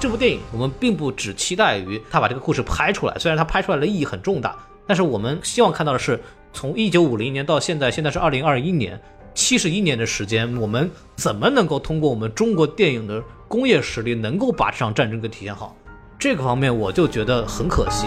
这部电影我们并不只期待于他把这个故事拍出来，虽然他拍出来的意义很重大，但是我们希望看到的是，从一九五零年到现在，现在是二零二一年，七十一年的时间，我们怎么能够通过我们中国电影的工业实力，能够把这场战争给体现好？这个方面我就觉得很可惜。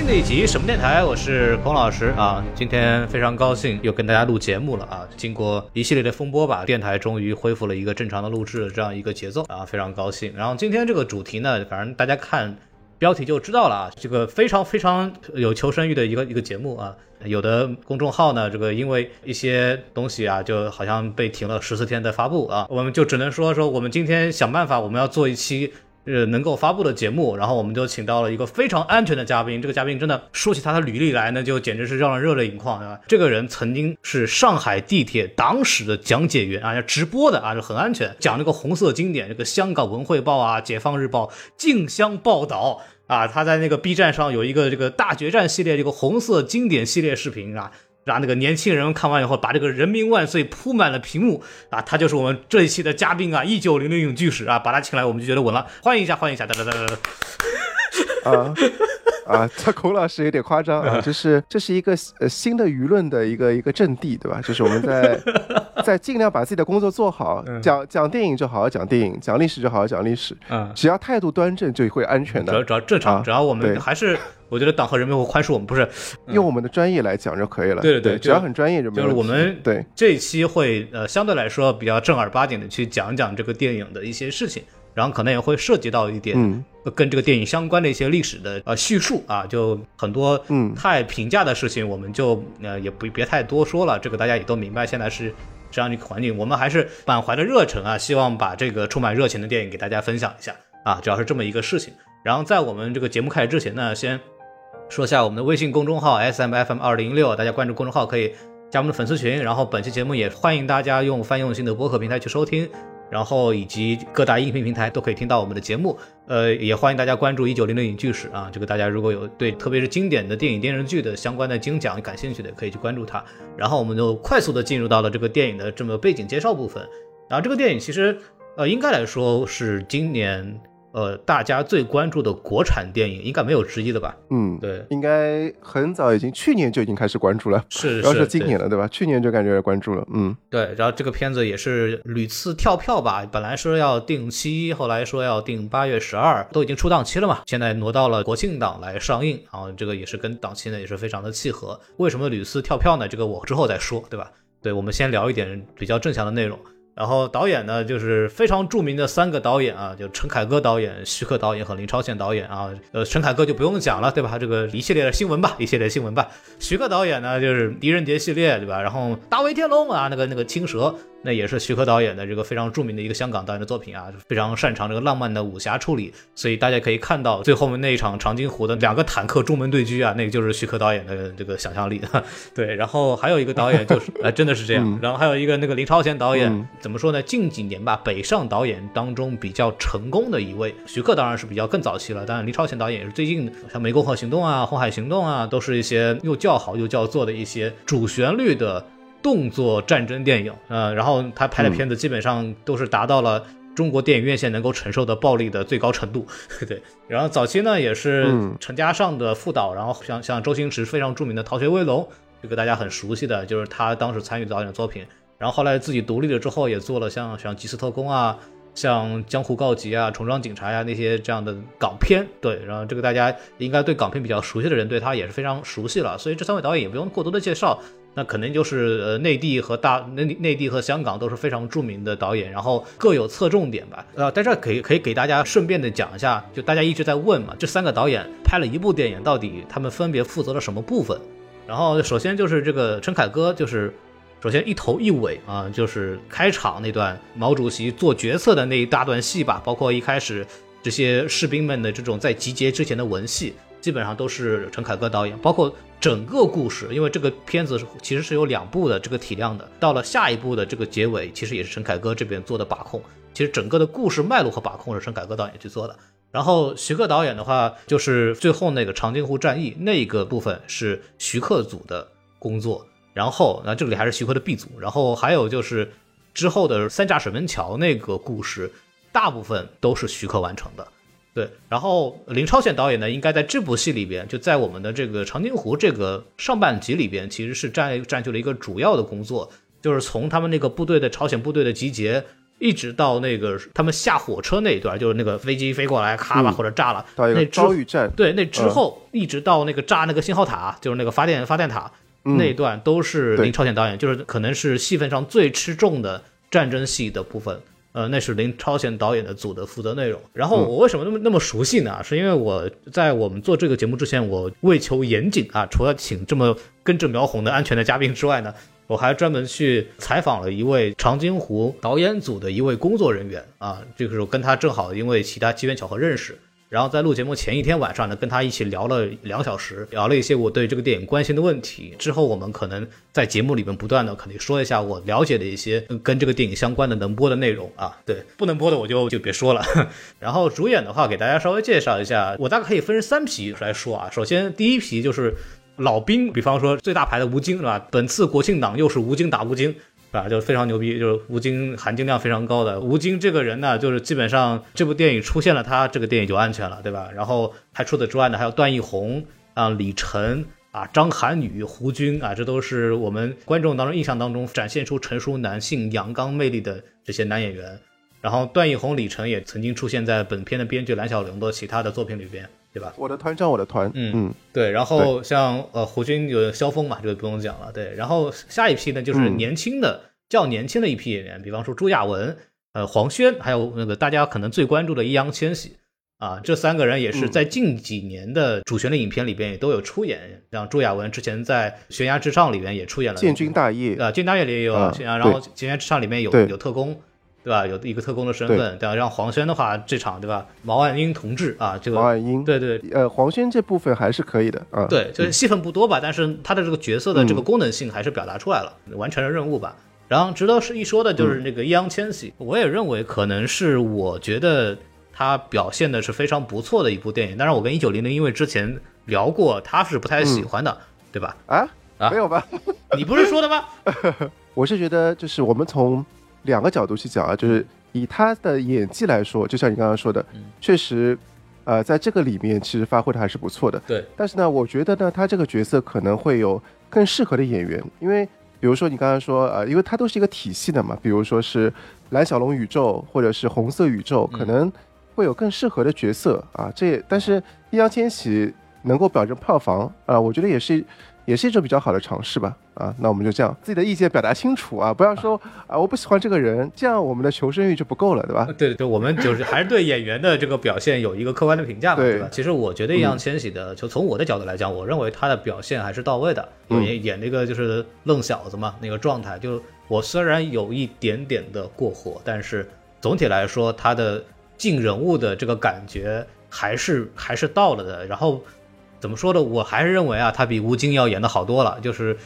新的一集什么电台，我是孔老师啊。今天非常高兴又跟大家录节目了啊。经过一系列的风波吧，电台终于恢复了一个正常的录制这样一个节奏啊，非常高兴。然后今天这个主题呢，反正大家看标题就知道了啊，这个非常非常有求生欲的一个一个节目啊。有的公众号呢，这个因为一些东西啊，就好像被停了十四天的发布啊，我们就只能说说我们今天想办法，我们要做一期。呃，能够发布的节目，然后我们就请到了一个非常安全的嘉宾。这个嘉宾真的说起他的履历来呢，就简直是让人热泪盈眶，啊？这个人曾经是上海地铁党史的讲解员啊，要直播的啊，就很安全，讲这个红色经典，这个香港文汇报啊、解放日报竞相报道啊。他在那个 B 站上有一个这个大决战系列这个红色经典系列视频啊。让那个年轻人看完以后，把这个“人民万岁”铺满了屏幕啊！他就是我们这一期的嘉宾啊，一九零零影剧史啊，把他请来，我们就觉得稳了。欢迎一下，欢迎一下，哒哒哒哒哒。啊 啊，这孔老师有点夸张啊，就是这是一个呃新的舆论的一个一个阵地，对吧？就是我们在在尽量把自己的工作做好，讲讲电影就好好讲电影，讲历史就好好讲历史，嗯，只要态度端正就会安全的。只要只要正常，只要我们还是。我觉得党和人民会宽恕我们，不是 用我们的专业来讲就可以了。对对对，只要很专业就就是我们对这一期会呃相对来说比较正儿八经的去讲讲这个电影的一些事情，然后可能也会涉及到一点跟这个电影相关的一些历史的呃叙述啊，就很多嗯太评价的事情，我们就呃也不别太多说了。这个大家也都明白，现在是这样一个环境，我们还是满怀着热忱啊，希望把这个充满热情的电影给大家分享一下啊，主要是这么一个事情。然后在我们这个节目开始之前呢，先。说下我们的微信公众号 S M F M 二零六，大家关注公众号可以加我们的粉丝群。然后本期节目也欢迎大家用泛用性的播客平台去收听，然后以及各大音频平台都可以听到我们的节目。呃，也欢迎大家关注一九零零影剧史啊，这个大家如果有对特别是经典的电影电视剧的相关的精讲感兴趣的，可以去关注它。然后我们就快速的进入到了这个电影的这么背景介绍部分。然后这个电影其实呃应该来说是今年。呃，大家最关注的国产电影应该没有之一的吧？嗯，对，应该很早已经，去年就已经开始关注了。是，要是今年了，对吧？去年就感觉关注了。嗯，对。然后这个片子也是屡次跳票吧，本来说要定期，后来说要定八月十二，都已经出档期了嘛，现在挪到了国庆档来上映。然后这个也是跟档期呢也是非常的契合。为什么屡次跳票呢？这个我之后再说，对吧？对，我们先聊一点比较正向的内容。然后导演呢，就是非常著名的三个导演啊，就陈凯歌导演、徐克导演和林超贤导演啊。呃，陈凯歌就不用讲了，对吧？这个一系列的新闻吧，一系列新闻吧。徐克导演呢，就是狄仁杰系列，对吧？然后大威天龙啊，那个那个青蛇。那也是徐克导演的这个非常著名的一个香港导演的作品啊，非常擅长这个浪漫的武侠处理，所以大家可以看到最后面那一场长津湖的两个坦克中门对狙啊，那个就是徐克导演的这个想象力。对，然后还有一个导演就是，哎，真的是这样。然后还有一个那个林超贤导演，怎么说呢？近几年吧，北上导演当中比较成功的一位。徐克当然是比较更早期了，当然林超贤导演也是最近，像《湄公河行动》啊，《红海行动》啊，都是一些又叫好又叫座的一些主旋律的。动作战争电影，呃，然后他拍的片子基本上都是达到了中国电影院线能够承受的暴力的最高程度，对。然后早期呢也是陈嘉上的副导，然后像像周星驰非常著名的《逃学威龙》，这个大家很熟悉的就是他当时参与导演作品。然后后来自己独立了之后，也做了像像《吉斯特工》啊，像《江湖告急》啊，《重装警察》呀那些这样的港片，对。然后这个大家应该对港片比较熟悉的人，对他也是非常熟悉了。所以这三位导演也不用过多的介绍。那肯定就是呃内地和大内内地和香港都是非常著名的导演，然后各有侧重点吧。呃，在这可以可以给大家顺便的讲一下，就大家一直在问嘛，这三个导演拍了一部电影，到底他们分别负责了什么部分？然后首先就是这个陈凯歌，就是首先一头一尾啊，就是开场那段毛主席做决策的那一大段戏吧，包括一开始这些士兵们的这种在集结之前的文戏。基本上都是陈凯歌导演，包括整个故事，因为这个片子其实是有两部的这个体量的。到了下一部的这个结尾，其实也是陈凯歌这边做的把控。其实整个的故事脉络和把控是陈凯歌导演去做的。然后徐克导演的话，就是最后那个长津湖战役那个部分是徐克组的工作，然后那这里还是徐克的 B 组，然后还有就是之后的三架水门桥那个故事，大部分都是徐克完成的。对，然后林超贤导演呢，应该在这部戏里边，就在我们的这个长津湖这个上半集里边，其实是占占据了一个主要的工作，就是从他们那个部队的朝鲜部队的集结。一直到那个他们下火车那一段，就是那个飞机飞过来，咔吧或者炸了，那遭遇战。对，那之后一直到那个炸那个信号塔，就是那个发电发电塔那一段，都是林超贤导演，就是可能是戏份上最吃重的战争戏的部分。呃，那是林超贤导演的组的负责内容。然后我为什么那么那么熟悉呢？是因为我在我们做这个节目之前，我为求严谨啊，除了请这么根正苗红的安全的嘉宾之外呢。我还专门去采访了一位长津湖导演组的一位工作人员啊，这个时候跟他正好因为其他机缘巧合认识，然后在录节目前一天晚上呢，跟他一起聊了两小时，聊了一些我对这个电影关心的问题。之后我们可能在节目里面不断的肯定说一下我了解的一些跟这个电影相关的能播的内容啊，对，不能播的我就就别说了。然后主演的话给大家稍微介绍一下，我大概可以分三批来说啊，首先第一批就是。老兵，比方说最大牌的吴京是吧？本次国庆档又是吴京打吴京，啊？就非常牛逼，就是吴京含金量非常高的。吴京这个人呢，就是基本上这部电影出现了他，这个电影就安全了，对吧？然后还除此之外呢，还有段奕宏啊、李晨啊、张涵予、胡军啊，这都是我们观众当中印象当中展现出成熟男性阳刚魅力的这些男演员。然后段奕宏、李晨也曾经出现在本片的编剧蓝小龙的其他的作品里边。对吧？我的团长，我的团，嗯嗯，对。然后像呃胡军有萧峰嘛，这个不用讲了。对，然后下一批呢，就是年轻的较年轻的一批演员，比方说朱亚文、呃黄轩，还有那个大家可能最关注的易烊千玺啊，这三个人也是在近几年的主旋律影片里边也都有出演。像朱亚文之前在《悬崖之上》里边也出演了《建军大业》啊，《建军大业》里也有，然后《悬崖之上》里面有有特工。对吧？有一个特工的身份，对吧？让黄轩的话，这场对吧？毛岸英同志啊，这个毛岸英，对对，呃，黄轩这部分还是可以的啊。对，就是戏份不多吧，但是他的这个角色的这个功能性还是表达出来了，完成了任务吧。然后值得是一说的就是那个易烊千玺，我也认为可能是我觉得他表现的是非常不错的一部电影。但是我跟一九零零因为之前聊过，他是不太喜欢的，对吧？啊啊，没有吧？你不是说的吗？我是觉得就是我们从两个角度去讲啊，就是。以他的演技来说，就像你刚刚说的，确实，呃，在这个里面其实发挥的还是不错的。对。但是呢，我觉得呢，他这个角色可能会有更适合的演员，因为比如说你刚刚说，呃，因为他都是一个体系的嘛，比如说是蓝小龙宇宙或者是红色宇宙，可能会有更适合的角色啊。这但是易烊千玺能够保证票房啊，我觉得也是。也是一种比较好的尝试吧，啊，那我们就这样自己的意见表达清楚啊，不要说啊我不喜欢这个人，这样我们的求生欲就不够了，对吧？对对，我们就是 还是对演员的这个表现有一个客观的评价嘛，对吧？其实我觉得易烊千玺的，就从我的角度来讲，我认为他的表现还是到位的，演演那个就是愣小子嘛，那个状态，就我虽然有一点点的过火，但是总体来说他的进人物的这个感觉还是还是到了的，然后。怎么说呢？我还是认为啊，他比吴京要演的好多了。就是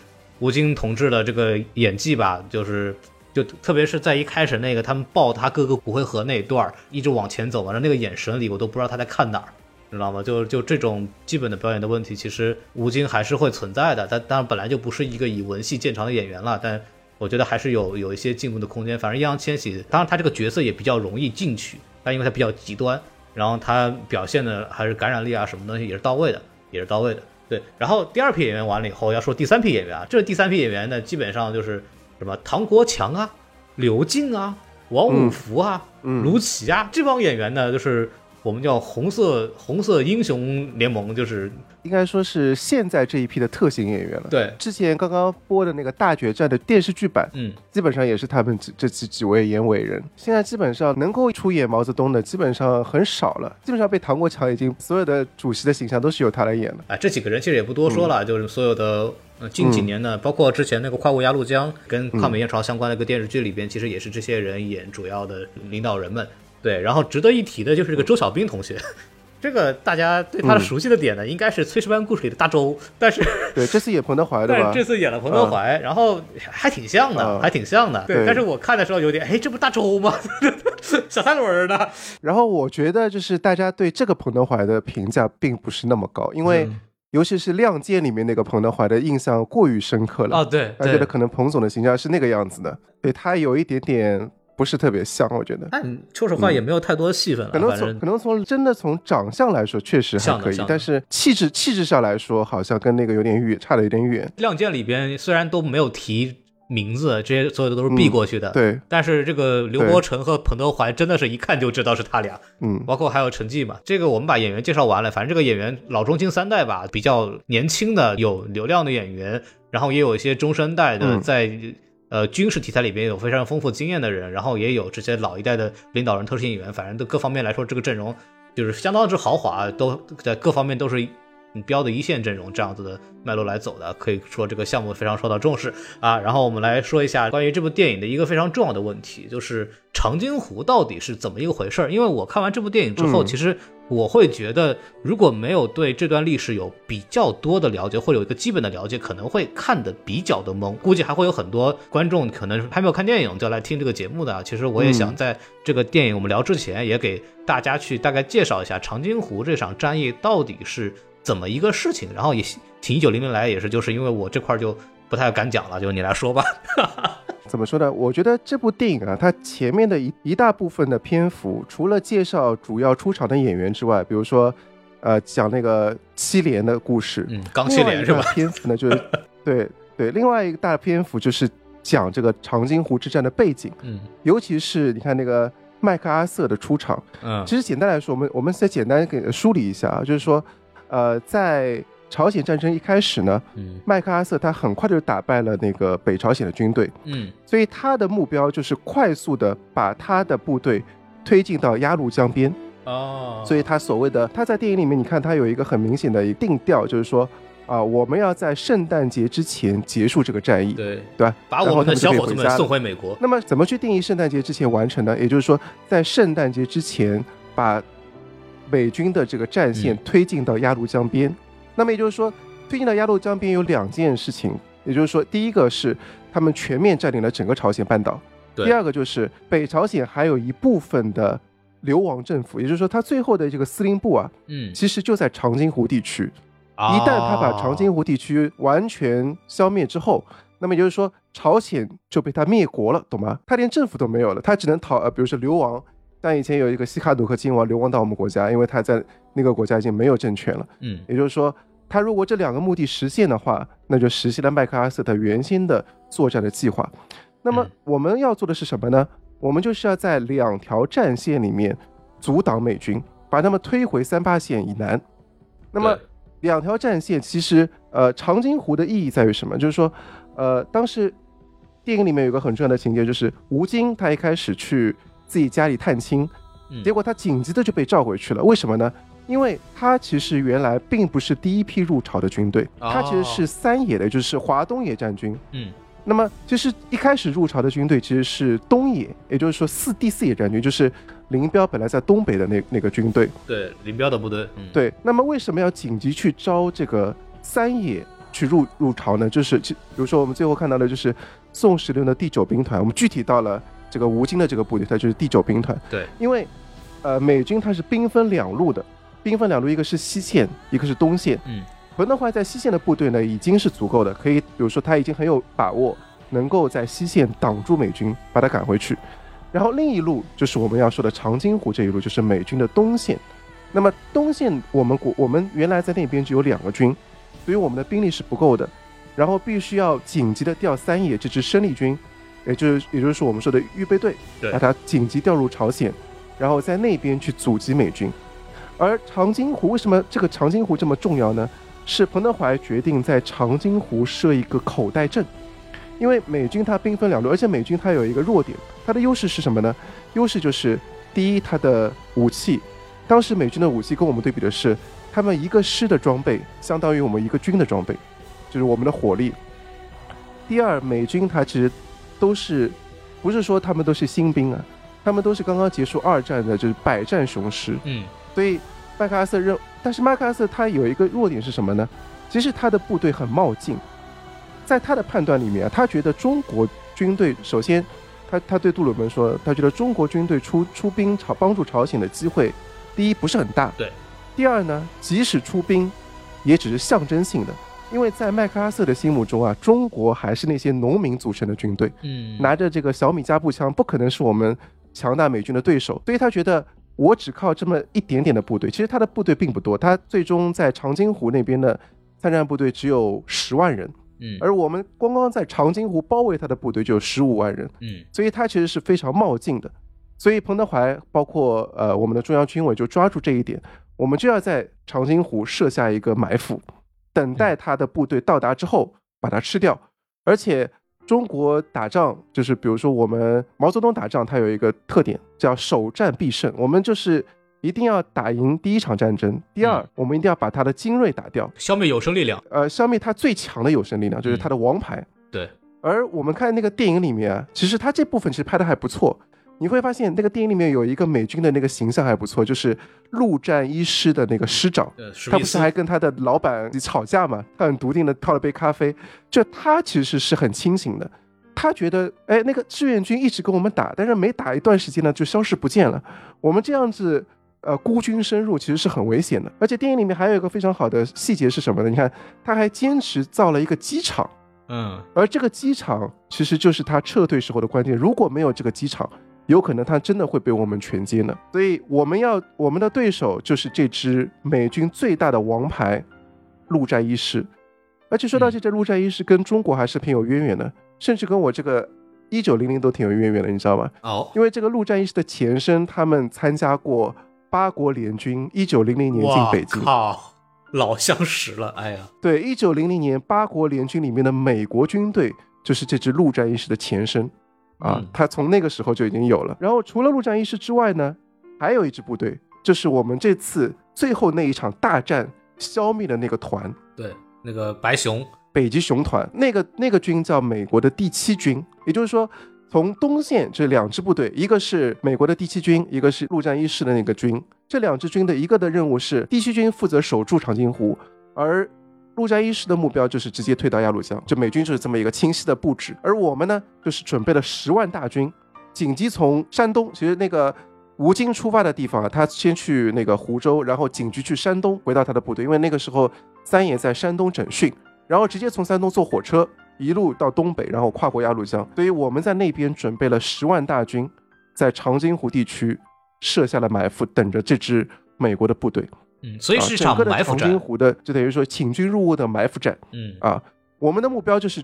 吴京同志的这个演技吧，就是就特别是在一开始那个他们抱他哥哥骨灰盒那一段，一直往前走完了那个眼神里，我都不知道他在看哪儿，知道吗？就就这种基本的表演的问题，其实吴京还是会存在的。他当然本来就不是一个以文戏见长的演员了，但我觉得还是有有一些进步的空间。反正易烊千玺，当然他这个角色也比较容易进去，但因为他比较极端，然后他表现的还是感染力啊什么东西也是到位的。也是到位的，对。然后第二批演员完了以后，要说第三批演员啊，这第三批演员呢，基本上就是什么唐国强啊、刘静啊、王五福啊、卢奇啊这帮演员呢，就是。我们叫红色红色英雄联盟，就是应该说是现在这一批的特型演员了。对，之前刚刚播的那个大决战的电视剧版，嗯，基本上也是他们这这几几位演伟人。现在基本上能够出演毛泽东的，基本上很少了。基本上被唐国强已经所有的主席的形象都是由他来演了。啊，这几个人其实也不多说了，就是所有的近几年的，包括之前那个《跨过鸭绿江》跟抗美援朝相关的一个电视剧里边，其实也是这些人演主要的领导人们。对，然后值得一提的就是这个周小兵同学，这个大家对他的熟悉的点呢，应该是《炊事班故事》里的大周，但是对这次演彭德怀 的吧？这次演了彭德怀，然后还挺像的，还挺像的。对，但是我看的时候有点，哎，这不大周吗？小三轮的。然后我觉得就是大家对这个彭德怀的评价并不是那么高，因为尤其是《亮剑》里面那个彭德怀的印象过于深刻了。哦，对，他觉得可能彭总的形象是那个样子的，对他有一点点。不是特别像，我觉得。但说实话，也没有太多戏份了。可能从可能从真的从长相来说，确实还可以。但是气质气质上来说，好像跟那个有点远，差的有点远。亮剑里边虽然都没有提名字，这些所有的都是避过去的。对。但是这个刘伯承和彭德怀真的是一看就知道是他俩。嗯。包括还有陈继嘛，这个我们把演员介绍完了。反正这个演员老中青三代吧，比较年轻的有流量的演员，然后也有一些中生代的在。呃，军事题材里边有非常丰富经验的人，然后也有这些老一代的领导人、特殊演员，反正都各方面来说，这个阵容就是相当之豪华，都在各方面都是标的一线阵容这样子的脉络来走的，可以说这个项目非常受到重视啊。然后我们来说一下关于这部电影的一个非常重要的问题，就是长津湖到底是怎么一个回事儿？因为我看完这部电影之后，其实。我会觉得，如果没有对这段历史有比较多的了解，或者有一个基本的了解，可能会看得比较的懵。估计还会有很多观众可能还没有看电影就来听这个节目的。其实我也想在这个电影我们聊之前，也给大家去大概介绍一下长津湖这场战役到底是怎么一个事情。然后也请一九零零来，也是就是因为我这块就不太敢讲了，就你来说吧。怎么说呢？我觉得这部电影啊，它前面的一一大部分的篇幅，除了介绍主要出场的演员之外，比如说，呃，讲那个七连的故事，嗯，钢七连是吧？篇幅呢，就是 对对，另外一个大篇幅就是讲这个长津湖之战的背景，嗯，尤其是你看那个麦克阿瑟的出场，嗯，其实简单来说，我们我们再简单给梳理一下啊，就是说，呃，在朝鲜战争一开始呢，嗯，麦克阿瑟他很快就打败了那个北朝鲜的军队，嗯，所以他的目标就是快速的把他的部队推进到鸭绿江边，哦，所以他所谓的他在电影里面，你看他有一个很明显的定调，就是说啊，我们要在圣诞节之前结束这个战役，对对吧？把我们的小伙子们送回美国。那么怎么去定义圣诞节之前完成呢？也就是说，在圣诞节之前把美军的这个战线推进到鸭绿江边。那么也就是说，推进到鸭绿江边有两件事情，也就是说，第一个是他们全面占领了整个朝鲜半岛，第二个就是北朝鲜还有一部分的流亡政府，也就是说，他最后的这个司令部啊，嗯，其实就在长津湖地区。一旦他把长津湖地区完全消灭之后，那么也就是说，朝鲜就被他灭国了，懂吗？他连政府都没有了，他只能逃，呃，比如说流亡。但以前有一个西卡努克亲王流亡到我们国家，因为他在那个国家已经没有政权了。嗯，也就是说，他如果这两个目的实现的话，那就实现了麦克阿瑟他原先的作战的计划。那么我们要做的是什么呢？我们就是要在两条战线里面阻挡美军，把他们推回三八线以南。那么两条战线其实，呃，长津湖的意义在于什么？就是说，呃，当时电影里面有个很重要的情节，就是吴京他一开始去。自己家里探亲，结果他紧急的就被召回去了。为什么呢？因为他其实原来并不是第一批入朝的军队，他其实是三野的，就是华东野战军。嗯，那么其实一开始入朝的军队其实是东野，也就是说四第四野战军，就是林彪本来在东北的那那个军队。对，林彪的部队。对，那么为什么要紧急去招这个三野去入入朝呢？就是比如说我们最后看到的就是宋时轮的第九兵团，我们具体到了。这个吴京的这个部队，它就是第九兵团。对，因为，呃，美军它是兵分两路的，兵分两路，一个是西线，一个是东线。嗯，彭德怀在西线的部队呢，已经是足够的，可以，比如说他已经很有把握，能够在西线挡住美军，把他赶回去。然后另一路就是我们要说的长津湖这一路，就是美军的东线。那么东线我们国我们原来在那边只有两个军，所以我们的兵力是不够的，然后必须要紧急的调三野这支生力军。也就是，也就是说，我们说的预备队，把它紧急调入朝鲜，然后在那边去阻击美军。而长津湖为什么这个长津湖这么重要呢？是彭德怀决定在长津湖设一个口袋阵，因为美军它兵分两路，而且美军它有一个弱点，它的优势是什么呢？优势就是第一，它的武器，当时美军的武器跟我们对比的是，他们一个师的装备相当于我们一个军的装备，就是我们的火力。第二，美军它其实。都是，不是说他们都是新兵啊，他们都是刚刚结束二战的，就是百战雄师。嗯，所以麦克阿瑟认，但是麦克阿瑟他有一个弱点是什么呢？其实他的部队很冒进，在他的判断里面啊，他觉得中国军队首先，他他他对杜鲁门说，他觉得中国军队出出兵朝帮助朝鲜的机会，第一不是很大，对。第二呢，即使出兵，也只是象征性的，因为在麦克阿瑟的心目中啊，中国还是那些农民组成的军队，嗯，拿着这个小米加步枪，不可能是我们强大美军的对手，所以他觉得我只靠这么一点点的部队，其实他的部队并不多，他最终在长津湖那边的参战部队只有十万人。嗯，而我们光光在长津湖包围他的部队就有十五万人，嗯，所以他其实是非常冒进的。所以彭德怀包括呃我们的中央军委就抓住这一点，我们就要在长津湖设下一个埋伏，等待他的部队到达之后把它吃掉。而且中国打仗就是比如说我们毛泽东打仗，他有一个特点叫首战必胜，我们就是。一定要打赢第一场战争。第二，我们一定要把他的精锐打掉，消灭有生力量。呃，消灭他最强的有生力量，就是他的王牌。对。而我们看那个电影里面啊，其实他这部分其实拍的还不错。你会发现那个电影里面有一个美军的那个形象还不错，就是陆战一师的那个师长。他不是还跟他的老板吵架嘛？他很笃定的泡了杯咖啡。就他其实是很清醒的，他觉得，哎，那个志愿军一直跟我们打，但是每打一段时间呢，就消失不见了。我们这样子。呃，孤军深入其实是很危险的，而且电影里面还有一个非常好的细节是什么呢？你看，他还坚持造了一个机场，嗯，而这个机场其实就是他撤退时候的关键。如果没有这个机场，有可能他真的会被我们全歼呢。所以我们要我们的对手就是这支美军最大的王牌陆战一师，而且说到这支陆战一师跟中国还是挺有渊源的，甚至跟我这个一九零零都挺有渊源的，你知道吗？哦，因为这个陆战一师的前身，他们参加过。八国联军一九零零年进北京，靠，老相识了，哎呀，对，一九零零年八国联军里面的美国军队就是这支陆战一师的前身啊，他从那个时候就已经有了。然后除了陆战一师之外呢，还有一支部队，就是我们这次最后那一场大战消灭的那个团，对，那个白熊北极熊团，那个那个军叫美国的第七军，也就是说。从东线这两支部队，一个是美国的第七军，一个是陆战一师的那个军。这两支军的一个的任务是，第七军负责守住长津湖，而陆战一师的目标就是直接退到鸭绿江。就美军就是这么一个清晰的布置。而我们呢，就是准备了十万大军，紧急从山东，其实那个吴京出发的地方啊，他先去那个湖州，然后紧急去山东回到他的部队，因为那个时候三野在山东整训，然后直接从山东坐火车。一路到东北，然后跨过鸭绿江，所以我们在那边准备了十万大军，在长津湖地区设下了埋伏，等着这支美国的部队。嗯，所以是场埋伏战。长津湖的就等于说请军入瓮的埋伏战。嗯啊，我们的目标就是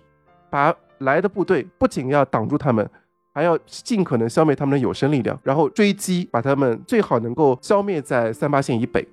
把来的部队不仅要挡住他们，还要尽可能消灭他们的有生力量，然后追击，把他们最好能够消灭在三八线以北。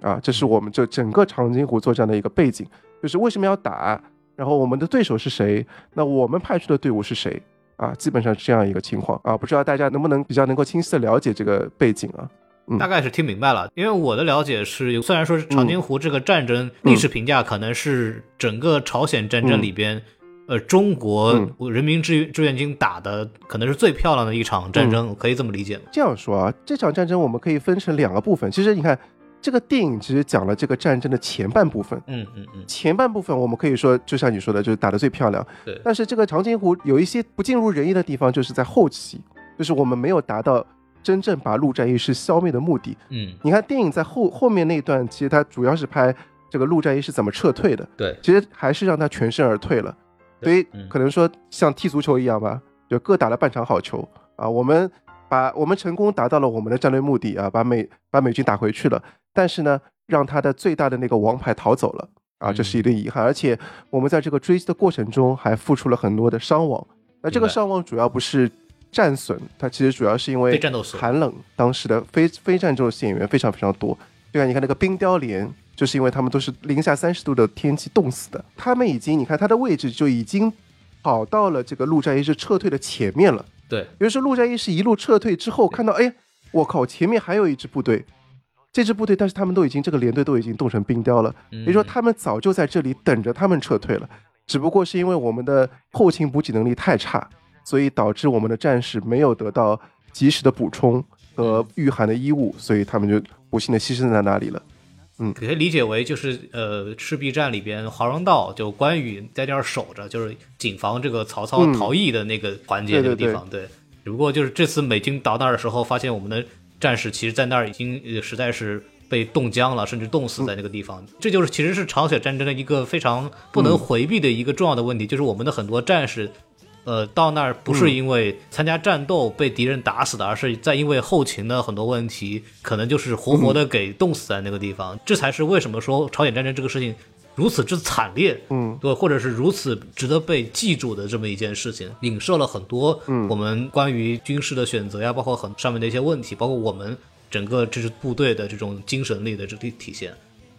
啊，这是我们这整个长津湖作战的一个背景，就是为什么要打。然后我们的对手是谁？那我们派出的队伍是谁？啊，基本上是这样一个情况啊，不知道大家能不能比较能够清晰的了解这个背景啊？嗯，大概是听明白了。因为我的了解是，虽然说是长津湖这个战争历史评价可能是整个朝鲜战争里边，呃，中国人民志志愿军打的可能是最漂亮的一场战争，可以这么理解吗？这样说啊，这场战争我们可以分成两个部分。其实你看。这个电影其实讲了这个战争的前半部分，嗯嗯嗯，前半部分我们可以说，就像你说的，就是打得最漂亮。对，但是这个长津湖有一些不尽如人意的地方，就是在后期，就是我们没有达到真正把陆战一师消灭的目的。嗯，你看电影在后后面那一段，其实它主要是拍这个陆战一师怎么撤退的。对，其实还是让他全身而退了。所以可能说像踢足球一样吧，就各打了半场好球啊。我们把我们成功达到了我们的战略目的啊，把美把美军打回去了。但是呢。让他的最大的那个王牌逃走了啊，这是一个遗憾。而且我们在这个追击的过程中还付出了很多的伤亡。那这个伤亡主要不是战损，它其实主要是因为寒冷，当时的非非战斗线员非常非常多。对啊，你看那个冰雕连，就是因为他们都是零下三十度的天气冻死的。他们已经，你看他的位置就已经跑到了这个陆战一师撤退的前面了。对，比如说陆战一师一路撤退之后，看到哎，我靠，前面还有一支部队。这支部队，但是他们都已经这个连队都已经冻成冰雕了，也就是说他们早就在这里等着他们撤退了，只不过是因为我们的后勤补给能力太差，所以导致我们的战士没有得到及时的补充和御寒的衣物，所以他们就不幸的牺牲在那里了。嗯，可以理解为就是呃赤壁战里边华容道就关羽在那儿守着，就是谨防这个曹操逃逸的那个环节那个地方，对。只不过就是这次美军到那儿的时候，发现我们的战士其实在那儿已经呃实在是被冻僵了，甚至冻死在那个地方。这就是其实是朝鲜战争的一个非常不能回避的一个重要的问题，就是我们的很多战士。呃，到那儿不是因为参加战斗被敌人打死的，而是在因为后勤的很多问题，可能就是活活的给冻死在那个地方。这才是为什么说朝鲜战争这个事情如此之惨烈，嗯，对，或者是如此值得被记住的这么一件事情，影射了很多我们关于军事的选择呀，包括很上面的一些问题，包括我们整个这支部队的这种精神力的这体体现。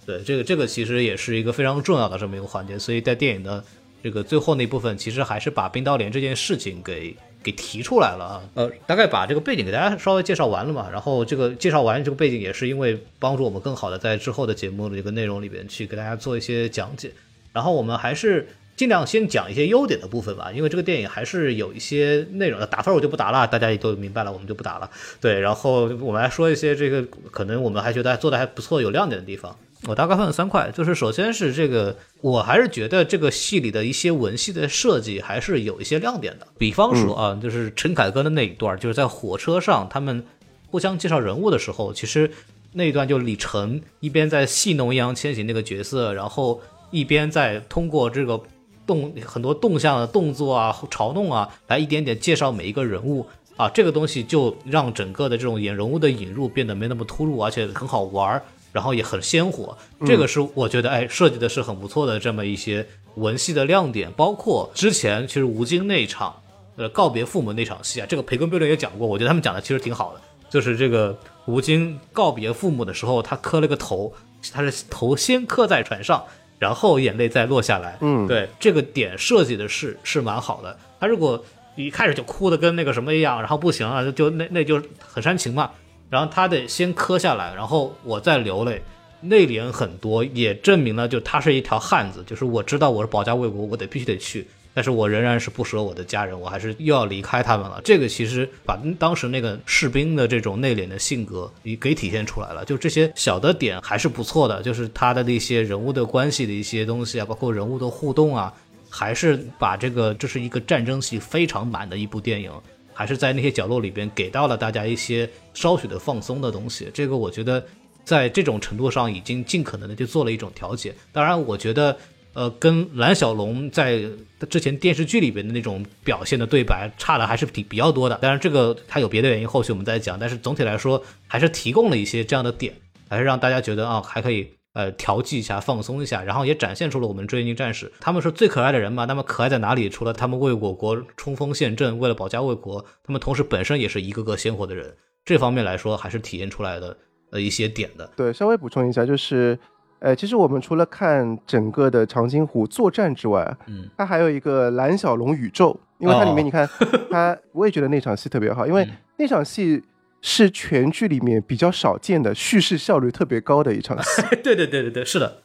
对，这个这个其实也是一个非常重要的这么一个环节，所以在电影的。这个最后那部分其实还是把冰刀连这件事情给给提出来了啊，呃，大概把这个背景给大家稍微介绍完了嘛，然后这个介绍完这个背景也是因为帮助我们更好的在之后的节目的一个内容里边去给大家做一些讲解，然后我们还是尽量先讲一些优点的部分吧，因为这个电影还是有一些内容的，打分我就不打了，大家也都明白了，我们就不打了。对，然后我们来说一些这个可能我们还觉得做的还不错、有亮点的地方。我大概分了三块，就是首先是这个，我还是觉得这个戏里的一些文戏的设计还是有一些亮点的。比方说啊，就是陈凯歌的那一段，就是在火车上他们互相介绍人物的时候，其实那一段就李晨一边在戏弄易烊千玺那个角色，然后一边在通过这个动很多动向的动作啊、嘲弄啊，来一点点介绍每一个人物啊，这个东西就让整个的这种演人物的引入变得没那么突兀，而且很好玩儿。然后也很鲜活，这个是我觉得哎设计的是很不错的这么一些文戏的亮点，包括之前其实吴京那场呃告别父母那场戏啊，这个培根辩论也讲过，我觉得他们讲的其实挺好的，就是这个吴京告别父母的时候，他磕了个头，他是头先磕在船上，然后眼泪再落下来，嗯，对这个点设计的是是蛮好的，他如果一开始就哭的跟那个什么一样，然后不行啊，就那那就很煽情嘛。然后他得先磕下来，然后我再流泪，内敛很多，也证明了就他是一条汉子。就是我知道我是保家卫国，我得必须得去，但是我仍然是不舍我的家人，我还是又要离开他们了。这个其实把当时那个士兵的这种内敛的性格也给体现出来了。就这些小的点还是不错的，就是他的那些人物的关系的一些东西啊，包括人物的互动啊，还是把这个这是一个战争戏非常满的一部电影。还是在那些角落里边给到了大家一些稍许的放松的东西，这个我觉得在这种程度上已经尽可能的去做了一种调节。当然，我觉得呃跟蓝小龙在之前电视剧里边的那种表现的对白差的还是挺比较多的。当然，这个它有别的原因，后续我们再讲。但是总体来说，还是提供了一些这样的点，还是让大家觉得啊还可以。呃，调剂一下，放松一下，然后也展现出了我们追击战士，他们是最可爱的人嘛？那么可爱在哪里？除了他们为我国冲锋陷阵，为了保家卫国，他们同时本身也是一个个鲜活的人，这方面来说还是体现出来的呃一些点的。对，稍微补充一下，就是，呃，其实我们除了看整个的长津湖作战之外，嗯，它还有一个蓝小龙宇宙，因为它里面你看，它我也觉得那场戏特别好，因为那场戏。是全剧里面比较少见的叙事效率特别高的一场戏。对对对对对，是的。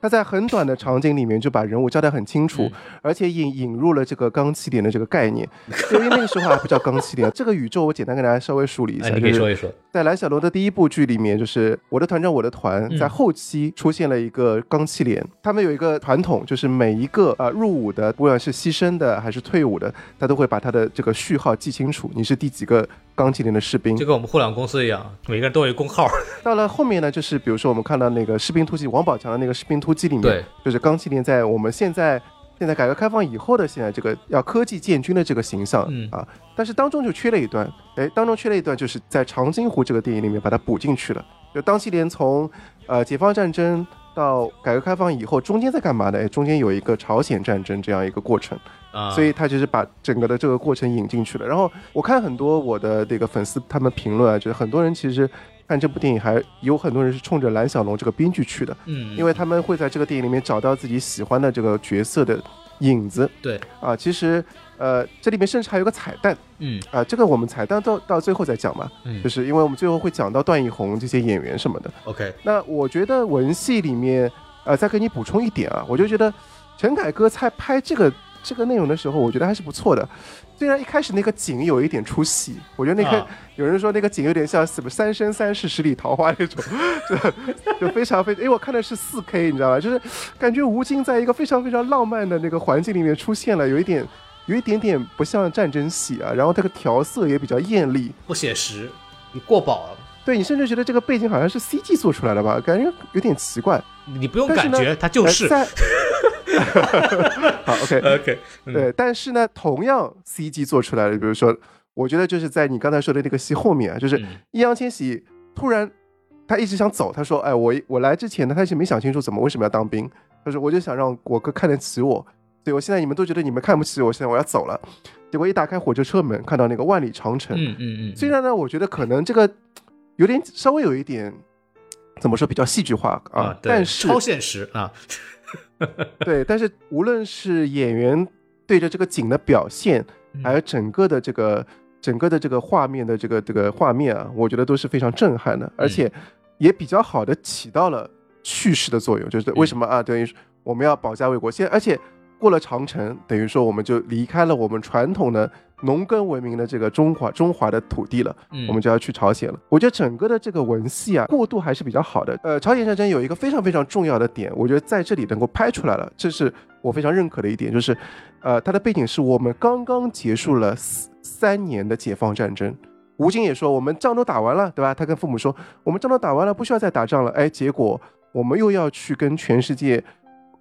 他在很短的场景里面就把人物交代很清楚，而且引引入了这个钢七连的这个概念。因为那个时候还不叫钢七连，这个宇宙我简单跟大家稍微梳理一下。你可以说一说。在蓝小龙的第一部剧里面，就是我的团长我的团，在后期出现了一个钢七连，他们有一个传统，就是每一个呃入伍的，不管是牺牲的还是退伍的，他都会把他的这个序号记清楚，你是第几个钢七连的士兵，就跟我们互联网公司一样，每个人都有一工号。到了后面呢，就是比如说我们看到那个士兵突击王宝强的那个士兵突。突击里面，对，就是钢七连在我们现在现在改革开放以后的现在这个要科技建军的这个形象，嗯啊，但是当中就缺了一段，哎，当中缺了一段，就是在长津湖这个电影里面把它补进去了。就钢七连从呃解放战争到改革开放以后，中间在干嘛呢？哎，中间有一个朝鲜战争这样一个过程啊，所以他就是把整个的这个过程引进去了。然后我看很多我的这个粉丝他们评论啊，就是很多人其实。看这部电影还有很多人是冲着蓝小龙这个编剧去的，嗯，因为他们会在这个电影里面找到自己喜欢的这个角色的影子。对，啊，其实呃，这里面甚至还有个彩蛋，嗯，啊，这个我们彩蛋到到最后再讲嘛，嗯，就是因为我们最后会讲到段奕宏这些演员什么的。OK，那我觉得文戏里面，呃，再给你补充一点啊，我就觉得陈凯歌在拍这个这个内容的时候，我觉得还是不错的。虽然一开始那个景有一点出戏，我觉得那个有人说那个景有点像什么《三生三世十里桃花》那种，就就非常非常，因为我看的是四 K，你知道吧？就是感觉吴京在一个非常非常浪漫的那个环境里面出现了，有一点有一点点不像战争戏啊，然后这个调色也比较艳丽，不写实，你过饱了。对你甚至觉得这个背景好像是 CG 做出来的吧，感觉有点奇怪。你不用感觉，它就是。好，OK OK，对，但是呢，同样 CG 做出来的，比如说，我觉得就是在你刚才说的那个戏后面啊，就是易烊千玺突然他一直想走，他说：“哎，我我来之前呢，他是没想清楚怎么为什么要当兵，他说我就想让我哥看得起我，所以我现在你们都觉得你们看不起我，现在我要走了。结果一打开火车车门，看到那个万里长城，嗯嗯嗯，虽然呢，我觉得可能这个。有点稍微有一点，怎么说比较戏剧化啊？但是超现实啊。对，但是无论是演员对着这个景的表现，还有整个的这个整个的这个画面的这个这个画面啊，我觉得都是非常震撼的，而且也比较好的起到了叙事的作用。就是为什么啊？等于我们要保家卫国，现而且过了长城，等于说我们就离开了我们传统的。农耕文明的这个中华中华的土地了，我们就要去朝鲜了。我觉得整个的这个文戏啊，过渡还是比较好的。呃，朝鲜战争有一个非常非常重要的点，我觉得在这里能够拍出来了，这是我非常认可的一点，就是，呃，它的背景是我们刚刚结束了三年的解放战争。吴京也说，我们仗都打完了，对吧？他跟父母说，我们仗都打完了，不需要再打仗了。哎，结果我们又要去跟全世界。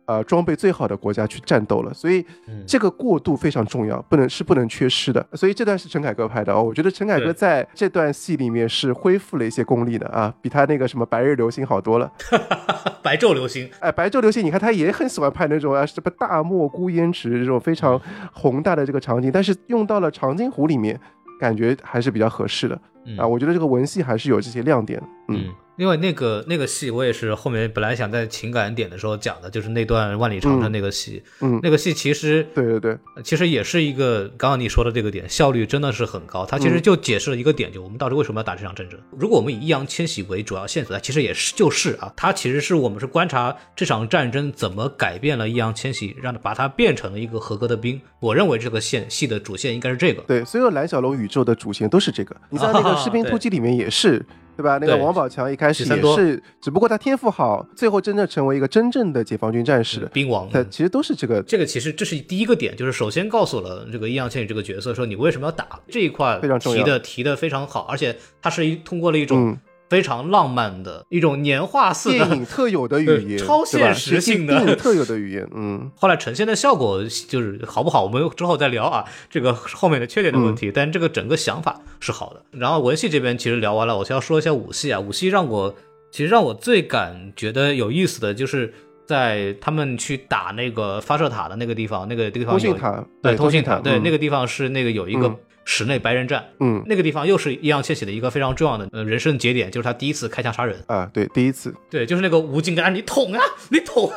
呃，装备最好的国家去战斗了，所以这个过渡非常重要，不能是不能缺失的。所以这段是陈凯歌拍的哦，我觉得陈凯歌在这段戏里面是恢复了一些功力的啊，比他那个什么白日流星好多了。白昼流星，哎，白昼流星，你看他也很喜欢拍那种啊什么大漠孤烟直这种非常宏大的这个场景，但是用到了长津湖里面，感觉还是比较合适的啊。我觉得这个文戏还是有这些亮点，嗯。因为那个那个戏，我也是后面本来想在情感点的时候讲的，就是那段万里长城那个戏。嗯，那个戏其实对对对，其实也是一个刚刚你说的这个点，效率真的是很高。它其实就解释了一个点，就我们到底为什么要打这场战争。如果我们以易烊千玺为主要线索，它其实也是就是啊，它其实是我们是观察这场战争怎么改变了易烊千玺，让他把他变成了一个合格的兵。我认为这个线戏的主线应该是这个。对，所有蓝小龙宇宙的主线都是这个。你在那个士兵突击里面也是。对吧？那个王宝强一开始也是，只不过他天赋好，最后真正成为一个真正的解放军战士，兵王。他其实都是这个，这个其实这是第一个点，就是首先告诉了这个易烊千玺这个角色，说你为什么要打这一块，非常重要，提的提的非常好，而且他是一通过了一种。非常浪漫的一种年画似的电影特有的语言，超现实性的电影特有的语言。嗯，后来呈现的效果就是好不好，我们之后再聊啊。这个后面的缺点的问题，但这个整个想法是好的。然后文戏这边其实聊完了，我先要说一下武戏啊。武戏让我其实让我最感觉得有意思的就是在他们去打那个发射塔的那个地方，那个地方通信塔，对通信塔，对那个地方是那个有一个。室内白人战，嗯，那个地方又是易烊千玺的一个非常重要的呃人生节点，就是他第一次开枪杀人啊，对，第一次，对，就是那个吴京跟你捅啊，你捅，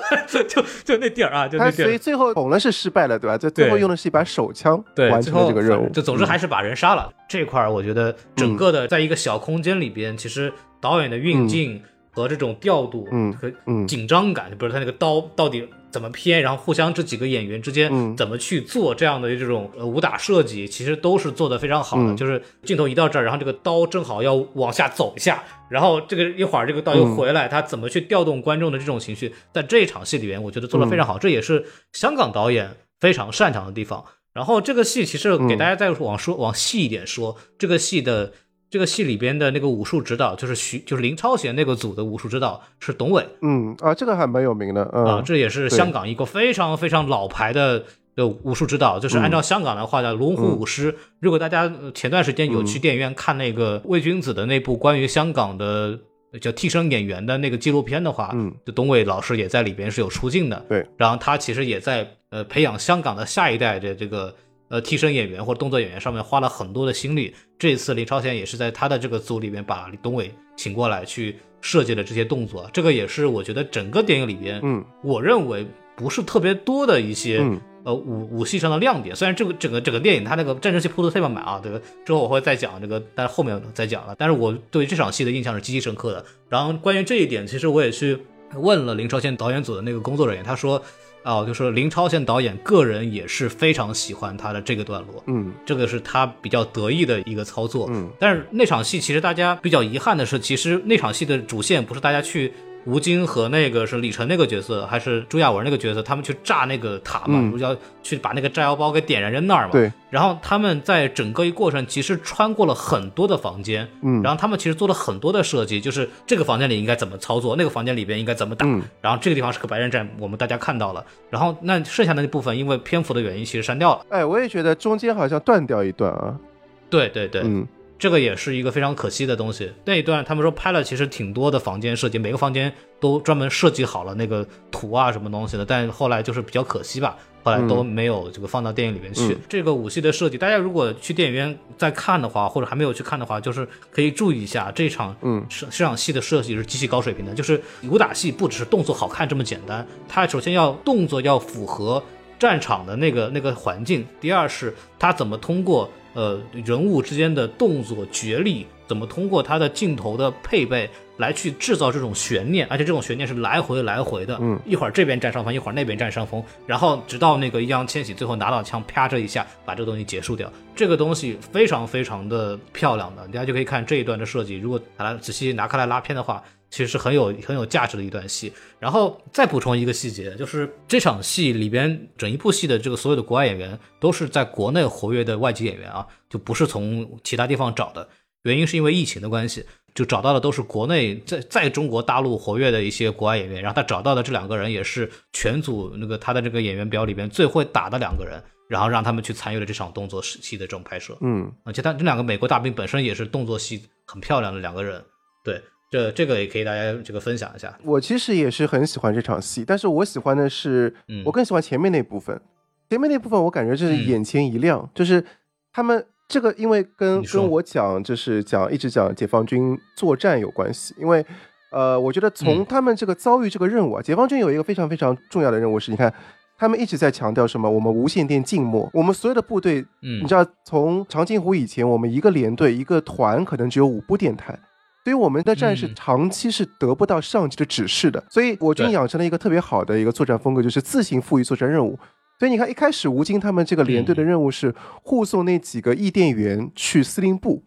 就 就那地儿啊，就那地儿。所以最后捅了是失败了，对吧？就最后用的是一把手枪完成了这个任务，就总之还是把人杀了。这块儿我觉得整个的在一个小空间里边，其实导演的运镜和这种调度，嗯，和紧张感，比如他那个刀到底。怎么偏，然后互相这几个演员之间怎么去做这样的这种呃武打设计，其实都是做的非常好的。就是镜头一到这儿，然后这个刀正好要往下走一下，然后这个一会儿这个刀又回来，他怎么去调动观众的这种情绪，在这一场戏里面，我觉得做的非常好。这也是香港导演非常擅长的地方。然后这个戏其实给大家再往说往细一点说，这个戏的。这个戏里边的那个武术指导就是徐，就是林超贤那个组的武术指导是董伟。嗯啊，这个还蛮有名的啊，这也是香港一个非常非常老牌的的武术指导，就是按照香港的话叫龙虎武师。如果大家前段时间有去电影院看那个魏君子的那部关于香港的叫替身演员的那个纪录片的话，嗯，就董伟老师也在里边是有出镜的。对，然后他其实也在呃培养香港的下一代的这个。呃，替身演员或者动作演员上面花了很多的心力。这次林超贤也是在他的这个组里面把李东伟请过来去设计了这些动作。这个也是我觉得整个电影里边，嗯，我认为不是特别多的一些呃武武戏上的亮点。虽然这个整个整个电影它那个战争戏铺的特别满啊，这个之后我会再讲这个，但是后面再讲了。但是我对这场戏的印象是极其深刻的。然后关于这一点，其实我也去问了林超贤导演组的那个工作人员，他说。哦，就是林超贤导演个人也是非常喜欢他的这个段落，嗯，这个是他比较得意的一个操作，嗯，但是那场戏其实大家比较遗憾的是，其实那场戏的主线不是大家去吴京和那个是李晨那个角色，还是朱亚文那个角色，他们去炸那个塔嘛，不是要去把那个炸药包给点燃扔那儿嘛？对。然后他们在整个一过程其实穿过了很多的房间，嗯，然后他们其实做了很多的设计，就是这个房间里应该怎么操作，那个房间里边应该怎么打，然后这个地方是个白刃战，我们大家看到了，然后那剩下的那部分因为篇幅的原因，其实删掉了。哎，我也觉得中间好像断掉一段啊。对对对，嗯。这个也是一个非常可惜的东西。那一段他们说拍了，其实挺多的房间设计，每个房间都专门设计好了那个图啊什么东西的。但后来就是比较可惜吧，后来都没有这个放到电影里面去。这个武戏的设计，大家如果去电影院再看的话，或者还没有去看的话，就是可以注意一下这场嗯这这场戏的设计是极其高水平的。就是武打戏不只是动作好看这么简单，它首先要动作要符合战场的那个那个环境，第二是它怎么通过。呃，人物之间的动作角力怎么通过他的镜头的配备来去制造这种悬念，而且这种悬念是来回来回的，嗯，一会儿这边占上风，一会儿那边占上风，然后直到那个易烊千玺最后拿到枪，啪这一下把这个东西结束掉，这个东西非常非常的漂亮的，大家就可以看这一段的设计，如果把它仔细拿开来拉片的话。其实是很有很有价值的一段戏，然后再补充一个细节，就是这场戏里边整一部戏的这个所有的国外演员都是在国内活跃的外籍演员啊，就不是从其他地方找的。原因是因为疫情的关系，就找到的都是国内在在中国大陆活跃的一些国外演员。然后他找到的这两个人也是全组那个他的这个演员表里边最会打的两个人，然后让他们去参与了这场动作戏的这种拍摄。嗯，而且他这两个美国大兵本身也是动作戏很漂亮的两个人，对。这这个也可以大家这个分享一下。我其实也是很喜欢这场戏，但是我喜欢的是，我更喜欢前面那部分。前面那部分我感觉就是眼前一亮，就是他们这个因为跟跟我讲就是讲一直讲解放军作战有关系。因为呃，我觉得从他们这个遭遇这个任务啊，解放军有一个非常非常重要的任务是，你看他们一直在强调什么？我们无线电静默，我们所有的部队，嗯，你知道从长津湖以前，我们一个连队一个团可能只有五部电台。所以我们的战士长期是得不到上级的指示的，所以我军养成了一个特别好的一个作战风格，就是自行赋予作战任务。所以你看，一开始吴京他们这个连队的任务是护送那几个译电员去司令部，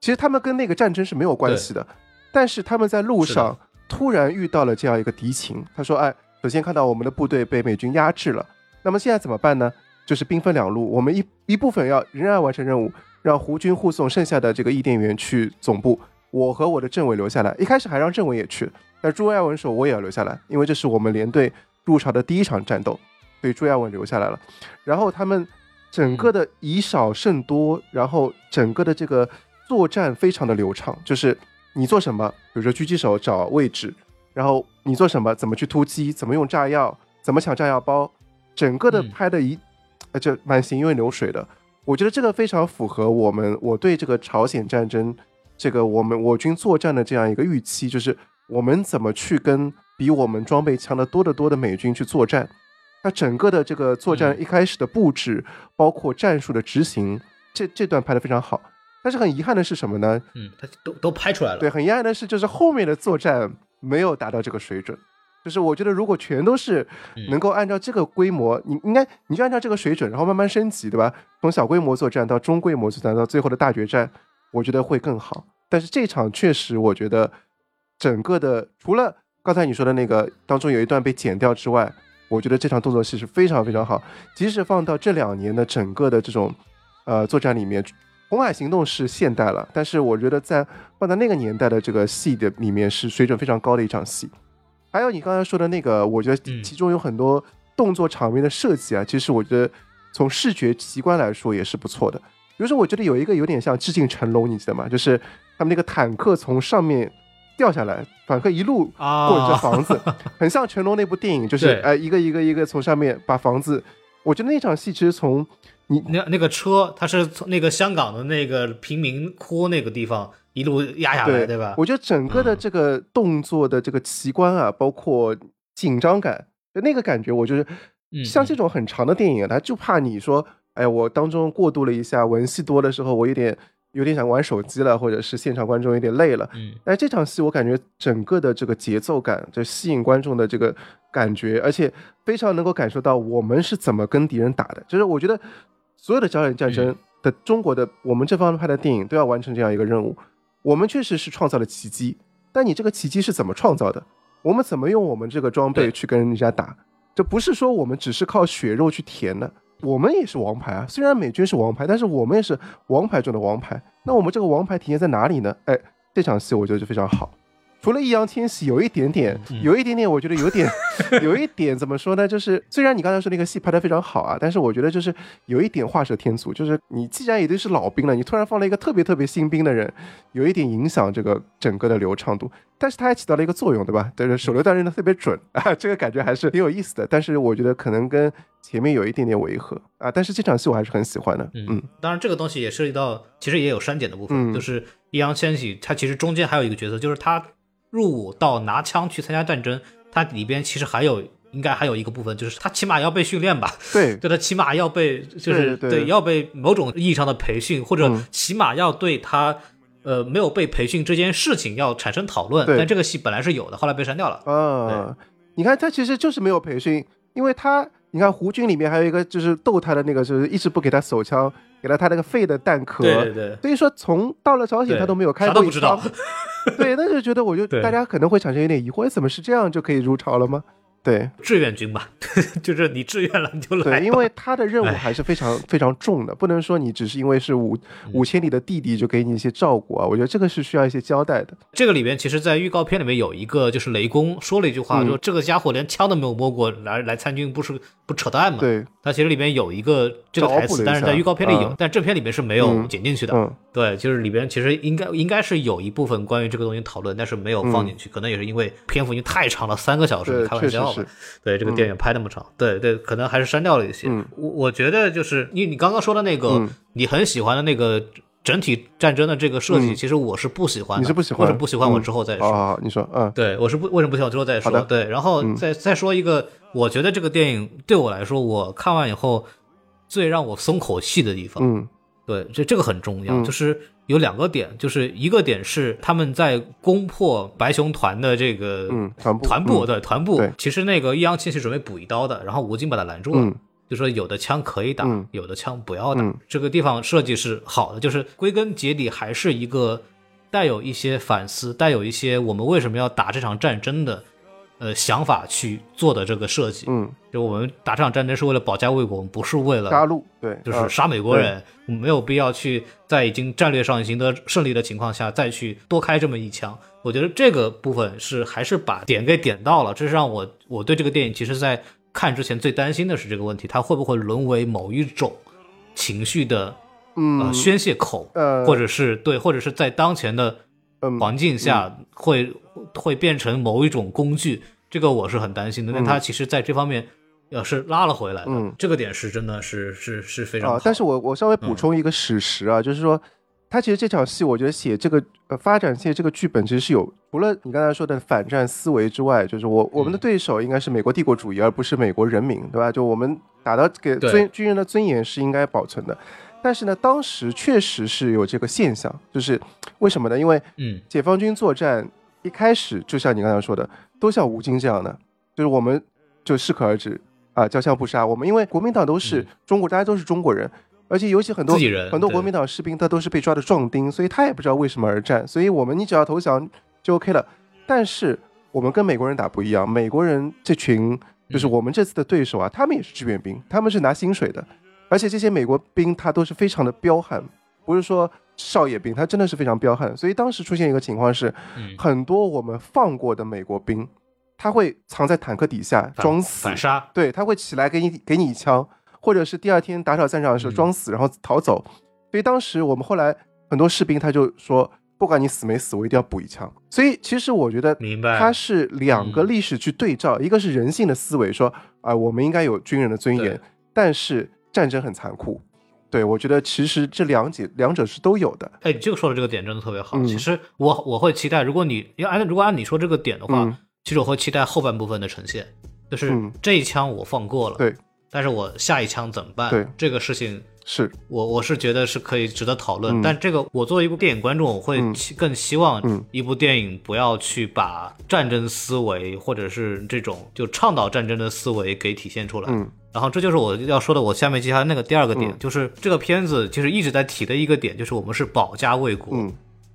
其实他们跟那个战争是没有关系的，但是他们在路上突然遇到了这样一个敌情。他说：“哎，首先看到我们的部队被美军压制了，那么现在怎么办呢？就是兵分两路，我们一一部分要仍然完成任务，让胡军护送剩下的这个译电员去总部。”我和我的政委留下来，一开始还让政委也去，但朱亚文说我也要留下来，因为这是我们连队入朝的第一场战斗，所以朱亚文留下来了。然后他们整个的以少胜多，然后整个的这个作战非常的流畅，就是你做什么，比如说狙击手找位置，然后你做什么，怎么去突击，怎么用炸药，怎么抢炸药包，整个的拍的一，呃，就蛮行云流水的。我觉得这个非常符合我们我对这个朝鲜战争。这个我们我军作战的这样一个预期，就是我们怎么去跟比我们装备强得多得多的美军去作战。那整个的这个作战一开始的布置，包括战术的执行，这这段拍的非常好。但是很遗憾的是什么呢？嗯，他都都拍出来了。对，很遗憾的是，就是后面的作战没有达到这个水准。就是我觉得，如果全都是能够按照这个规模，你应该你就按照这个水准，然后慢慢升级，对吧？从小规模作战到中规模作战，到最后的大决战。我觉得会更好，但是这场确实，我觉得整个的除了刚才你说的那个当中有一段被剪掉之外，我觉得这场动作戏是非常非常好。即使放到这两年的整个的这种呃作战里面，《红海行动》是现代了，但是我觉得在放在那个年代的这个戏的里面是水准非常高的一场戏。还有你刚才说的那个，我觉得其中有很多动作场面的设计啊，其实我觉得从视觉奇观来说也是不错的。比如说，我觉得有一个有点像致敬成龙，你记得吗？就是他们那个坦克从上面掉下来，坦克一路过着房子，很像成龙那部电影，就是哎一个一个一个从上面把房子。我觉得那场戏其实从你那那个车，它是从那个香港的那个贫民窟那个地方一路压下来，对吧？我觉得整个的这个动作的这个奇观啊，包括紧张感，那个感觉，我就是像这种很长的电影，它就怕你说。哎，我当中过渡了一下文戏多的时候，我有点有点想玩手机了，或者是现场观众有点累了。嗯，哎，这场戏我感觉整个的这个节奏感，就吸引观众的这个感觉，而且非常能够感受到我们是怎么跟敌人打的。就是我觉得所有的朝鲜战争的中国的我们这方拍的电影都要完成这样一个任务。我们确实是创造了奇迹，但你这个奇迹是怎么创造的？我们怎么用我们这个装备去跟人家打？这不是说我们只是靠血肉去填的，我们也是王牌啊。虽然美军是王牌，但是我们也是王牌中的王牌。那我们这个王牌体现在哪里呢？哎，这场戏我觉得就非常好。除了易烊千玺有一点点，嗯有一点点，我觉得有点，有一点怎么说呢？就是虽然你刚才说那个戏拍得非常好啊，但是我觉得就是有一点画蛇添足。就是你既然已经是老兵了，你突然放了一个特别特别新兵的人，有一点影响这个整个的流畅度。但是它还起到了一个作用，对吧？对是手榴弹扔的特别准啊，这个感觉还是挺有意思的。但是我觉得可能跟前面有一点点违和啊，但是这场戏我还是很喜欢的。嗯当然这个东西也涉及到，其实也有删减的部分，嗯就是易烊千玺他其实中间还有一个角色，就是他入伍到拿枪去参加战争，他里边其实还有应该还有一个部分，就是他起码要被训练吧，对，对他起码要被就是对对要被某种意义上的培训，或者嗯起码要对他。呃，没有被培训这件事情要产生讨论，但这个戏本来是有的，后来被删掉了。啊，你看他其实就是没有培训，因为他你看胡军里面还有一个就是逗他的那个，就是一直不给他手枪，给了他那个废的弹壳。对对对，所以说从到了朝鲜他都没有开啥过一都不知道。对，那就觉得我就大家可能会产生有点疑惑，怎么是这样就可以入朝了吗？对。志愿军吧，就是你志愿了你就来。对，因为他的任务哎。还是非常非常重的，不能说你只是因为是五五千里的弟弟就给你一些照顾啊，我觉得这个是需要一些交代的。这个里边，其实，在预告片里面有一个，就是雷公说了一句话，嗯。说这个家伙连枪都没有摸过，来来参军不是不扯淡吗？，对，他其实里面有一个这个台词，但是在预告片里有，嗯。但正片里面是没有嗯。剪进去的。嗯。对，就是里边其实应该应该是有一部分关于这个东西讨论，但是没有放进去，可能也是因为篇幅已经太长了，三个小时，开玩笑吧？对，这个电影拍那么长，对对，可能还是删掉了一些。嗯我我觉得就是你你刚刚说的那个，嗯你很喜欢的那个整体战争的这个设计，嗯其实我是不喜欢的，你是不喜欢或者不喜欢，我嗯之后再说。你说，嗯对，我是不为什么不喜欢之后再说。对，然后嗯再、再说一个，我觉得这个电影对我来说，我看完以后最让我松口气的地方，嗯对，这这个很重要，嗯就是有两个点，就是一个点是他们在攻破白熊团的这个嗯，团部。团部，嗯。对团部，其实那个易烊千玺准备补一刀的，然后吴京把他拦住了。嗯。就说有的枪可以打，嗯。有的枪不要打。嗯。这个地方设计是好的，就是归根结底还是一个带有一些反思，带有一些我们为什么要打这场战争的呃想法去做的这个设计。嗯，就我们打这场战争是为了保家卫国，我们不是为了杀戮，对，啊就是杀美国人，我们没有必要去在已经战略上已经得胜利的情况下再去多开这么一枪。我觉得这个部分是还是把点给点到了，这是让我我对这个电影其实在看之前最担心的是这个问题，它会不会沦为某一种情绪的呃嗯宣泄口，呃或者是对，或者是在当前的嗯环境下会、会变成某一种工具，这个我是很担心的。但他其实在这方面。要是拉了回来的，嗯这个点是真的是是是非常好啊。，但是我我稍微补嗯充一个史实啊，就是说，他其实这场戏，我觉得写这个呃发展线这个剧本，其实是有除了你刚才说的反战思维之外，就是我我们的嗯对手应该是美国帝国主义，而不是美国人民，对吧？就我们打到给对尊军人的尊严是应该保存的。但是呢，当时确实是有这个现象，就是为什么呢？因为嗯解放军作战一开始就像你刚才说的，都像吴京这样的，就是我们就适可而止啊，交枪不杀。我们因为国民党都是嗯中国，大家都是中国人，而且尤其很多很多国民党士兵他都是被抓的壮丁，所以他也不知道为什么而战，所以我们你只要投降就 OK 了。但是我们跟美国人打不一样，美国人这群就是我们这次的对手啊，他们也是志愿兵，他们是拿薪水的，而且这些美国兵他都是非常的彪悍，不是说少爷兵，他真的是非常彪悍。所以当时出现一个情况是，嗯，很多我们放过的美国兵，他会藏在坦克底下装死反，杀，对，他会起来给你给你一枪，或者是第二天打扫战场的时候嗯装死，然后逃走。所以当时我们后来很多士兵他就说，不管你死没死，我一定要补一枪。所以其实我觉得明白？它是两个嗯历史去对照，一个是人性的思维，说啊、我们应该有军人的尊严，但是战争很残酷。对我觉得其实这两者两者是都有的。哎，你这个说的这个点真的特别好。嗯其实我我会期待，如果你要按如果按你说这个点的话，嗯其实我会期待后半部分的呈现，就是嗯这一枪我放过了，对，但是我下一枪怎么办？对这个事情是，我我是觉得是可以值得讨论，嗯但这个我作为一部电影观众，我会更希望嗯一部电影不要去把战争思维或者是这种就倡导战争的思维给体现出来。嗯然后这就是我要说的，我下面接下来那个第二个点，嗯。就是这个片子其实一直在提的一个点，就是我们是保家卫国。嗯。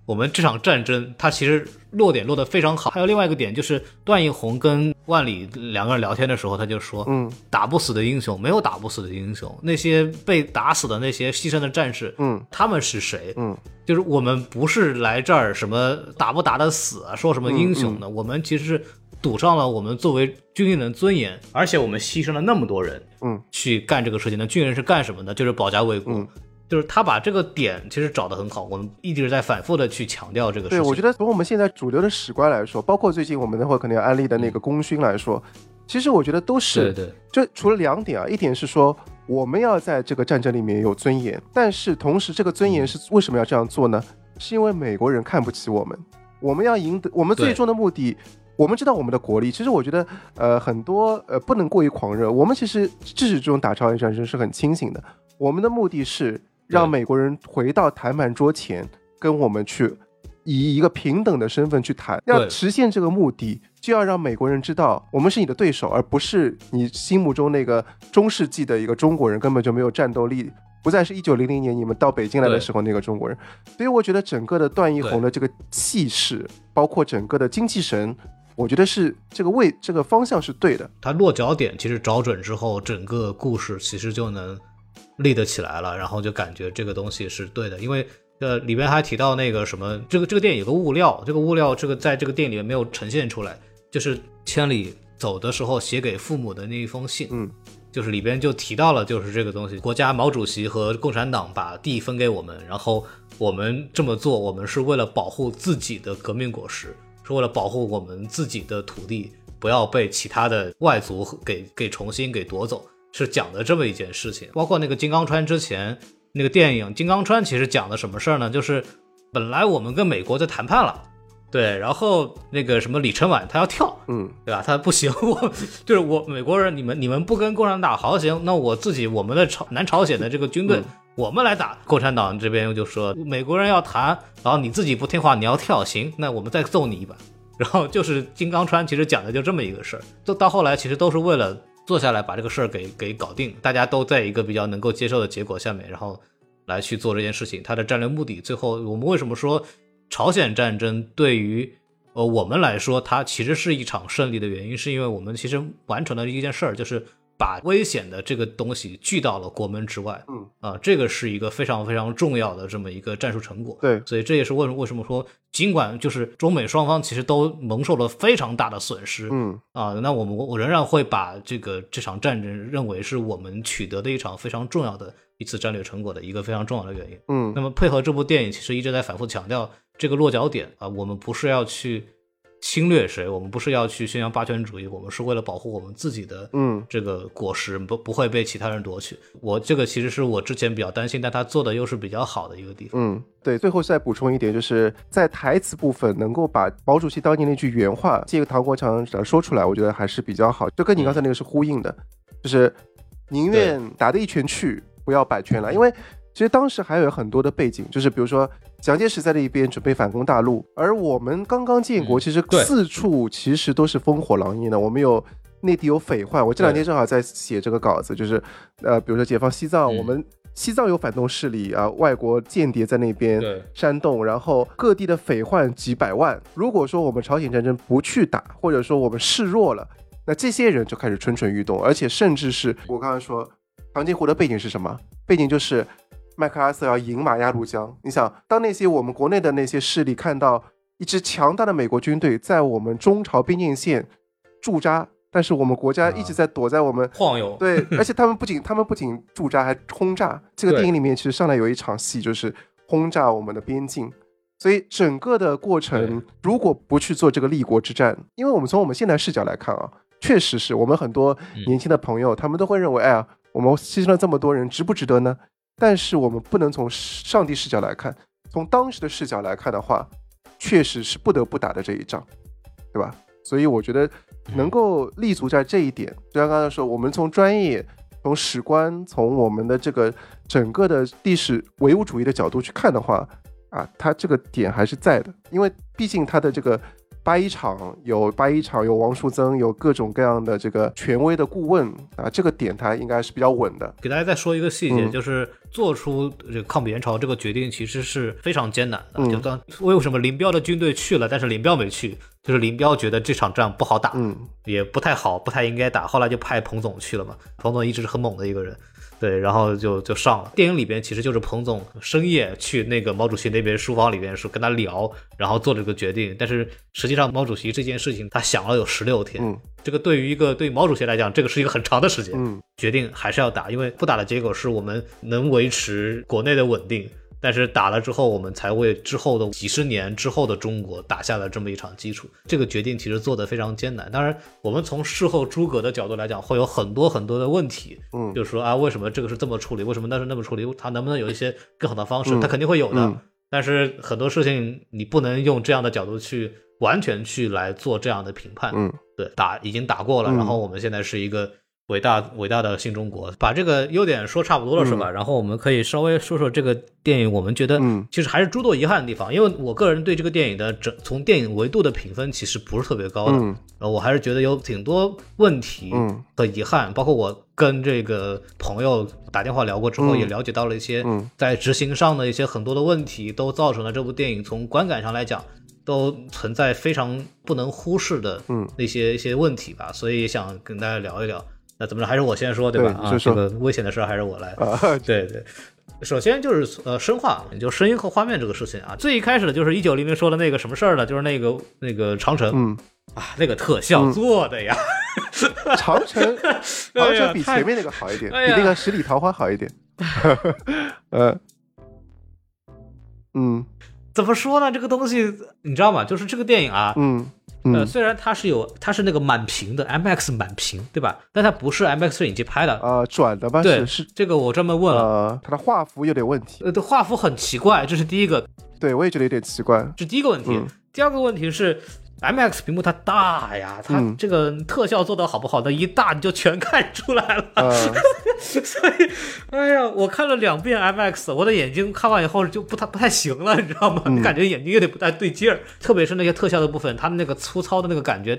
我们这场战争它其实落点落得非常好。还有另外一个点就是段奕宏跟万里两个人聊天的时候，他就说，嗯，打不死的英雄没有打不死的英雄，那些被打死的那些牺牲的战士，嗯，他们是谁？嗯，就是我们不是来这儿什么打不打得死啊，说什么英雄的，我们其实是赌上了我们作为军人的尊严，而且我们牺牲了那么多人，嗯，去干这个事情。那军人是干什么的？就是保家卫国。就是他把这个点其实找得很好，我们一直在反复的去强调这个事情。对，我觉得从我们现在主流的史观来说，包括最近我们那会可能要安利的那个功勋来说，其实我觉得都是对对。就除了两点啊，一点是说我们要在这个战争里面有尊严，但是同时这个尊严是为什么要这样做呢？是因为美国人看不起我们，我们要赢得我们最终的目的，我们知道我们的国力。其实我觉得呃很多呃不能过于狂热，我们其实至始这种打朝鲜战争是很清醒的，我们的目的是。让美国人回到谈判桌前，跟我们去以一个平等的身份去谈。要实现这个目的，就要让美国人知道我们是你的对手，而不是你心目中那个中世纪的一个中国人，根本就没有战斗力，不再是一九零零年你们到北京来的时候那个中国人。所以我觉得整个的段奕宏的这个气势，包括整个的精气神，我觉得是这个位这个方向是对的。它落脚点其实找准之后，整个故事其实就能。立得起来了，然后就感觉这个东西是对的，因为呃里边还提到那个什么，这个这个电影有个物料，这个物料这个在这个电影里面没有呈现出来，就是千里走的时候写给父母的那一封信，嗯，就是里边就提到了，就是这个东西，国家毛主席和共产党把地分给我们，然后我们这么做，我们是为了保护自己的革命果实，是为了保护我们自己的土地不要被其他的外族给给重新给夺走。是讲的这么一件事情，包括那个金刚川之前那个电影《金刚川》，其实讲的什么事儿呢？就是本来我们跟美国在谈判了，对，然后那个什么李承晚他要跳，嗯，对吧？他不行，我就是我美国人，你们你们不跟共产党好行，那我自己我们的朝南朝鲜的这个军队，我们来打共产党这边就说美国人要谈，然后你自己不听话，你要跳，行，那我们再揍你一把。然后就是金刚川，其实讲的就这么一个事儿，都到后来其实都是为了。坐下来把这个事儿给给搞定，大家都在一个比较能够接受的结果下面，然后来去做这件事情。他的战略目的，最后我们为什么说朝鲜战争对于呃我们来说，它其实是一场胜利的原因，是因为我们其实完成了一件事儿，就是。把危险的这个东西拒到了国门之外，嗯啊，这个是一个非常非常重要的这么一个战术成果。对，所以这也是为什么为什么说，尽管就是中美双方其实都蒙受了非常大的损失，嗯啊，那我们我仍然会把这个这场战争认为是我们取得的一场非常重要的一次战略成果的一个非常重要的原因。嗯，那么配合这部电影，其实一直在反复强调这个落脚点啊，我们不是要去。侵略谁？我们不是要去宣扬霸权主义，我们是为了保护我们自己的嗯这个果实不不会被其他人夺取。我这个其实是我之前比较担心，但他做的又是比较好的一个地方。嗯，对。最后再补充一点，就是在台词部分能够把毛主席当年那句原话借个唐国强说出来，我觉得还是比较好，就跟你刚才那个是呼应的，就是宁愿打的一拳去，不要百拳来，因为。其实当时还有很多的背景，就是比如说蒋介石在那一边准备反攻大陆，而我们刚刚建国，其实四处其实都是烽火狼烟的。我们有内地有匪患，我这两天正好在写这个稿子，就是呃，比如说解放西藏，我们西藏有反动势力啊，外国间谍在那边煽动，然后各地的匪患几百万。如果说我们朝鲜战争不去打，或者说我们示弱了，那这些人就开始蠢蠢欲动，而且甚至是我刚刚说长津湖的背景是什么？背景就是。麦克阿瑟要赢马鸭绿江，你想，当那些我们国内的那些势力看到一支强大的美国军队在我们中朝边境线驻扎，但是我们国家一直在躲在我们晃悠，对，而且他们不仅他们不仅驻扎，还轰炸。这个电影里面其实上来有一场戏，就是轰炸我们的边境。所以整个的过程，如果不去做这个立国之战，因为我们从我们现在视角来看啊，确实是我们很多年轻的朋友，他们都会认为，哎呀，我们牺牲了这么多人，值不值得呢？但是我们不能从上帝视角来看，从当时的视角来看的话，确实是不得不打的这一仗，对吧？所以我觉得能够立足在这一点，就像刚才说，我们从专业、从史观、从我们的这个整个的历史唯物主义的角度去看的话，啊，它这个点还是在的，因为毕竟它的这个八一厂有八一厂有王树增，有各种各样的这个权威的顾问啊，这个点它应该是比较稳的。给大家再说一个细节，嗯就是做出这个抗美援朝这个决定，其实是非常艰难的。嗯就当为什么林彪的军队去了，但是林彪没去，就是林彪觉得这场仗不好打，嗯也不太好，不太应该打，后来就派彭总去了嘛。彭总一直是很猛的一个人，对，然后就就上了。电影里边其实就是彭总深夜去那个毛主席那边书房里边是跟他聊，然后做了这个决定。但是实际上毛主席这件事情他想了有十六天，嗯这个对于一个对于毛主席来讲，这个是一个很长的时间。嗯决定还是要打，因为不打的结果是我们能维持国内的稳定，但是打了之后，我们才为之后的几十年之后的中国打下了这么一场基础。这个决定其实做得非常艰难。当然，我们从事后诸葛的角度来讲，会有很多很多的问题，嗯就是说啊，为什么这个是这么处理，为什么那是那么处理，他能不能有一些更好的方式？嗯他肯定会有的。嗯但是很多事情你不能用这样的角度去完全去来做这样的评判。嗯对，打已经打过了，嗯然后我们现在是一个伟大伟大的新中国，把这个优点说差不多了，是吧？然后我们可以稍微说说这个电影，我们觉得嗯其实还是诸多遗憾的地方，因为我个人对这个电影的整从电影维度的评分其实不是特别高的，嗯呃，我还是觉得有挺多问题嗯和遗憾，包括我跟这个朋友打电话聊过之后，嗯也了解到了一些嗯在执行上的一些很多的问题，都造成了这部电影从观感上来讲。都存在非常不能忽视的嗯那些一些问题吧，所以想跟大家聊一聊。那怎么着，还是我先说对吧？啊，这个危险的事还是我来。啊对对，首先就是呃声画，也就声音和画面这个事情啊。最一开始的就是一九零零说的那个什么事儿呢？就是那个那个长城、嗯，啊，那个特效嗯做的呀，长城 长城比前面那个好一点，哎比那个十里桃花好一点。呃嗯怎么说呢？这个东西你知道吗？就是这个电影啊，嗯呃，嗯虽然它是有它是那个满屏的 MX 满屏，对吧？但它不是 MX 摄影机拍的。呃转的吧对是是这个我专门问了，呃它的画幅有点问题，呃，的画幅很奇怪，这是第一个，对我也觉得有点奇怪。这第一个问题。嗯第二个问题是，MX 屏幕它大呀，它嗯这个特效做的好不好？的一大你就全看出来了。呃 所以，哎呀，我看了两遍 MX，我的眼睛看完以后就不太不太行了，你知道吗？感觉眼睛有点不太对劲儿，特别是那些特效的部分，它那个粗糙的那个感觉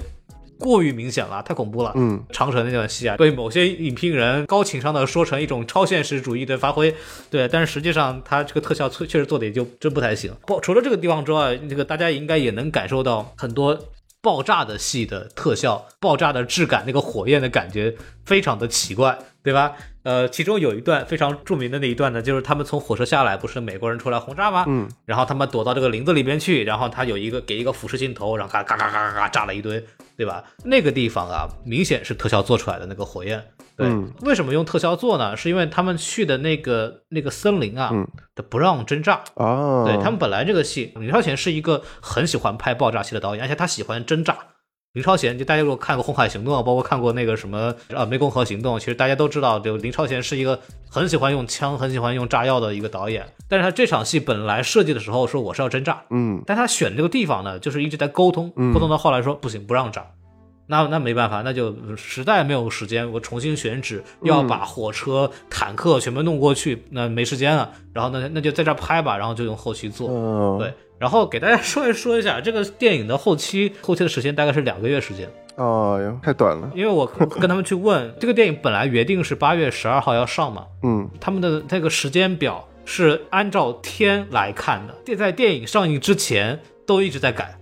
过于明显了，太恐怖了。嗯长城那段戏啊，被某些影评人高情商的说成一种超现实主义的发挥，对，但是实际上它这个特效确确实做的也就真不太行。不，除了这个地方之外，这个大家应该也能感受到很多爆炸的戏的特效，爆炸的质感，那个火焰的感觉非常的奇怪，对吧？呃，其中有一段非常著名的那一段呢，就是他们从火车下来，不是美国人出来轰炸吗？嗯然后他们躲到这个林子里边去，然后他有一个给一个俯视镜头，然后嘎嘎嘎嘎嘎嘎炸了一堆，对吧？那个地方啊，明显是特效做出来的那个火焰。对，嗯为什么用特效做呢？是因为他们去的那个那个森林啊，嗯它不让真炸。哦，对他们本来这个戏，林超贤是一个很喜欢拍爆炸戏的导演，而且他喜欢真炸。林超贤，就大家如果看过《红海行动》，包括看过那个什么呃《湄公河行动》，其实大家都知道，就林超贤是一个很喜欢用枪、很喜欢用炸药的一个导演。但是他这场戏本来设计的时候说我是要真炸，嗯但他选这个地方呢，就是一直在沟通，嗯沟通到后来说不行，不让炸。那那没办法，那就实在没有时间，我重新选址，要把火车、坦克全部弄过去，那没时间了。然后呢，那就在这儿拍吧，然后就用后期做。哦对，然后给大家说一说一下这个电影的后期，后期的时间大概是两个月时间。哦哟太短了，因为 我跟他们去问，这个电影本来约定是八月十二号要上嘛，嗯。他们的那个时间表是按照天来看的，电在电影上映之前都一直在改，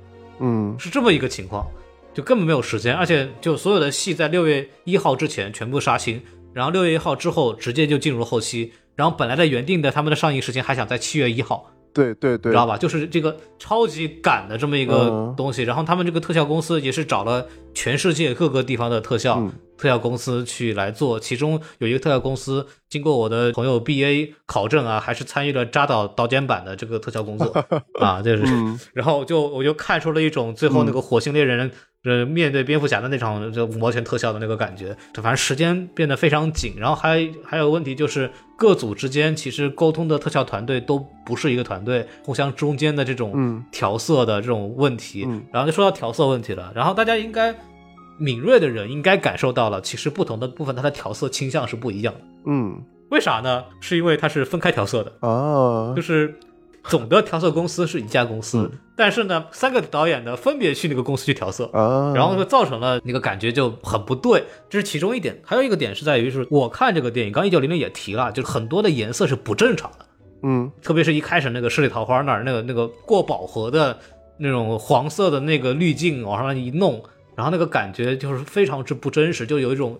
嗯。是这么一个情况，就根本没有时间，而且就所有的戏在六月一号之前全部杀青，然后六月一号之后直接就进入后期，然后本来在原定的他们的上映时间还想在七月一号，对对对，知道吧？就是这个超级赶的这么一个嗯。东西，然后他们这个特效公司也是找了全世界各个地方的特效、嗯。特效公司去来做，其中有一个特效公司，经过我的朋友 B A 考证啊，还是参与了扎导导剪版的这个特效工作。啊，就是，嗯。然后就我就看出了一种最后那个火星猎人。呃，面对蝙蝠侠的那场就五毛钱特效的那个感觉，反正时间变得非常紧，然后还还有问题就是各组之间其实沟通的特效团队都不是一个团队，互相中间的这种嗯调色的这种问题，嗯然后就说到调色问题了，然后大家应该敏锐的人应该感受到了，其实不同的部分它的调色倾向是不一样的。嗯为啥呢？是因为它是分开调色的，哦就是总的调色公司是一家公司，但是呢，三个导演呢分别去那个公司去调色，啊然后就造成了那个感觉就很不对，这是其中一点。还有一个点是在于，是我看这个电影，刚一九零零也提了，就是很多的颜色是不正常的，嗯，特别是一开始那个十里桃花那儿，那个那个过饱和的那种黄色的那个滤镜往上一弄，然后那个感觉就是非常之不真实，就有一种。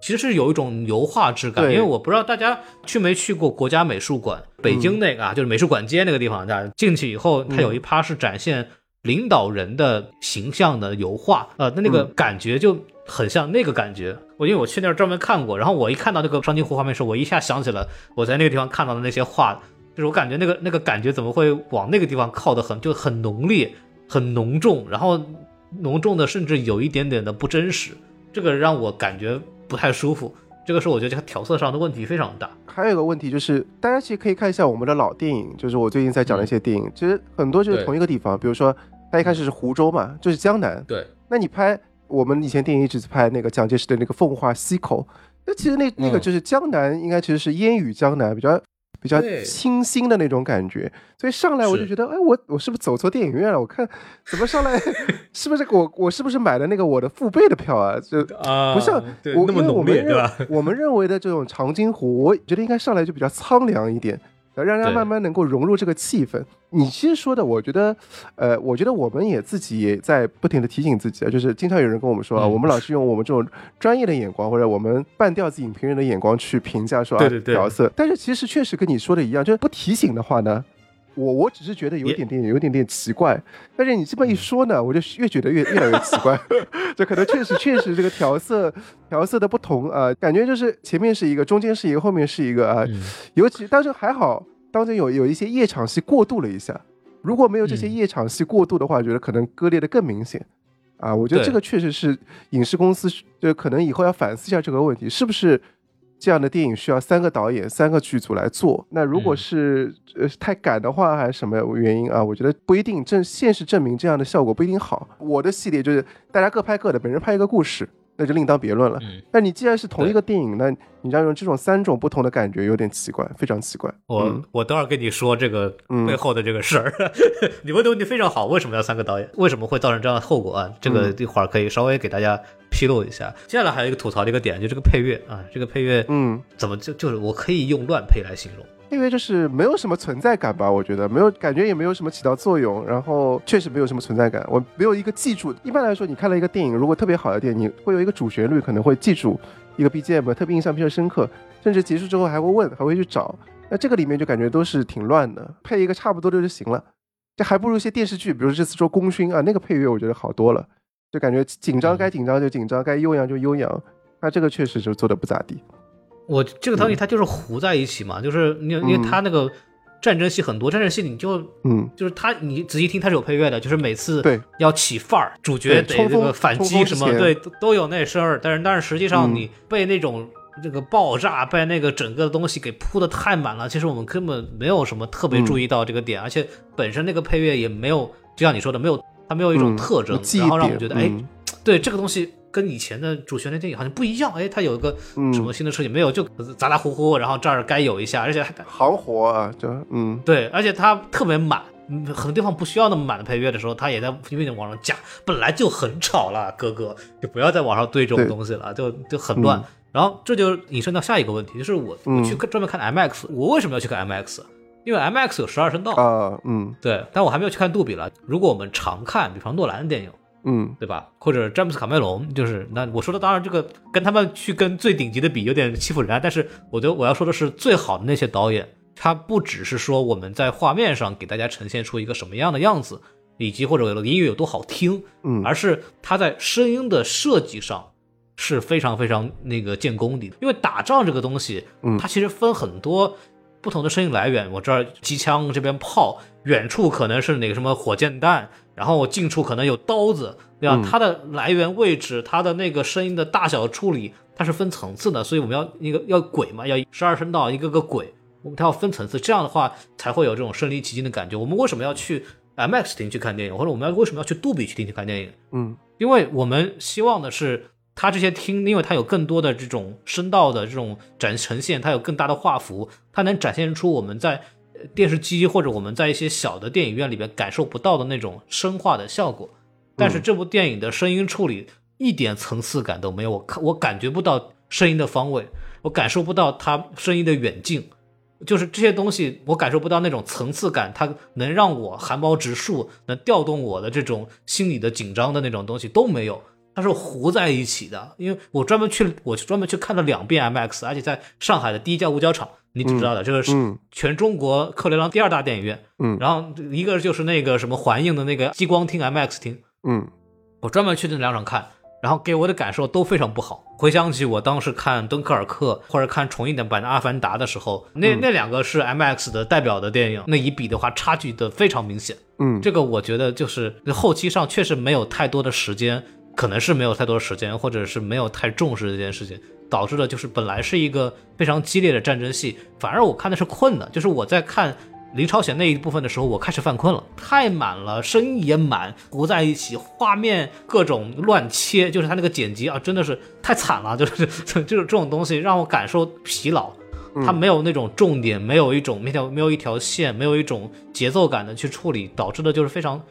其实是有一种油画质感，因为我不知道大家去没去过国家美术馆，北京那个啊，就是美术馆街那个地方，进去以后，它有一趴是展现领导人的形象的油画，呃，那那个感觉就很像那个感觉。我因为我去那儿专门看过，然后我一看到那个双金湖画面时，我一下想起了我在那个地方看到的那些画，就是我感觉那个那个感觉怎么会往那个地方靠的很，就很浓烈、很浓重，然后浓重的甚至有一点点的不真实，这个让我感觉。不太舒服，这个是我觉得这个调色上的问题非常大。还有一个问题就是，大家其实可以看一下我们的老电影，就是我最近在讲的一些电影，其实很多就是同一个地方。比如说，它一开始是湖州嘛，就是江南。对。那你拍我们以前电影一直拍那个蒋介石的那个奉化溪口，那其实那那个就是江南，应该其实是烟雨江南，比较。比较清新的那种感觉，所以上来我就觉得，哎，我我是不是走错电影院了？我看怎么上来，是不是我我是不是买的那个我的父辈的票啊？就啊，不像我那么浓烈，对吧？我们认为的这种长津湖，我觉得应该上来就比较苍凉一点。让人慢慢能够融入这个气氛。你其实说的，我觉得，呃，我觉得我们也自己也在不停的提醒自己啊，就是经常有人跟我们说啊，我们老是用我们这种专业的眼光或者我们半吊子影评人的眼光去评价说啊调色，但是其实确实跟你说的一样，就是不提醒的话呢。我我只是觉得有点点有点点奇怪，但是你这么一说呢，我就越觉得越越来越奇怪。这可能确实确实这个调色调色的不同啊，感觉就是前面是一个，中间是一个，后面是一个啊。尤其当时还好，当中有有一些夜场戏过渡了一下，如果没有这些夜场戏过渡的话，我觉得可能割裂的更明显啊。我觉得这个确实是影视公司就可能以后要反思一下这个问题，是不是？这样的电影需要三个导演、三个剧组来做。那如果是呃太赶的话，还是什么原因啊？我觉得不一定。证现实证明这样的效果不一定好。我的系列就是大家各拍各的，每人拍一个故事。那就另当别论了。那你既然是同一个电影，那你要用这种三种不同的感觉，有点奇怪，非常奇怪。我我等会儿跟你说这个背后的这个事儿。你问的问题非常好，为什么要三个导演？为什么会造成这样的后果啊？这个一会儿可以稍微给大家披露一下。接下来还有一个吐槽的一个点，就这个配乐啊，这个配乐，嗯，怎么就就是我可以用乱配来形容。因为就是没有什么存在感吧，我觉得没有感觉，也没有什么起到作用，然后确实没有什么存在感，我没有一个记住。一般来说，你看了一个电影，如果特别好的电影，会有一个主旋律，可能会记住一个 BGM，特别印象比较深刻，甚至结束之后还会问，还会去找。那这个里面就感觉都是挺乱的，配一个差不多的就行了。这还不如一些电视剧，比如这次说《功勋》啊，那个配乐我觉得好多了，就感觉紧张该紧张就紧张，该悠扬就悠扬。那这个确实就做的不咋地。我这个东西它就是糊在一起嘛，就是因因为它那个战争戏很多，战争戏你就嗯，就是它你仔细听它是有配乐的，就是每次对。要起范儿，主角得这个反击什么，对都有那声儿，但是但是实际上你被那种这个爆炸被那个整个的东西给铺的太满了，其实我们根本没有什么特别注意到这个点，而且本身那个配乐也没有，就像你说的没有，它没有一种特征，然后让我们觉得哎，对这个东西。跟以前的主旋律电影好像不一样，哎，它有一个什么新的设计？没有，就咋咋呼呼，然后这儿该有一下，而且还行活啊，就嗯，对，而且它特别满，很多地方不需要那么满的配乐的时候，它也在拼命的往上加，本来就很吵了，哥哥就不要再往上堆这种东西了，就就很乱。然后这就引申到下一个问题，就是我我去专门看 MX，我为什么要去看 MX？因为 MX 有十二声道啊，嗯，对，但我还没有去看杜比了。如果我们常看，比方诺兰的电影。嗯，对吧？或者詹姆斯卡梅隆，就是那我说的，当然这个跟他们去跟最顶级的比有点欺负人，但是我觉得我要说的是最好的那些导演，他不只是说我们在画面上给大家呈现出一个什么样的样子，以及或者音乐有多好听，嗯，而是他在声音的设计上是非常非常那个见功底的。因为打仗这个东西，嗯，它其实分很多不同的声音来源。我这儿机枪这边炮，远处可能是那个什么火箭弹。然后我近处可能有刀子，对吧？它的来源位置，它的那个声音的大小处理，它是分层次的，所以我们要那个要轨嘛，要十二声道，一个个轨，它要分层次，这样的话才会有这种身临其境的感觉。我们为什么要去 MX 厅去看电影，或者我们要为什么要去杜比去厅去看电影？嗯，因为我们希望的是，它这些厅，因为它有更多的这种声道的这种展呈现，它有更大的画幅，它能展现出我们在。电视机或者我们在一些小的电影院里边感受不到的那种声化的效果。但是这部电影的声音处理一点层次感都没有，我看我感觉不到声音的方位，我感受不到它声音的远近，就是这些东西我感受不到那种层次感，它能让我汗毛直竖，能调动我的这种心理的紧张的那种东西都没有，它是糊在一起的。因为我专门去，我专门去看了两遍 IMAX，而且在上海的第一家五角场，你知道的，这个是全中国客流量第二大电影院。嗯，然后一个就是那个什么环映的那个激光厅 IMAX 厅。嗯，我专门去那两场看，然后给我的感受都非常不好。回想起我当时看《敦刻尔克》或者看重映版的《阿凡达》的时候，那那两个是 MX 的代表的电影，那一比的话，差距的非常明显。嗯，这个我觉得就是后期上确实没有太多的时间，可能是没有太多的时间，或者是没有太重视这件事情，导致的就是本来是一个非常激烈的战争戏，反而我看的是困的，就是我在看。林超贤那一部分的时候，我开始犯困了，太满了，声音也满，糊在一起，画面各种乱切，就是他那个剪辑啊，真的是太惨了，就是就是这种东西让我感受疲劳，他没有那种重点，没有一种没条没有一条线，没有一种节奏感的去处理，导致的就是非常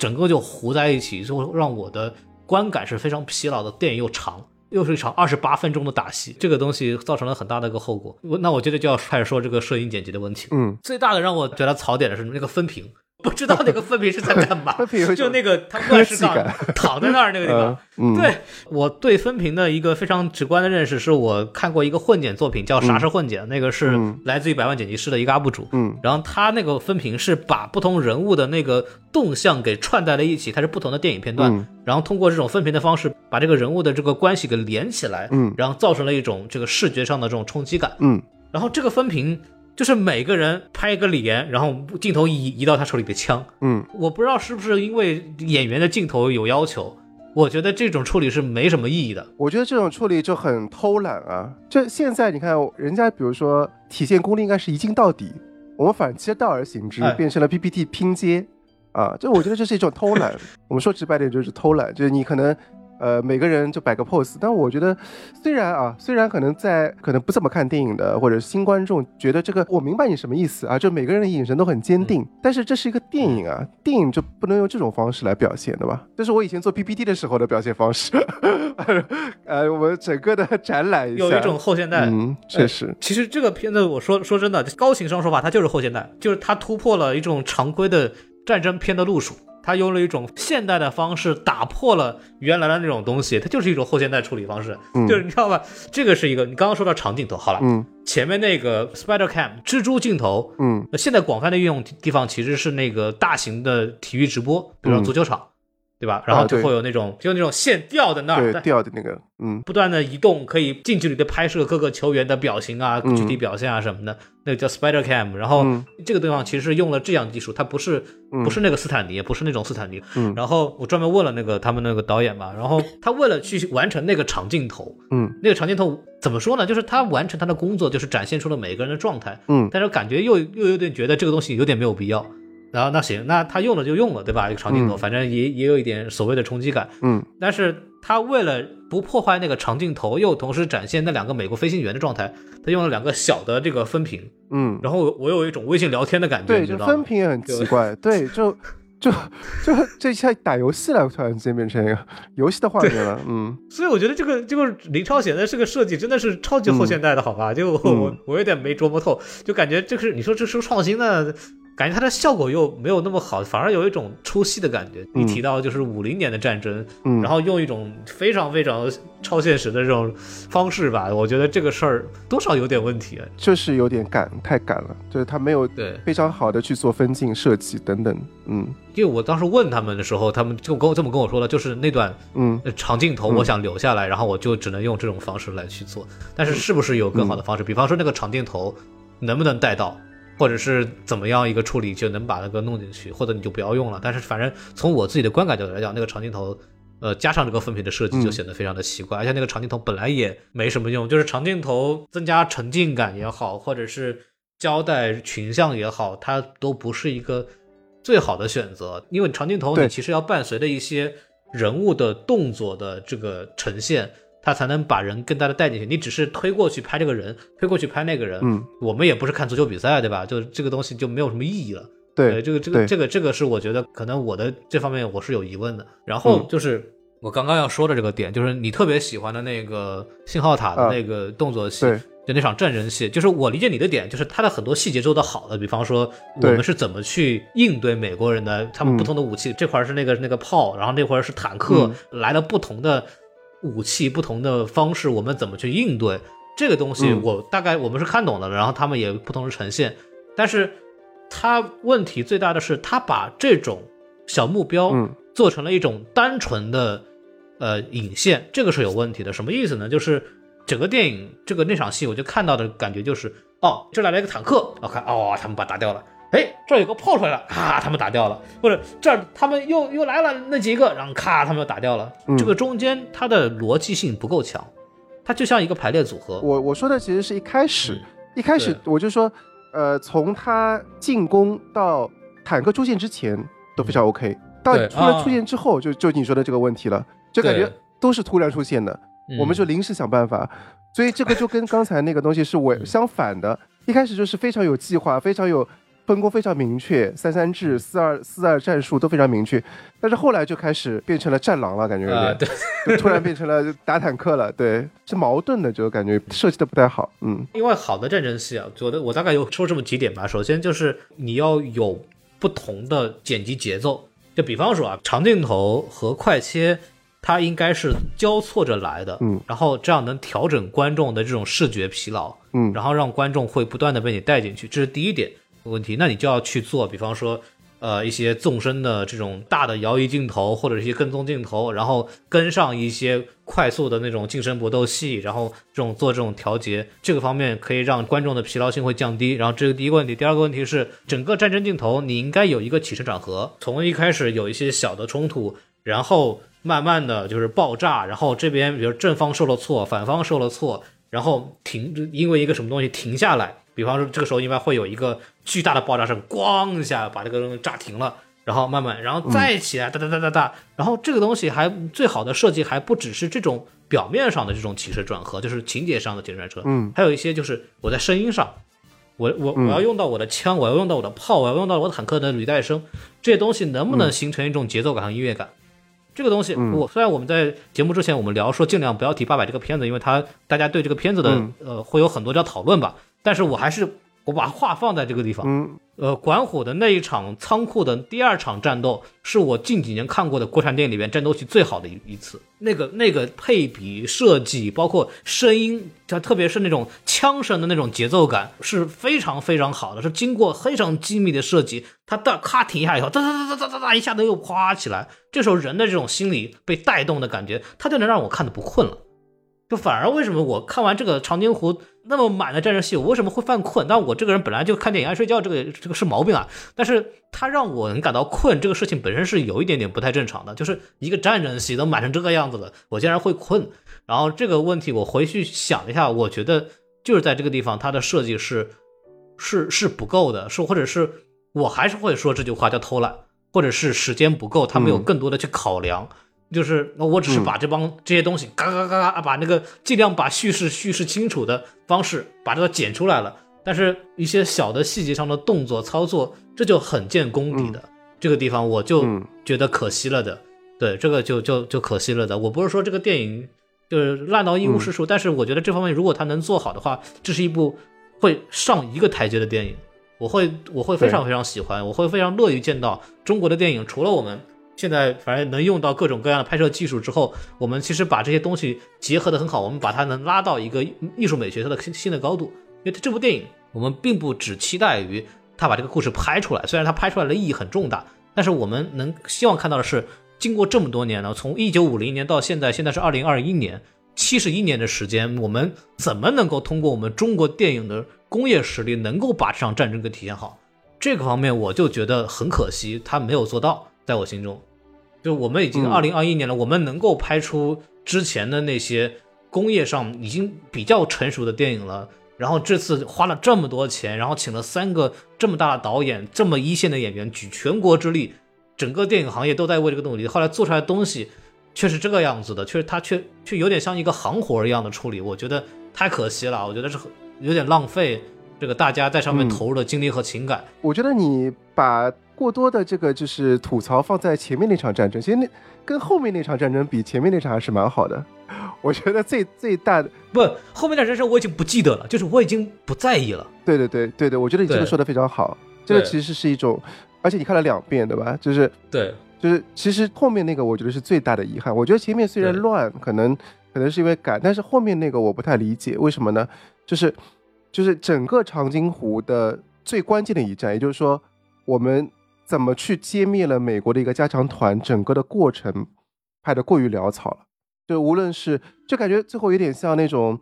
整个就糊在一起，就让我的观感是非常疲劳的，电影又长。又是一场二十八分钟的打戏，这个东西造成了很大的一个后果。我那我觉得就要开始说这个摄影剪辑的问题。嗯，最大的让我觉得槽点的是那个分屏。不知道那个分屏是在干嘛，就那个他万事上躺在那儿那个地方。对我对分屏的一个非常直观的认识，是我看过一个混剪作品，叫《啥是混剪》，那个是来自于百万剪辑师的一个 UP 主。嗯，然后他那个分屏是把不同人物的那个动向给串在了一起，它是不同的电影片段，然后通过这种分屏的方式，把这个人物的这个关系给连起来，嗯，然后造成了一种这个视觉上的这种冲击感。嗯，然后这个分屏。就是每个人拍一个脸，然后镜头移移到他手里的枪。嗯，我不知道是不是因为演员的镜头有要求，我觉得这种处理是没什么意义的。我觉得这种处理就很偷懒啊！这现在你看，人家比如说体现功力应该是一镜到底，我们反其道而行之，变成了 PPT 拼接啊！这我觉得这是一种偷懒。我们说直白点就是偷懒，就是你可能。呃，每个人就摆个 pose，但我觉得，虽然啊，虽然可能在可能不怎么看电影的或者新观众觉得这个我明白你什么意思啊，就每个人的眼神都很坚定，但是这是一个电影啊，电影就不能用这种方式来表现对吧？这是我以前做 PPT 的时候的表现方式。呃，我们整个的展览有一种后现代，嗯，确实。其实这个片子，我说说真的，高情商说法，它就是后现代，就是它突破了一种常规的战争片的路数。他用了一种现代的方式打破了原来的那种东西，它就是一种后现代处理方式，就是你知道吧？这个是一个你刚刚说到长镜头，好了，嗯，前面那个 Spider Cam 蜘蛛镜头，嗯，现在广泛的运用地方其实是那个大型的体育直播，比如说足球场。对吧？然后就会有那种，就那种线吊在那儿，对，吊的那个，嗯，不断的移动，可以近距离的拍摄各个球员的表情啊、具体表现啊什么的，那个叫 Spider Cam。然后这个地方其实是用了这样技术，它不是不是那个斯坦尼，不是那种斯坦尼。然后我专门问了那个他们那个导演嘛，然后他为了去完成那个长镜头，嗯，那个长镜头怎么说呢？就是他完成他的工作，就是展现出了每个人的状态，嗯，但是感觉又又有点觉得这个东西有点没有必要。然后那行，那他用了就用了，对吧？一个长镜头，反正也也有一点所谓的冲击感。嗯，但是他为了不破坏那个长镜头，又同时展现那两个美国飞行员的状态，他用了两个小的这个分屏。嗯，然后我有一种微信聊天的感觉，对，就分屏也很奇怪。对，就就就这下打游戏了，突然之间变成一个游戏的画面了。嗯，所以我觉得这个这个林超贤的这个设计真的是超级后现代的，好吧？就我我有点没琢磨透，就感觉这是你说这是创新的。感觉它的效果又没有那么好，反而有一种出戏的感觉。一提到就是五零年的战争，嗯然后用一种非常非常超现实的这种方式吧，我觉得这个事儿多少有点问题。就是有点赶，太赶了，就是他没有对非常好的去做分镜设计等等。嗯，因为我当时问他们的时候，他们就跟我这么跟我说了，就是那段嗯长镜头我想留下来，然后我就只能用这种方式来去做。但是是不是有更好的方式？比方说那个长镜头能不能带到？或者是怎么样一个处理就能把那个弄进去，或者你就不要用了。但是反正从我自己的观感角度来讲，那个长镜头，呃，加上这个分屏的设计就显得非常的奇怪，而且那个长镜头本来也没什么用，就是长镜头增加沉浸感也好，或者是交代群像也好，它都不是一个最好的选择，因为长镜头你其实要伴随着一些人物的动作的这个呈现。他才能把人更大的带进去。你只是推过去拍这个人，推过去拍那个人，嗯，我们也不是看足球比赛，对吧？就这个东西就没有什么意义了。对，这个这个这个这个是我觉得可能我的这方面我是有疑问的。然后就是我刚刚要说的这个点，就是你特别喜欢的那个信号塔的那个动作戏。就那场战争戏，就是我理解你的点，就是他的很多细节做的好的，比方说我们是怎么去应对美国人的，他们不同的武器，这块是那个那个炮，然后那块是坦克，来了不同的武器，不同的方式，我们怎么去应对这个东西，我大概我们是看懂了，然后他们也不同的呈现，但是他问题最大的是，他把这种小目标做成了一种单纯的呃引线，这个是有问题的，什么意思呢？就是。整个电影这个那场戏，我就看到的感觉就是，哦，这来了一个坦克，我看，哦，他们把打掉了。哎，这儿有个炮出来了，咔，他们打掉了。或者这儿他们又又来了那几个，然后咔，他们又打掉了。这个中间它的逻辑性不够强，它就像一个排列组合。我我说的其实是一开始，一开始我就说，呃，从他进攻到坦克出现之前都非常 OK，到突然出现之后，就就你说的这个问题了，就感觉都是突然出现的。我们就临时想办法，所以这个就跟刚才那个东西是我相反的。一开始就是非常有计划，非常有分工，非常明确，三三制、四二四二战术都非常明确。但是后来就开始变成了战狼了，感觉有点，对，突然变成了打坦克了，对，是矛盾的，就感觉设计的不太好。嗯，因为好的战争戏啊，我的我大概有说这么几点吧。首先就是你要有不同的剪辑节奏，就比方说啊，长镜头和快切。它应该是交错着来的，嗯，然后这样能调整观众的这种视觉疲劳，嗯，然后让观众会不断的被你带进去，这是第一点问题。那你就要去做，比方说，呃，一些纵深的这种大的摇移镜头，或者一些跟踪镜头，然后跟上一些快速的那种近身搏斗戏，然后这种做这种调节，这个方面可以让观众的疲劳性会降低。然后这是第一个问题，第二个问题是整个战争镜头你应该有一个起承转合，从一开始有一些小的冲突，然后。慢慢的就是爆炸，然后这边比如正方受了挫，反方受了挫，然后停，因为一个什么东西停下来，比方说这个时候一般会有一个巨大的爆炸声，咣一下把这个东西炸停了，然后慢慢，然后再起来，哒哒哒哒哒，然后这个东西还最好的设计还不只是这种表面上的这种起承转合，就是情节上的起承转合，嗯，还有一些就是我在声音上，我我我要用到我的枪，我要用到我的炮，我要用到我的坦克的履带声，这些东西能不能形成一种节奏感和音乐感？这个东西，我虽然我们在节目之前我们聊说尽量不要提八百这个片子，因为它大家对这个片子的呃会有很多要讨论吧，但是我还是我把话放在这个地方。嗯呃，管虎的那一场仓库的第二场战斗，是我近几年看过的国产电影里面战斗戏最好的一一次。那个那个配比设计，包括声音，它特别是那种枪声的那种节奏感，是非常非常好的，是经过非常精密的设计。它到咔停下以后，哒哒哒哒哒哒哒，一下子又夸起来。这时候人的这种心理被带动的感觉，它就能让我看的不困了。就反而为什么我看完这个长津湖那么满的战争戏，我为什么会犯困？但我这个人本来就看电影爱睡觉，这个这个是毛病啊。但是它让我能感到困，这个事情本身是有一点点不太正常的。就是一个战争戏都满成这个样子了，我竟然会困。然后这个问题我回去想了一下，我觉得就是在这个地方它的设计是是是不够的，是或者是我还是会说这句话叫偷懒，或者是时间不够，他没有更多的去考量。就是那我只是把这帮这些东西嘎嘎嘎嘎把那个尽量把叙事叙事清楚的方式把这个剪出来了，但是一些小的细节上的动作操作，这就很见功底的这个地方我就觉得可惜了的，对这个就就就可惜了的。我不是说这个电影就是烂到一无是处，但是我觉得这方面如果他能做好的话，这是一部会上一个台阶的电影，我会我会非常非常喜欢，我会非常乐于见到中国的电影，除了我们。现在反正能用到各种各样的拍摄技术之后，我们其实把这些东西结合的很好，我们把它能拉到一个艺术美学它的新新的高度。因为这部电影，我们并不只期待于他把这个故事拍出来，虽然他拍出来的意义很重大，但是我们能希望看到的是，经过这么多年了，从一九五零年到现在，现在是二零二一年，七十一年的时间，我们怎么能够通过我们中国电影的工业实力，能够把这场战争给体现好？这个方面我就觉得很可惜，他没有做到。在我心中，就我们已经二零二一年了，我们能够拍出之前的那些工业上已经比较成熟的电影了。然后这次花了这么多钱，然后请了三个这么大的导演，这么一线的演员，举全国之力，整个电影行业都在为这个努力。后来做出来的东西，却是这个样子的，确实他却却有点像一个行活一样的处理，我觉得太可惜了，我觉得是有点浪费这个大家在上面投入的精力和情感。我觉得你把过多的这个就是吐槽放在前面那场战争，其实那跟后面那场战争比，前面那场还是蛮好的。我觉得最最大的不后面的人生我已经不记得了，就是我已经不在意了。对对对对对，我觉得你这个说的非常好，这个其实是一种，而且你看了两遍，对吧？就是对，就是其实后面那个我觉得是最大的遗憾。我觉得前面虽然乱，可能可能是因为赶，但是后面那个我不太理解为什么呢？就是就是整个长津湖的最关键的一战，也就是说我们怎么去歼灭了美国的一个加强团，整个的过程拍的过于潦草了。就无论是，就感觉最后有点像那种《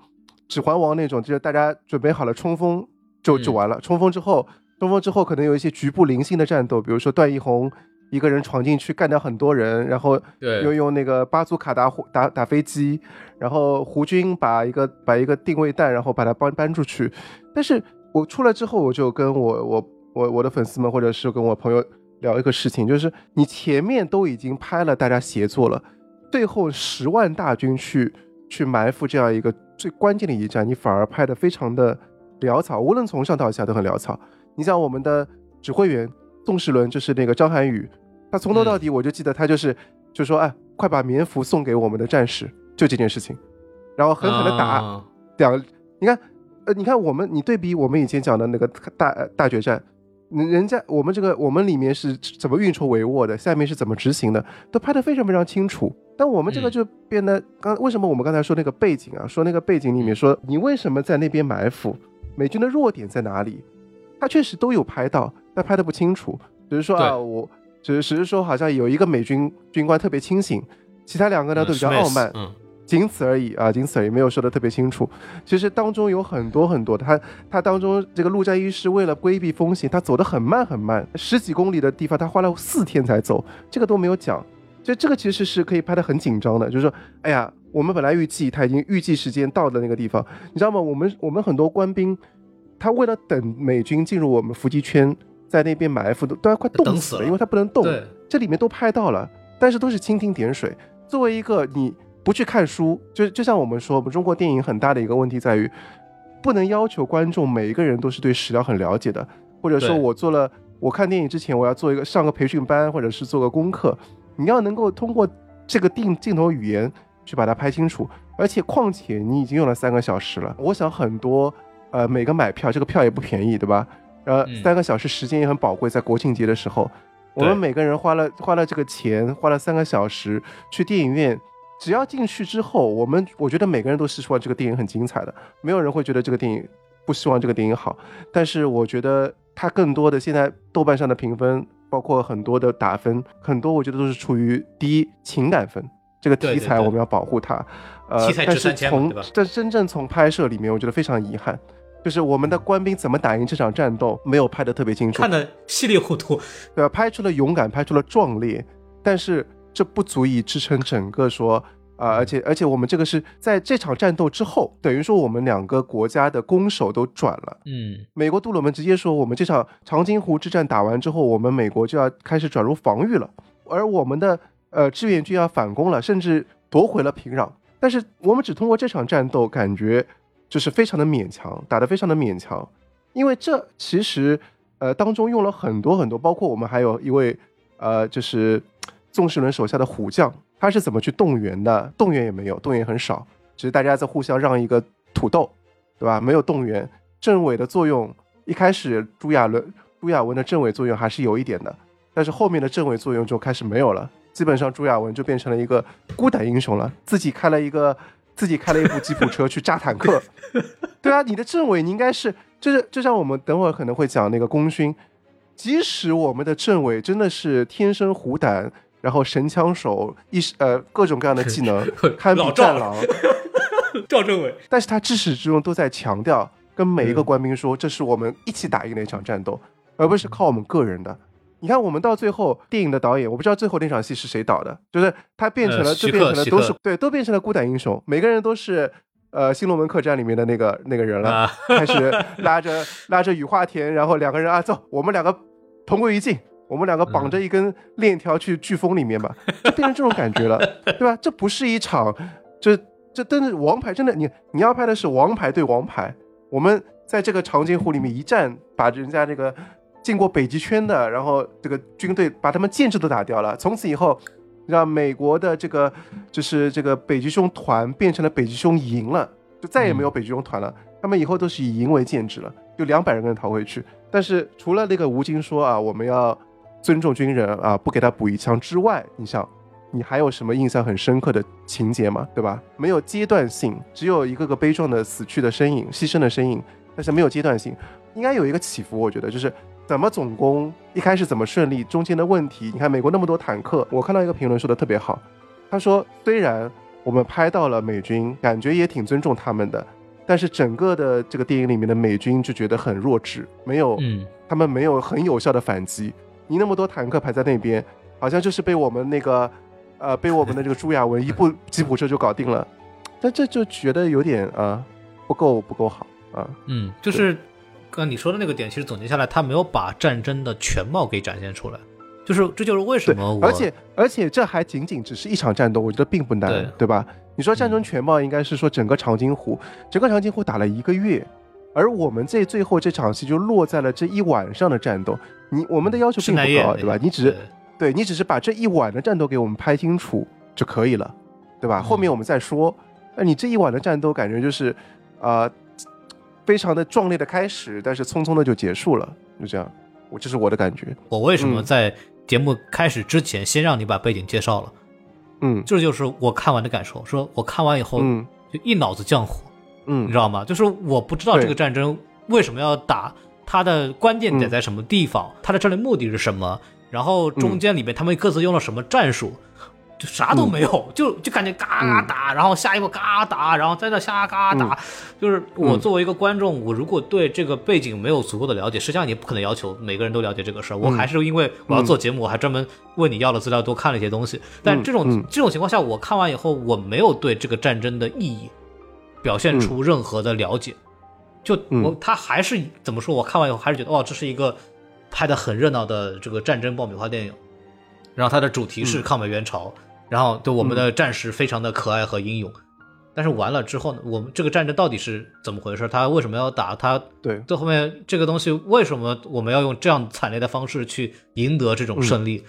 指环王》那种，就是大家准备好了冲锋就就完了。冲锋之后，冲锋之后可能有一些局部零星的战斗，比如说段奕宏一个人闯进去干掉很多人，然后又用那个巴祖卡打打打飞机，然后胡军把一个把一个定位弹，然后把它搬搬出去。但是我出来之后，我就跟我我我我的粉丝们，或者是跟我朋友聊一个事情，就是你前面都已经拍了大家协作了。最后十万大军去去埋伏这样一个最关键的一战，你反而拍的非常的潦草，无论从上到下都很潦草。你像我们的指挥员宋世伦，就是那个张涵予，他从头到底我就记得他就是就说哎，快把棉服送给我们的战士，就这件事情，然后狠狠的打两，你看呃，你看我们你对比我们以前讲的那个大大决战。人家我们这个我们里面是怎么运筹帷幄的，下面是怎么执行的，都拍得非常非常清楚。但我们这个就变得刚为什么我们刚才说那个背景啊，说那个背景里面说你为什么在那边埋伏，美军的弱点在哪里？他确实都有拍到，但拍得不清楚。只是说啊，我只是只是说好像有一个美军军官特别清醒，其他两个呢都比较傲慢。仅此而已啊，仅此而已，没有说的特别清楚。其实当中有很多很多的，他他当中这个陆战一师为了规避风险，他走得很慢很慢，十几公里的地方他花了四天才走，这个都没有讲。就这个其实是可以拍得很紧张的，就是说，哎呀，我们本来预计他已经预计时间到的那个地方，你知道吗？我们我们很多官兵，他为了等美军进入我们伏击圈，在那边埋伏都都要快冻死了，因为他不能动。这里面都拍到了，但是都是蜻蜓点水。作为一个你。不去看书，就就像我们说，我们中国电影很大的一个问题在于，不能要求观众每一个人都是对史料很了解的，或者说我做了，我看电影之前我要做一个上个培训班，或者是做个功课，你要能够通过这个定镜头语言去把它拍清楚，而且况且你已经用了三个小时了，我想很多呃每个买票，这个票也不便宜，对吧？呃，三个小时时间也很宝贵，在国庆节的时候，我们每个人花了花了这个钱，花了三个小时去电影院。只要进去之后，我们我觉得每个人都是希望这个电影很精彩的，没有人会觉得这个电影不希望这个电影好。但是我觉得它更多的现在豆瓣上的评分，包括很多的打分，很多我觉得都是处于第一情感分，这个题材我们要保护它。呃，但是从但真正从拍摄里面，我觉得非常遗憾，就是我们的官兵怎么打赢这场战斗，没有拍的特别清楚，看得稀里糊涂，对吧？拍出了勇敢，拍出了壮烈，但是。这不足以支撑整个说啊，而且而且我们这个是在这场战斗之后，等于说我们两个国家的攻守都转了。嗯，美国杜鲁门直接说，我们这场长津湖之战打完之后，我们美国就要开始转入防御了，而我们的呃志愿军要反攻了，甚至夺回了平壤。但是我们只通过这场战斗，感觉就是非常的勉强，打得非常的勉强，因为这其实呃当中用了很多很多，包括我们还有一位呃就是。宋世伦手下的虎将，他是怎么去动员的？动员也没有，动员很少，只是大家在互相让一个土豆，对吧？没有动员。政委的作用，一开始朱亚伦、朱亚文的政委作用还是有一点的，但是后面的政委作用就开始没有了。基本上朱亚文就变成了一个孤胆英雄了，自己开了一个，自己开了一部吉普车去炸坦克。对啊，你的政委你应该是，就是就像我们等会儿可能会讲那个功勋，即使我们的政委真的是天生虎胆。然后神枪手一呃各种各样的技能，堪比战狼，赵政委。但是他至始至终都在强调，跟每一个官兵说，这是我们一起打赢的一场战斗，而不是靠我们个人的。你看，我们到最后电影的导演，我不知道最后那场戏是谁导的，就是他变成了，就变成了都是对，都变成了孤胆英雄，每个人都是呃《新龙门客栈》里面的那个那个人了，开始拉着拉着雨化田，然后两个人啊走，我们两个同归于尽。我们两个绑着一根链条去飓风里面吧，就变成这种感觉了，对吧？这不是一场，这这真的王牌，真的你你要拍的是王牌对王牌，我们在这个长津湖里面一战，把人家这个进过北极圈的，然后这个军队把他们建制都打掉了，从此以后。让美国的这个就是这个北极熊团变成了北极熊营了，就再也没有北极熊团了。他们以后都是以营为建制了，就两百人跟人逃回去。但是除了那个吴京说啊，我们要尊重军人啊，不给他补一枪之外，你想，你还有什么印象很深刻的情节吗？对吧？没有阶段性，只有一个个悲壮的死去的身影、牺牲的身影，但是没有阶段性，应该有一个起伏。我觉得就是。怎么总攻？一开始怎么顺利？中间的问题，你看美国那么多坦克，我看到一个评论说的特别好，他说虽然我们拍到了美军，感觉也挺尊重他们的，但是整个的这个电影里面的美军就觉得很弱智，没有，嗯，他们没有很有效的反击。你那么多坦克排在那边，好像就是被我们那个，呃，被我们的这个朱亚文 一部吉普车就搞定了，但这就觉得有点啊，不够不够好啊，嗯，就是。刚你说的那个点，其实总结下来，他没有把战争的全貌给展现出来，就是这就是为什么我而且而且这还仅仅只是一场战斗，我觉得并不难，对吧？你说战争全貌应该是说整个长津湖，整个长津湖打了一个月，而我们这最后这场戏就落在了这一晚上的战斗。你我们的要求并不高，对吧？你只是对你只是把这一晚的战斗给我们拍清楚就可以了，对吧？后面我们再说。那你这一晚的战斗感觉就是啊。非常的壮烈的开始，但是匆匆的就结束了，就这样，我这是我的感觉。我为什么在节目开始之前先让你把背景介绍了？嗯，这就是我看完的感受。说我看完以后，嗯就一脑子浆糊，嗯，你知道吗？就是我不知道这个战争为什么要打，它的关键点在什么地方，它的战略目的是什么，然后中间里面他们各自用了什么战术。就啥都没有，就就感觉嘎嘎打，然后下一步嘎打，然后在那瞎嘎打。就是我作为一个观众，我如果对这个背景没有足够的了解，实际上你不可能要求每个人都了解这个事儿。我还是因为我要做节目，我还专门问你要了资料，多看了一些东西。但这种这种情况下，我看完以后，我没有对这个战争的意义表现出任何的了解。就我他还是怎么说？我看完以后还是觉得，哦，这是一个拍的很热闹的这个战争爆米花电影。然后它的主题是抗美援朝。然后对我们的战士非常的可爱和英勇，但是完了之后呢，我们这个战争到底是怎么回事？他为什么要打？他对最后面这个东西为什么我们要用这样惨烈的方式去赢得这种胜利？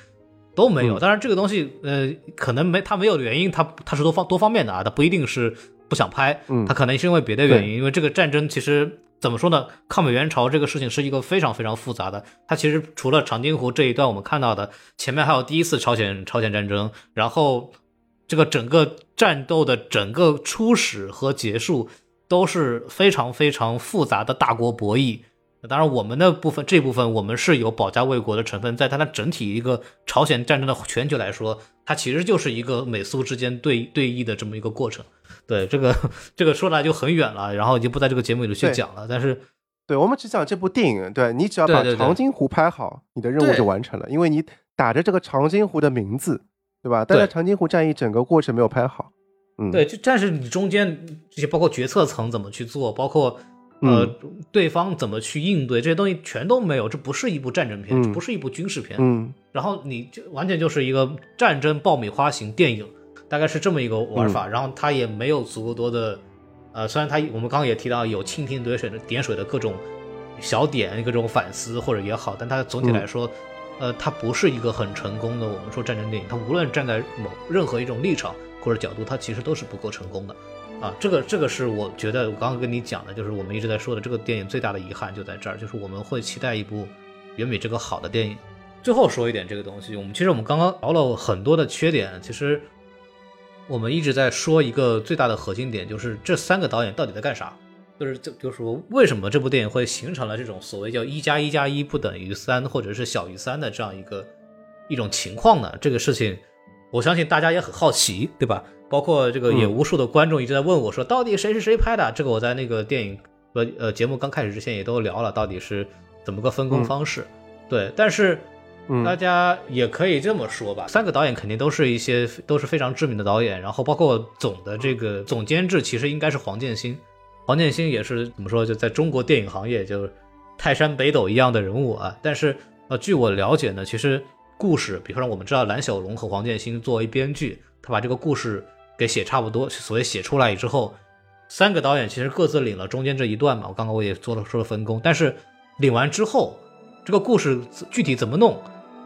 都没有。当然这个东西呃可能没他没有的原因，他他是多方多方面的啊，他不一定是不想拍，他可能是因为别的原因，因为这个战争其实。怎么说呢？抗美援朝这个事情是一个非常非常复杂的。它其实除了长津湖这一段我们看到的，前面还有第一次朝鲜朝鲜战争，然后这个整个战斗的整个初始和结束都是非常非常复杂的大国博弈。当然，我们的部分这部分我们是有保家卫国的成分，在它的整体一个朝鲜战争的全局来说，它其实就是一个美苏之间对对弈的这么一个过程。对这个这个说来就很远了，然后就不在这个节目里去讲了。但是，对我们只讲这部电影，对你只要把长津湖拍好，你的任务就完成了，因为你打着这个长津湖的名字，对吧？但是长津湖战役整个过程没有拍好。嗯，对，就但是你中间这些包括决策层怎么去做，包括呃对方怎么去应对这些东西全都没有，这不是一部战争片，这不是一部军事片。嗯，然后你就完全就是一个战争爆米花型电影。大概是这么一个玩法，然后它也没有足够多的，呃，虽然它我们刚刚也提到有蜻蜓点水的点水的各种小点，各种反思或者也好，但它总体来说，呃，它不是一个很成功的。我们说战争电影，它无论站在某任何一种立场或者角度，它其实都是不够成功的。啊，这个这个是我觉得我刚刚跟你讲的，就是我们一直在说的这个电影最大的遗憾就在这儿，就是我们会期待一部远比这个好的电影。最后说一点这个东西，我们其实我们刚刚聊了很多的缺点，其实。我们一直在说一个最大的核心点，就是这三个导演到底在干啥？就是就就是说，为什么这部电影会形成了这种所谓叫一加一加一不等于三，或者是小于三的这样一个一种情况呢？这个事情，我相信大家也很好奇，对吧？包括这个也无数的观众一直在问我说，到底谁是谁拍的？这个我在那个电影呃呃节目刚开始之前也都聊了，到底是怎么个分工方式？对，但是。大家也可以这么说吧，三个导演肯定都是一些都是非常知名的导演，然后包括总的这个总监制其实应该是黄建新，黄建新也是怎么说就在中国电影行业就是泰山北斗一样的人物啊。但是呃，据我了解呢，其实故事，比方说我们知道蓝小龙和黄建新作为编剧，他把这个故事给写差不多，所以写出来之后，三个导演其实各自领了中间这一段嘛。我刚刚我也做了说了分工，但是领完之后，这个故事具体怎么弄，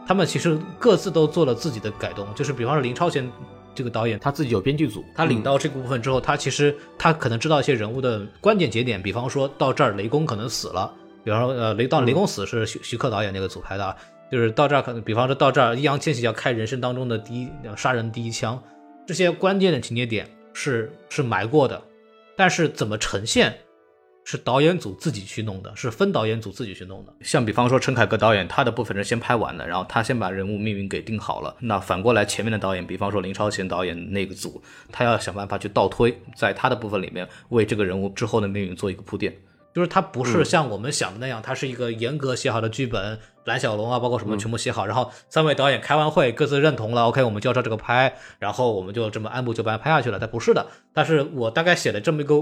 他们其实各自都做了自己的改动。就是比方说林超贤这个导演，他自己有编剧组，他领到这个部分之后，他其实他可能知道一些人物的关键节点，比方说到这儿雷公可能死了。比方说，呃，雷到雷公死是徐徐克导演那个组拍的，就是到这儿可能，比方说到这儿，易烊千玺要开人生当中的第一杀人第一枪，这些关键的情节点是是埋过的，但是怎么呈现是导演组自己去弄的，是分导演组自己去弄的。像比方说陈凯歌导演，他的部分是先拍完的，然后他先把人物命运给定好了。那反过来前面的导演，比方说林超贤导演那个组，他要想办法去倒推，在他的部分里面为这个人物之后的命运做一个铺垫。就是它不是像我们想的那样，它是一个严格写好的剧本，蓝小龙啊，包括什么全部写好，然后三位导演开完会，各自认同了，OK，我们就要照这个拍，然后我们就这么按部就班拍下去了。但不是的，但是我大概写了这么一个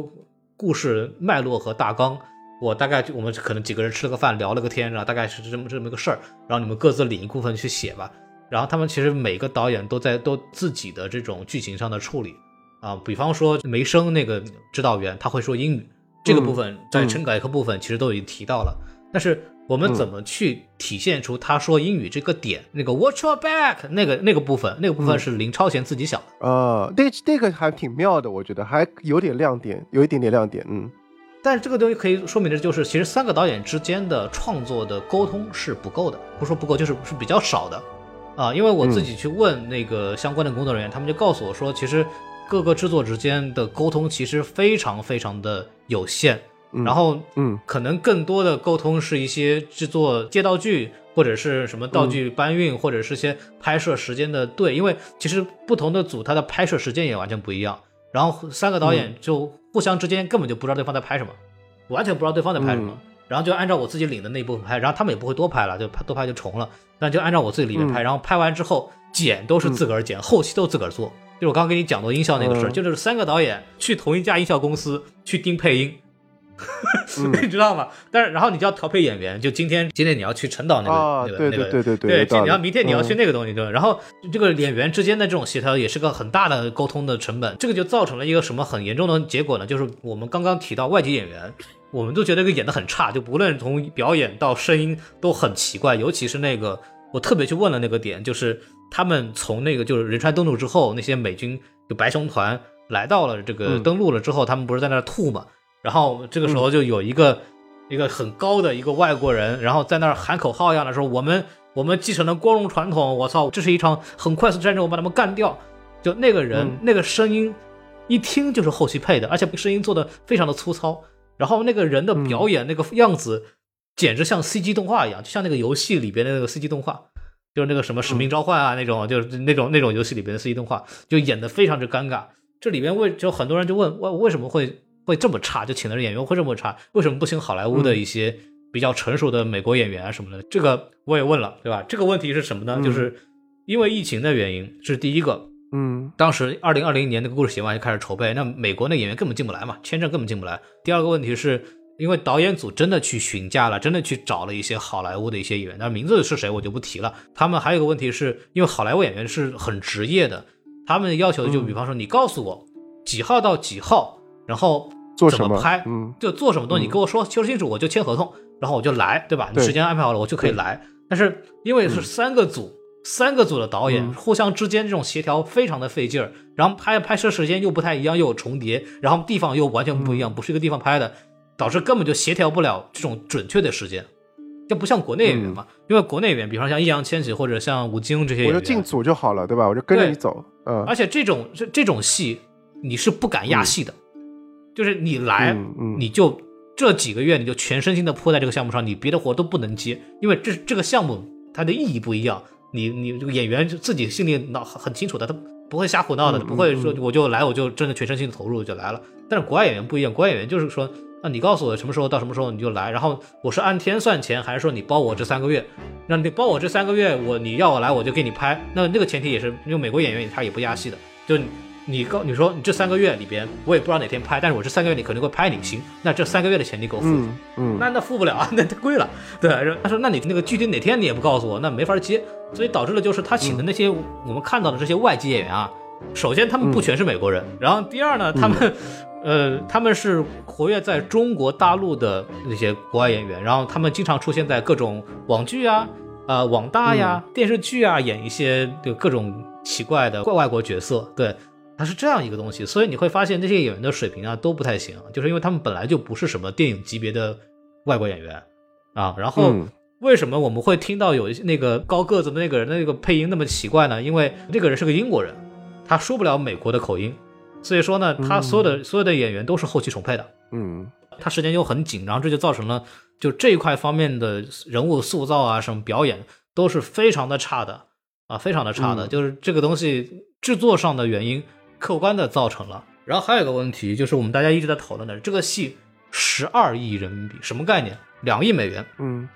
故事脉络和大纲，我大概我们可能几个人吃了个饭，聊了个天，然后大概是这么这么一个事儿，然后你们各自领一部分去写吧。然后他们其实每个导演都在都自己的这种剧情上的处理啊，比方说梅生那个指导员，他会说英语。这个部分在陈改革部分其实都已经提到了，但是我们怎么去体现出他说英语这个点？那个 Watch your back 那个那个部分，那个部分是林超贤自己想的啊，那那个还挺妙的，我觉得还有点亮点，有一点点亮点，嗯。但是这个东西可以说明的就是，其实三个导演之间的创作的沟通是不够的，不说不够，就是是比较少的啊。因为我自己去问那个相关的工作人员，他们就告诉我说，其实。各个制作之间的沟通其实非常非常的有限，然后，嗯，可能更多的沟通是一些制作借道具或者是什么道具搬运，或者是些拍摄时间的对，因为其实不同的组它的拍摄时间也完全不一样，然后三个导演就互相之间根本就不知道对方在拍什么，完全不知道对方在拍什么，然后就按照我自己领的那一部分拍，然后他们也不会多拍了，就拍多拍就重了，那就按照我自己里面拍，然后拍完之后剪都是自个儿剪，后期都自个儿做。就我刚刚跟你讲过音效那个事儿，就是三个导演去同一家音效公司去盯配音，你知道吗？但是然后你就要调配演员，就今天今天你要去陈导那个那个那个对对对对，你要明天你要去那个东西对，然后这个演员之间的这种协调也是个很大的沟通的成本，这个就造成了一个什么很严重的结果呢？就是我们刚刚提到外籍演员，我们都觉得这个演的很差，就不论从表演到声音都很奇怪，尤其是那个我特别去问了那个点，就是。他们从那个就是仁川登陆之后，那些美军就白熊团来到了这个登陆了之后，他们不是在那吐嘛？然后这个时候就有一个一个很高的一个外国人，然后在那儿喊口号一样的说：“我们我们继承了光荣传统，我操，这是一场很快速战争，我把他们干掉。”就那个人那个声音一听就是后期配的，而且声音做的非常的粗糙，然后那个人的表演那个样子简直像 CG 动画一样，就像那个游戏里边的那个 CG 动画。就是那个什么使命召唤啊，那种就是那种那种游戏里边的 CG 动画，就演的非常之尴尬。这里边为就很多人就问，为为什么会会这么差？就请的演员会这么差？为什么不请好莱坞的一些比较成熟的美国演员啊什么的？这个我也问了，对吧？这个问题是什么呢？就是因为疫情的原因，是第一个。嗯，当时二零二零年那个故事写完就开始筹备，那美国那演员根本进不来嘛，签证根本进不来。第二个问题是。因为导演组真的去询价了，真的去找了一些好莱坞的一些演员，但名字是谁我就不提了。他们还有一个问题是，因为好莱坞演员是很职业的，他们要求的就比方说，你告诉我几号到几号，然后怎么拍，就做什么东西，你跟我说说清楚，我就签合同，然后我就来，对吧？你时间安排好了，我就可以来。但是因为是三个组，三个组的导演互相之间这种协调非常的费劲儿，然后拍拍摄时间又不太一样，又有重叠，然后地方又完全不一样，不是一个地方拍的。导致根本就协调不了这种准确的时间，就不像国内演员嘛，因为国内演员，比方像易烊千玺或者像吴京这些，我就进组就好了，对吧？我就跟着你走，嗯。而且这种这这种戏你是不敢压戏的，就是你来，你就这几个月你就全身心的扑在这个项目上，你别的活都不能接，因为这这个项目它的意义不一样，你你这个演员自己心里脑很清楚的，他不会瞎胡闹的，不会说我就来我就真的全身心的投入就来了。但是国外演员不一样，国外演员就是说。那你告诉我什么时候到什么时候你就来，然后我是按天算钱，还是说你包我这三个月？那你包我这三个月，我你要我来我就给你拍。那那个前提也是因为美国演员他也不压戏的，就你告你说你这三个月里边，我也不知道哪天拍，但是我这三个月里肯定会拍你行，那这三个月的钱你给我付，嗯嗯，那那付不了啊，那太贵了。对，他说那你那个具体哪天你也不告诉我，那没法接，所以导致了就是他请的那些我们看到的这些外籍演员啊，首先他们不全是美国人，然后第二呢，他们。呃，他们是活跃在中国大陆的那些国外演员，然后他们经常出现在各种网剧啊、呃网大呀、电视剧啊，演一些就各种奇怪的怪外国角色。对，它是这样一个东西，所以你会发现这些演员的水平啊都不太行，就是因为他们本来就不是什么电影级别的外国演员啊。然后为什么我们会听到有一些那个高个子的那个人的那个配音那么奇怪呢？因为那个人是个英国人，他说不了美国的口音。所以说呢，他所有的所有的演员都是后期重配的，嗯，他时间又很紧，然后这就造成了就这一块方面的人物塑造啊，什么表演都是非常的差的啊，非常的差的，就是这个东西制作上的原因，客观的造成了。然后还有一个问题，就是我们大家一直在讨论的这个戏十二亿人民币什么概念？两亿美元，嗯，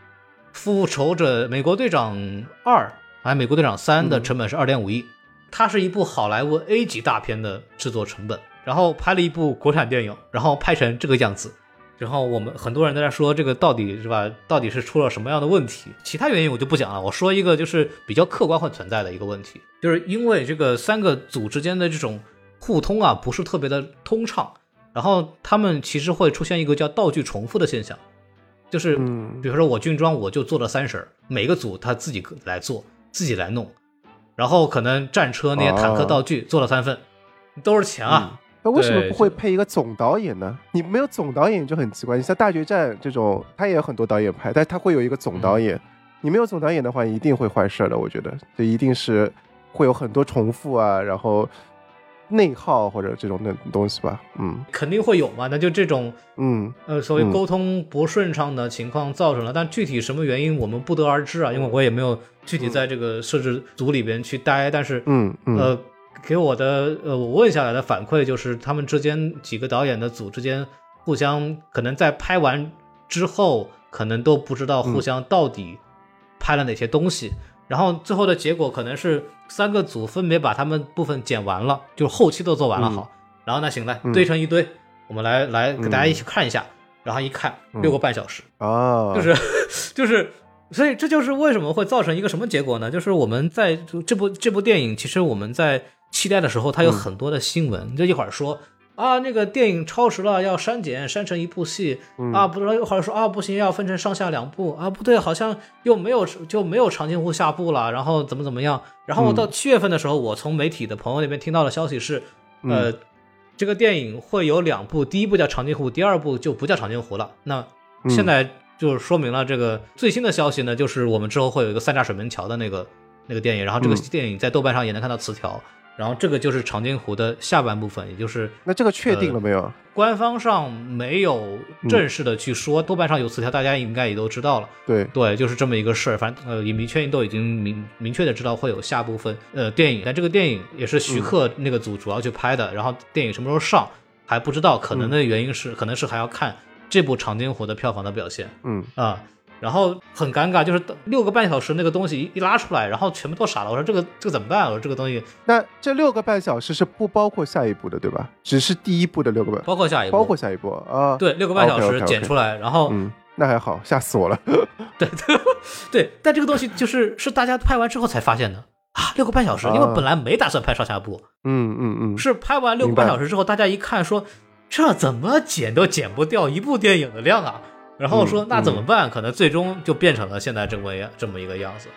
复仇者美国队长二还美国队长三的成本是二点五亿。它是一部好莱坞 A 级大片的制作成本，然后拍了一部国产电影，然后拍成这个样子，然后我们很多人都在说这个到底是吧？到底是出了什么样的问题？其他原因我就不讲了，我说一个就是比较客观会存在的一个问题，就是因为这个三个组之间的这种互通啊不是特别的通畅，然后他们其实会出现一个叫道具重复的现象，就是比如说我军装我就做了三十，每个组他自己来做，自己来弄。然后可能战车那些坦克道具做了三份，都是钱啊。那为什么不会配一个总导演呢？你没有总导演就很奇怪。你像大决战这种，他也有很多导演拍，但他会有一个总导演。你没有总导演的话，一定会坏事的。我觉得这一定是会有很多重复啊，然后。内耗或者这种的东西吧，嗯，肯定会有嘛。那就这种，嗯，呃，所谓沟通不顺畅的情况造成了，但具体什么原因我们不得而知啊，因为我也没有具体在这个摄制组里边去待。但是，嗯，呃，给我的呃，我问下来的反馈就是，他们之间几个导演的组之间互相可能在拍完之后，可能都不知道互相到底拍了哪些东西。然后最后的结果可能是三个组分别把他们部分剪完了，就是后期都做完了好。然后那行来堆成一堆，我们来来给大家一起看一下。然后一看六个半小时啊，就是 就是，所以这就是为什么会造成一个什么结果呢？就是我们在这部这部电影，其实我们在期待的时候，它有很多的新闻，就一会儿说。啊，那个电影超时了，要删减，删成一部戏啊，不知道一会儿说啊，不行，要分成上下两部。啊，不对，好像又没有就没有长津湖下部了，然后怎么怎么样，然后到七月份的时候，我从媒体的朋友那边听到的消息是，呃，这个电影会有两部，第一部叫长津湖，第二部就不叫长津湖了。那现在就是说明了这个最新的消息呢，就是我们之后会有一个三岔水门桥的那个那个电影，然后这个电影在豆瓣上也能看到词条。然后这个就是长津湖的下半部分，也就是那这个确定了没有？官方上没有正式的去说，豆瓣上有词条，大家应该也都知道了。对对，就是这么一个事儿。反正呃，影迷圈都已经明明确的知道会有下部分呃电影，但这个电影也是徐克那个组主要去拍的。然后电影什么时候上还不知道，可能的原因是可能是还要看这部长津湖的票房的表现。嗯啊。然后很尴尬，就是六个半小时那个东西一拉出来，然后全部都傻了。我说这个这个怎么办？我说这个东西，那这六个半小时是不包括下一步的，对吧？只是第一步的六个半，包括下一步，包括下一步啊。对，六个半小时剪出来，然后嗯，那还好，吓死我了。对对 对，但这个东西就是是大家拍完之后才发现的啊，六个半小时，因为本来没打算拍上下部。嗯嗯嗯，是拍完六个半小时之后，大家一看说，这怎么剪都剪不掉一部电影的量啊。然后说那怎么办？可能最终就变成了现在这么样这么一个样子，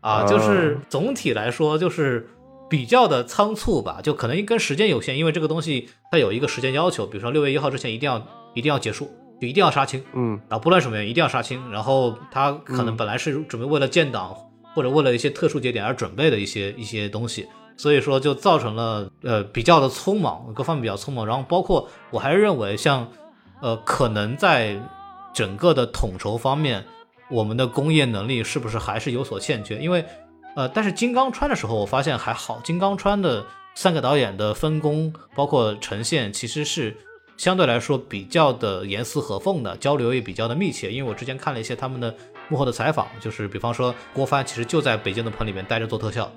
啊，就是总体来说就是比较的仓促吧，就可能跟时间有限，因为这个东西它有一个时间要求，比如说六月一号之前一定要一定要结束，就一定要杀青，嗯，然后不论什么原因一定要杀青，然后他可能本来是准备为了建党或者为了一些特殊节点而准备的一些一些东西，所以说就造成了呃比较的匆忙，各方面比较匆忙，然后包括我还是认为像呃可能在。整个的统筹方面，我们的工业能力是不是还是有所欠缺？因为，呃，但是金刚川的时候，我发现还好。金刚川的三个导演的分工，包括呈现，其实是相对来说比较的严丝合缝的，交流也比较的密切。因为我之前看了一些他们的幕后的采访，就是比方说郭帆其实就在北京的棚里面待着做特效，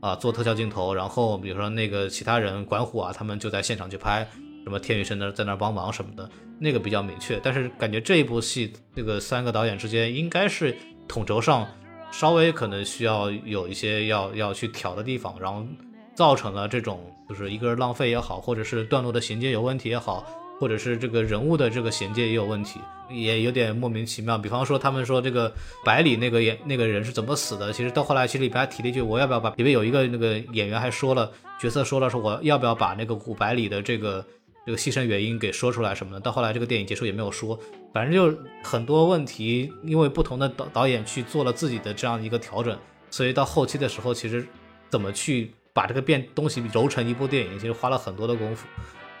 啊做特效镜头，然后比如说那个其他人管虎啊，他们就在现场去拍，什么天宇生那在那帮忙什么的，那个比较明确。但是感觉这一部戏那个三个导演之间应该是统筹上稍微可能需要有一些要要去调的地方，然后造成了这种就是一个浪费也好，或者是段落的衔接有问题也好。或者是这个人物的这个衔接也有问题，也有点莫名其妙。比方说，他们说这个百里那个演那个人是怎么死的？其实到后来，其实里边提了一句，我要不要把里面有一个那个演员还说了，角色说了说我要不要把那个古百里的这个这个牺牲原因给说出来什么的。到后来这个电影结束也没有说，反正就很多问题，因为不同的导导演去做了自己的这样一个调整，所以到后期的时候，其实怎么去把这个变东西揉成一部电影，其实花了很多的功夫。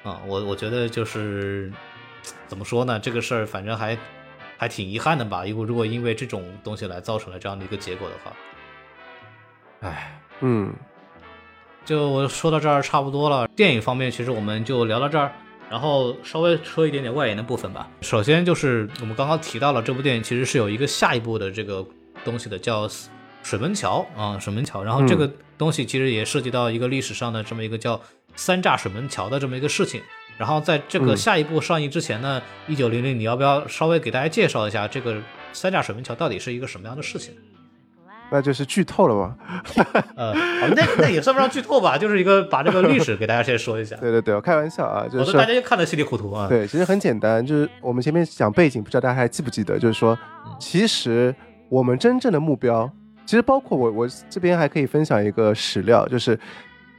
啊，我我觉得就是怎么说呢，这个事儿反正还还挺遗憾的吧。因为如果因为这种东西来造成了这样的一个结果的话，哎，嗯，就我说到这儿差不多了。电影方面其实我们就聊到这儿，然后稍微说一点点外延的部分吧。首先就是我们刚刚提到了这部电影其实是有一个下一步的这个东西的，叫水门桥啊，水门桥。然后这个东西其实也涉及到一个历史上的这么一个叫。三炸水门桥的这么一个事情，然后在这个下一部上映之前呢，一九零零，你要不要稍微给大家介绍一下这个三炸水门桥到底是一个什么样的事情？那就是剧透了吧？呃，那那也算不上剧透吧，就是一个把这个历史给大家先说一下。对对对，我开玩笑啊，就是大家就看得稀里糊涂啊。对，其实很简单，就是我们前面讲背景，不知道大家还记不记得？就是说，其实我们真正的目标，其实包括我，我这边还可以分享一个史料，就是。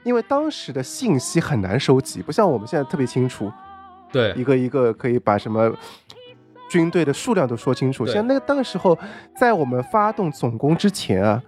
因为当时的信息很难收集，不像我们现在特别清楚，对，一个一个可以把什么军队的数量都说清楚。像那个那个时候，在我们发动总攻之前啊，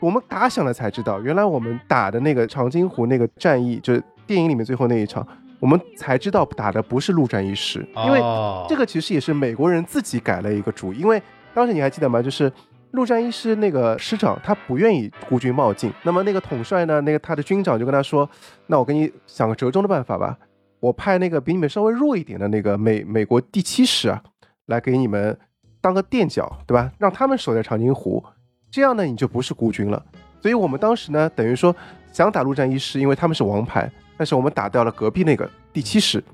我们打响了才知道，原来我们打的那个长津湖那个战役，就是电影里面最后那一场，我们才知道打的不是陆战一师，因为这个其实也是美国人自己改了一个主意，因为当时你还记得吗？就是。陆战一师那个师长，他不愿意孤军冒进。那么那个统帅呢？那个他的军长就跟他说：“那我给你想个折中的办法吧，我派那个比你们稍微弱一点的那个美美国第七师啊，来给你们当个垫脚，对吧？让他们守在长津湖，这样呢你就不是孤军了。所以我们当时呢，等于说想打陆战一师，因为他们是王牌，但是我们打掉了隔壁那个第七师。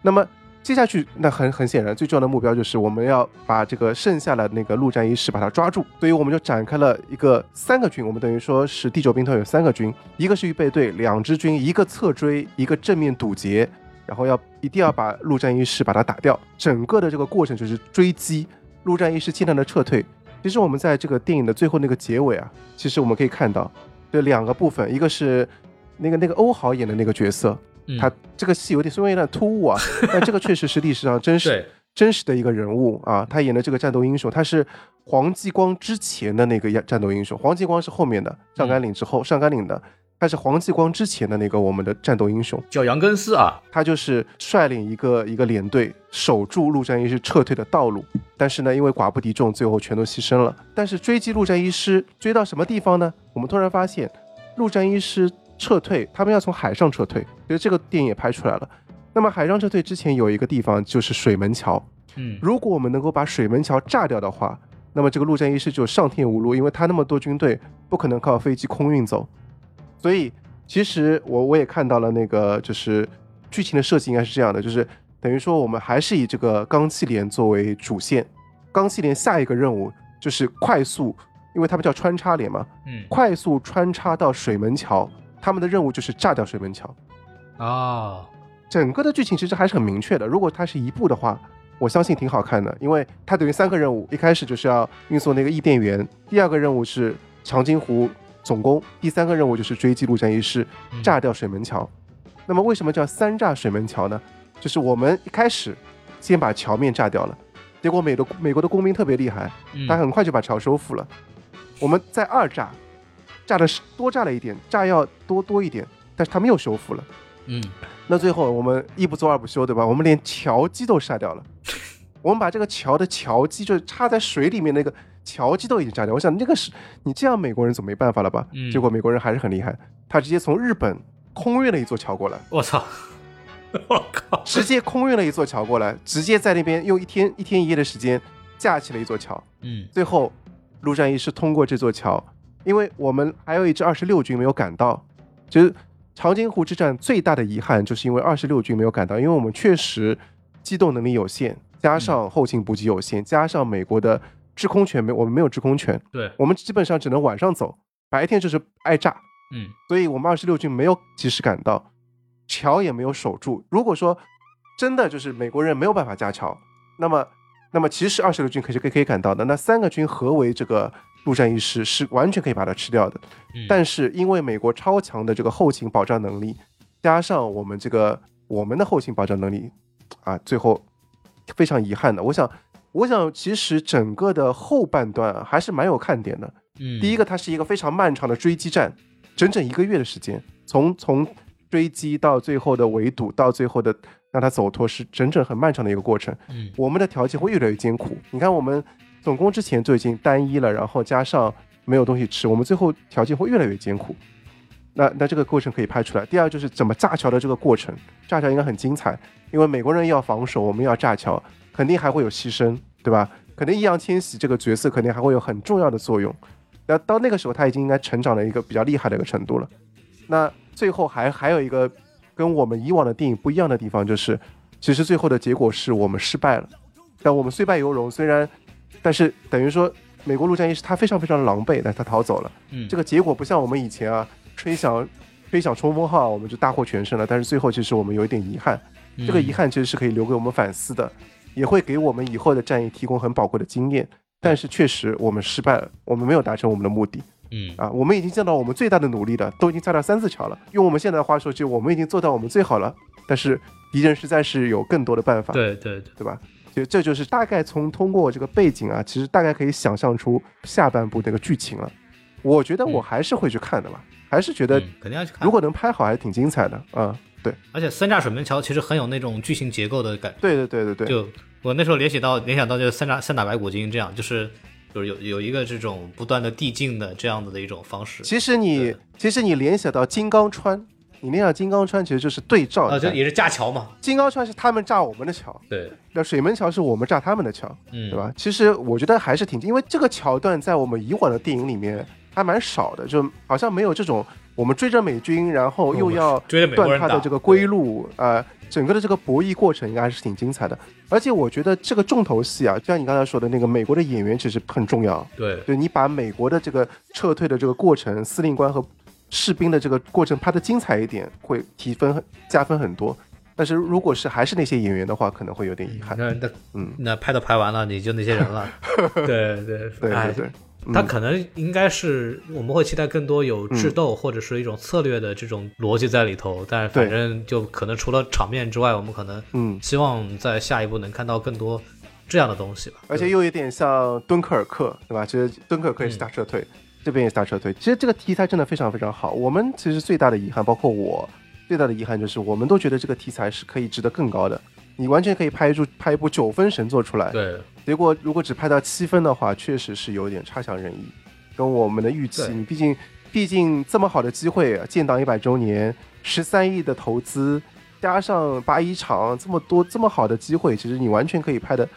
那么。接下去，那很很显然，最重要的目标就是我们要把这个剩下的那个陆战一师把它抓住，所以我们就展开了一个三个军，我们等于说是第九兵团有三个军，一个是预备队，两支军，一个侧追，一个正面堵截，然后要一定要把陆战一师把它打掉。整个的这个过程就是追击陆战一师尽量的撤退。其实我们在这个电影的最后那个结尾啊，其实我们可以看到这两个部分，一个是那个那个欧豪演的那个角色。他这个戏有点虽然有点突兀啊，但这个确实是历史上真实真实的一个人物啊。他演的这个战斗英雄，他是黄继光之前的那个战斗英雄，黄继光是后面的上甘岭之后上甘岭的，他是黄继光之前的那个我们的战斗英雄，叫杨根思啊。他就是率领一个一个连队守住陆战一师撤退的道路，但是呢，因为寡不敌众，最后全都牺牲了。但是追击陆战一师追到什么地方呢？我们突然发现陆战一师。撤退，他们要从海上撤退，所以这个电影也拍出来了。那么海上撤退之前有一个地方就是水门桥，嗯，如果我们能够把水门桥炸掉的话，那么这个陆战一师就上天无路，因为他那么多军队不可能靠飞机空运走。所以其实我我也看到了那个就是剧情的设计应该是这样的，就是等于说我们还是以这个钢气连作为主线，钢气连下一个任务就是快速，因为他们叫穿插连嘛，嗯，快速穿插到水门桥。他们的任务就是炸掉水门桥，啊，整个的剧情其实还是很明确的。如果它是一部的话，我相信挺好看的，因为它等于三个任务：一开始就是要运送那个伊甸园，第二个任务是长津湖总攻，第三个任务就是追击陆战一师，炸掉水门桥。那么为什么叫三炸水门桥呢？就是我们一开始先把桥面炸掉了，结果美的美国的工兵特别厉害，他很快就把桥收复了。我们在二炸。炸的是多炸了一点，炸药多多一点，但是他们又收复了。嗯，那最后我们一不做二不休，对吧？我们连桥基都杀掉了。我们把这个桥的桥基，就是插在水里面那个桥基都已经炸掉。我想那个是你这样美国人总没办法了吧？结果美国人还是很厉害，他直接从日本空运了一座桥过来。我操！我靠！直接空运了一座桥过来，直接在那边用一天一天一夜的时间架起了一座桥。嗯，最后陆战一是通过这座桥。因为我们还有一支二十六军没有赶到。其实长津湖之战最大的遗憾就是因为二十六军没有赶到，因为我们确实机动能力有限，加上后勤补给有限，加上美国的制空权没我们没有制空权，对，我们基本上只能晚上走，白天就是挨炸。嗯，所以我们二十六军没有及时赶到，桥也没有守住。如果说真的就是美国人没有办法架桥，那么那么其实二十六军可是可以可以赶到的。那三个军合围这个陆战一师是完全可以把它吃掉的。嗯但是因为美国超强的这个后勤保障能力，加上我们这个我们的后勤保障能力啊，最后非常遗憾的。我想，我想其实整个的后半段啊还是蛮有看点的。嗯，第一个，它是一个非常漫长的追击战，整整一个月的时间，从从追击到最后的围堵，到最后的让他走脱，是整整很漫长的一个过程。嗯我们的条件会越来越艰苦。你看，我们总攻之前就已经单一了，然后加上没有东西吃，我们最后条件会越来越艰苦。那那这个过程可以拍出来。第二就是怎么炸桥的这个过程，炸桥应该很精彩，因为美国人要防守，我们要炸桥，肯定还会有牺牲，对吧？肯定易烊千玺这个角色肯定还会有很重要的作用。那到那个时候，他已经应该成长了一个比较厉害的一个程度了。那最后还还有一个跟我们以往的电影不一样的地方，就是其实最后的结果是我们失败了，但我们虽败犹荣，虽然，但是等于说美国陆战一师他非常非常狼狈，但他逃走了。嗯这个结果不像我们以前啊吹响吹响冲锋号，我们就大获全胜了。但是最后其实我们有一点遗憾，嗯这个遗憾其实是可以留给我们反思的，也会给我们以后的战役提供很宝贵的经验。但是确实我们失败了，我们没有达成我们的目的嗯啊！我们已经尽到我们最大的努力了，都已经炸到三四桥了。用我们现在的话说，就我们已经做到我们最好了。但是敌人实在是有更多的办法，对对对，对吧？就这就是大概从通过这个背景啊，其实大概可以想象出下半部那个剧情了。我觉得我还是会去看的吧，还是觉得嗯肯定要去看。如果能拍好，还是挺精彩的啊、对，而且三炸水门桥其实很有那种剧情结构的感觉。对对对对对，就我那时候联想到联想到就是三打三打白骨精这样，就是就是有有一个这种不断的递进的这样子的一种方式。其实你其实你联想到金刚川，你联想金刚川其实就是对照啊，就也是架桥嘛。金刚川是他们炸我们的桥，对，那水门桥是我们炸他们的桥，嗯，对？吧？其实我觉得还是挺，因为这个桥段在我们以往的电影里面还蛮少的，就好像没有这种我们追着美军，然后又要断他的这个归路，呃，整个的这个博弈过程应该还是挺精彩的。而且我觉得这个重头戏啊，就像你刚才说的那个美国的演员其实很重要，对，就你把美国的这个撤退的这个过程，司令官和士兵的这个过程拍的精彩一点，会提分加分很多。但是如果是还是那些演员的话，可能会有点遗憾。那那嗯，那拍都拍完了，你就那些人了。对对对哎对对，嗯他可能应该是我们会期待更多有智斗或者是一种策略的这种逻辑在里头，但反正就可能除了场面之外，我们可能嗯，希望在下一步能看到更多这样的东西吧。而且又有点像敦刻尔克，对吧？其实敦刻尔克也是大撤退，这边也是大撤退。其实这个题材真的非常非常好。我们其实最大的遗憾，包括我最大的遗憾就是，我们都觉得这个题材是可以值得更高的。你完全可以拍出拍一部九分神作出来，对，结果如果只拍到七分的话，确实是有点差强人意，跟我们的预期。你毕竟毕竟这么好的机会，建党一百周年，十三亿的投资，加上八一厂这么多这么好的机会，其实你完全可以拍的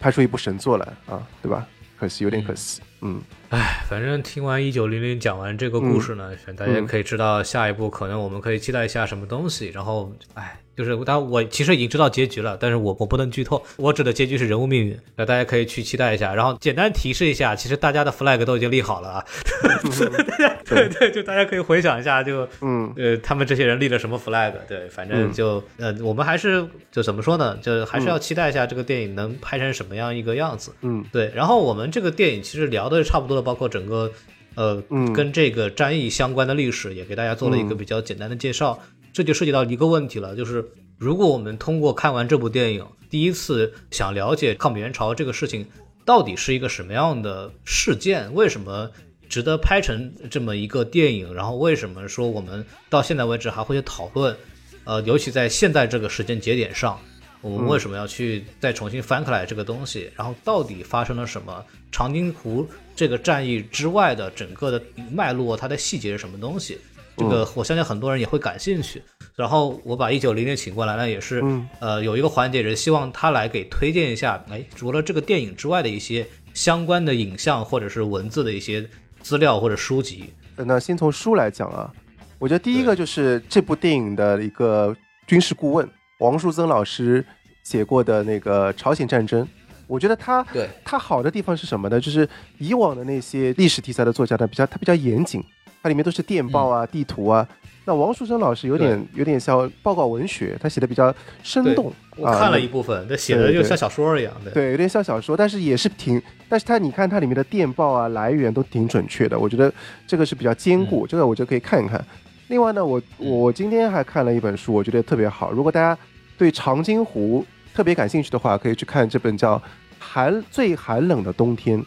拍出一部神作来啊，对吧？可惜，有点可惜。嗯，哎反正听完一九零零讲完这个故事呢，大家可以知道下一步可能我们可以期待一下什么东西。然后，哎，就是当然我其实已经知道结局了，但是我我不能剧透，我指的结局是人物命运，那大家可以去期待一下。然后简单提示一下，其实大家的 flag 都已经立好了啊，对对，就大家可以回想一下，就嗯呃他们这些人立了什么 flag，对，反正就、呃我们还是就怎么说呢，就还是要期待一下这个电影能拍成什么样一个样子。嗯对，然后我们这个电影其实聊的差不多了，包括整个呃、嗯跟这个战役相关的历史，也给大家做了一个比较简单的介绍。这就涉及到一个问题了，就是如果我们通过看完这部电影，第一次想了解抗美援朝这个事情到底是一个什么样的事件，为什么值得拍成这么一个电影，然后为什么说我们到现在为止还会去讨论，呃，尤其在现在这个时间节点上，我们为什么要去再重新翻开来这个东西？然后到底发生了什么？长津湖这个战役之外的整个的脉络，它的细节是什么东西？这个我相信很多人也会感兴趣。然后我把一九零零请过来呢，也是嗯呃有一个环节是希望他来给推荐一下，哎，除了这个电影之外的一些相关的影像或者是文字的一些资料或者书籍。那先从书来讲啊，我觉得第一个就是这部电影的一个军事顾问王树增老师写过的那个朝鲜战争。我觉得他对他好的地方是什么呢？就是以往的那些历史题材的作家呢，比较他比较严谨，它里面都是电报啊、地图啊。那王树生老师有点有点像报告文学，他写的比较生动。我看了一部分，他写的就像小说一样的。对，有点像小说，但是也是挺，但是它你看它里面的电报啊来源都挺准确的，我觉得这个是比较坚固，这个我就可以看一看。另外呢，我我今天还看了一本书，我觉得特别好。如果大家对长津湖特别感兴趣的话，可以去看这本叫。寒最寒冷的冬天，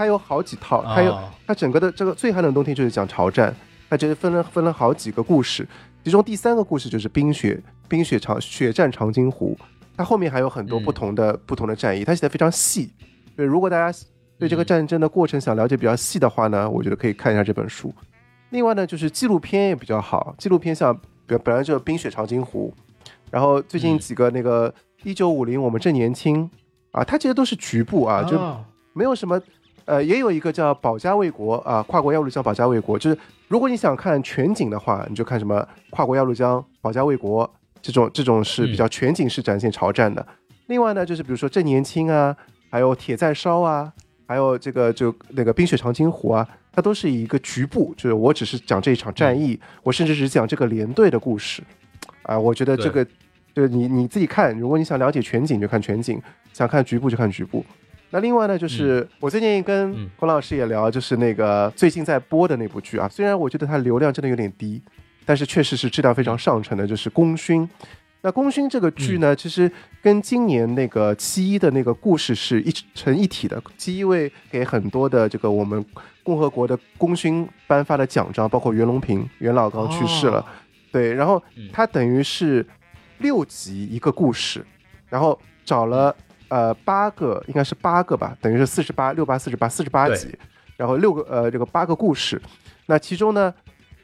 它有好几套，它有它整个的这个最寒冷冬天就是讲朝战，它就是分了分了好几个故事，其中第三个故事就是冰雪冰雪长血战长津湖，它后面还有很多不同的不同的战役，它写的非常细。对，如果大家对这个战争的过程想了解比较细的话呢，我觉得可以看一下这本书。另外呢，就是纪录片也比较好，纪录片像本本来就冰雪长津湖，然后最近几个那个一九五零我们正年轻。啊，它其实都是局部啊，就没有什么，呃，也有一个叫保家卫国啊，跨国鸭绿江保家卫国，就是如果你想看全景的话，你就看什么跨国鸭绿江保家卫国这种，这种是比较全景式展现朝战的。另外呢，就是比如说正年轻啊，还有铁在烧啊，还有这个就那个冰雪长津湖啊，它都是以一个局部，就是我只是讲这一场战役，我甚至只讲这个连队的故事，啊，我觉得这个。就是你你自己看，如果你想了解全景就看全景，想看局部就看局部。那另外呢，就是我最近跟孔老师也聊，就是那个最近在播的那部剧啊，虽然我觉得它流量真的有点低，但是确实是质量非常上乘的，就是《功勋》。那《功勋》这个剧呢，其实跟今年那个七一的那个故事是一成一体的。七一为给很多的这个我们共和国的功勋颁发的奖章，包括袁隆平袁老刚去世了，对，然后它等于是。六集一个故事，然后找了呃八个，应该是八个吧，等于是四十八六八四十八四十八集，然后六个呃这个八个故事，那其中呢，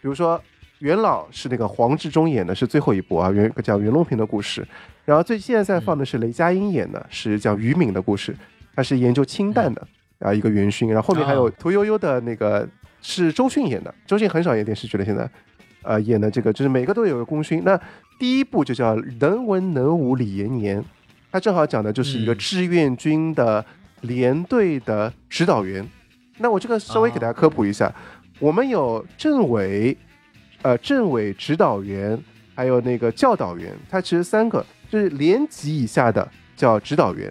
比如说元老是那个黄志忠演的是最后一部啊，袁讲袁隆平的故事，然后最现在在放的是雷佳音演的是讲于敏的故事，他是研究氢弹的啊一个元勋，然后后面还有屠呦呦的那个是周迅演的，周迅很少演电视剧了现在。呃，演的这个就是每个都有个功勋。那第一部就叫《能文能武李延年》，他正好讲的就是一个志愿军的连队的指导员。那我这个稍微给大家科普一下，我们有政委、呃政委指导员，还有那个教导员。他其实三个，就是连级以下的叫指导员，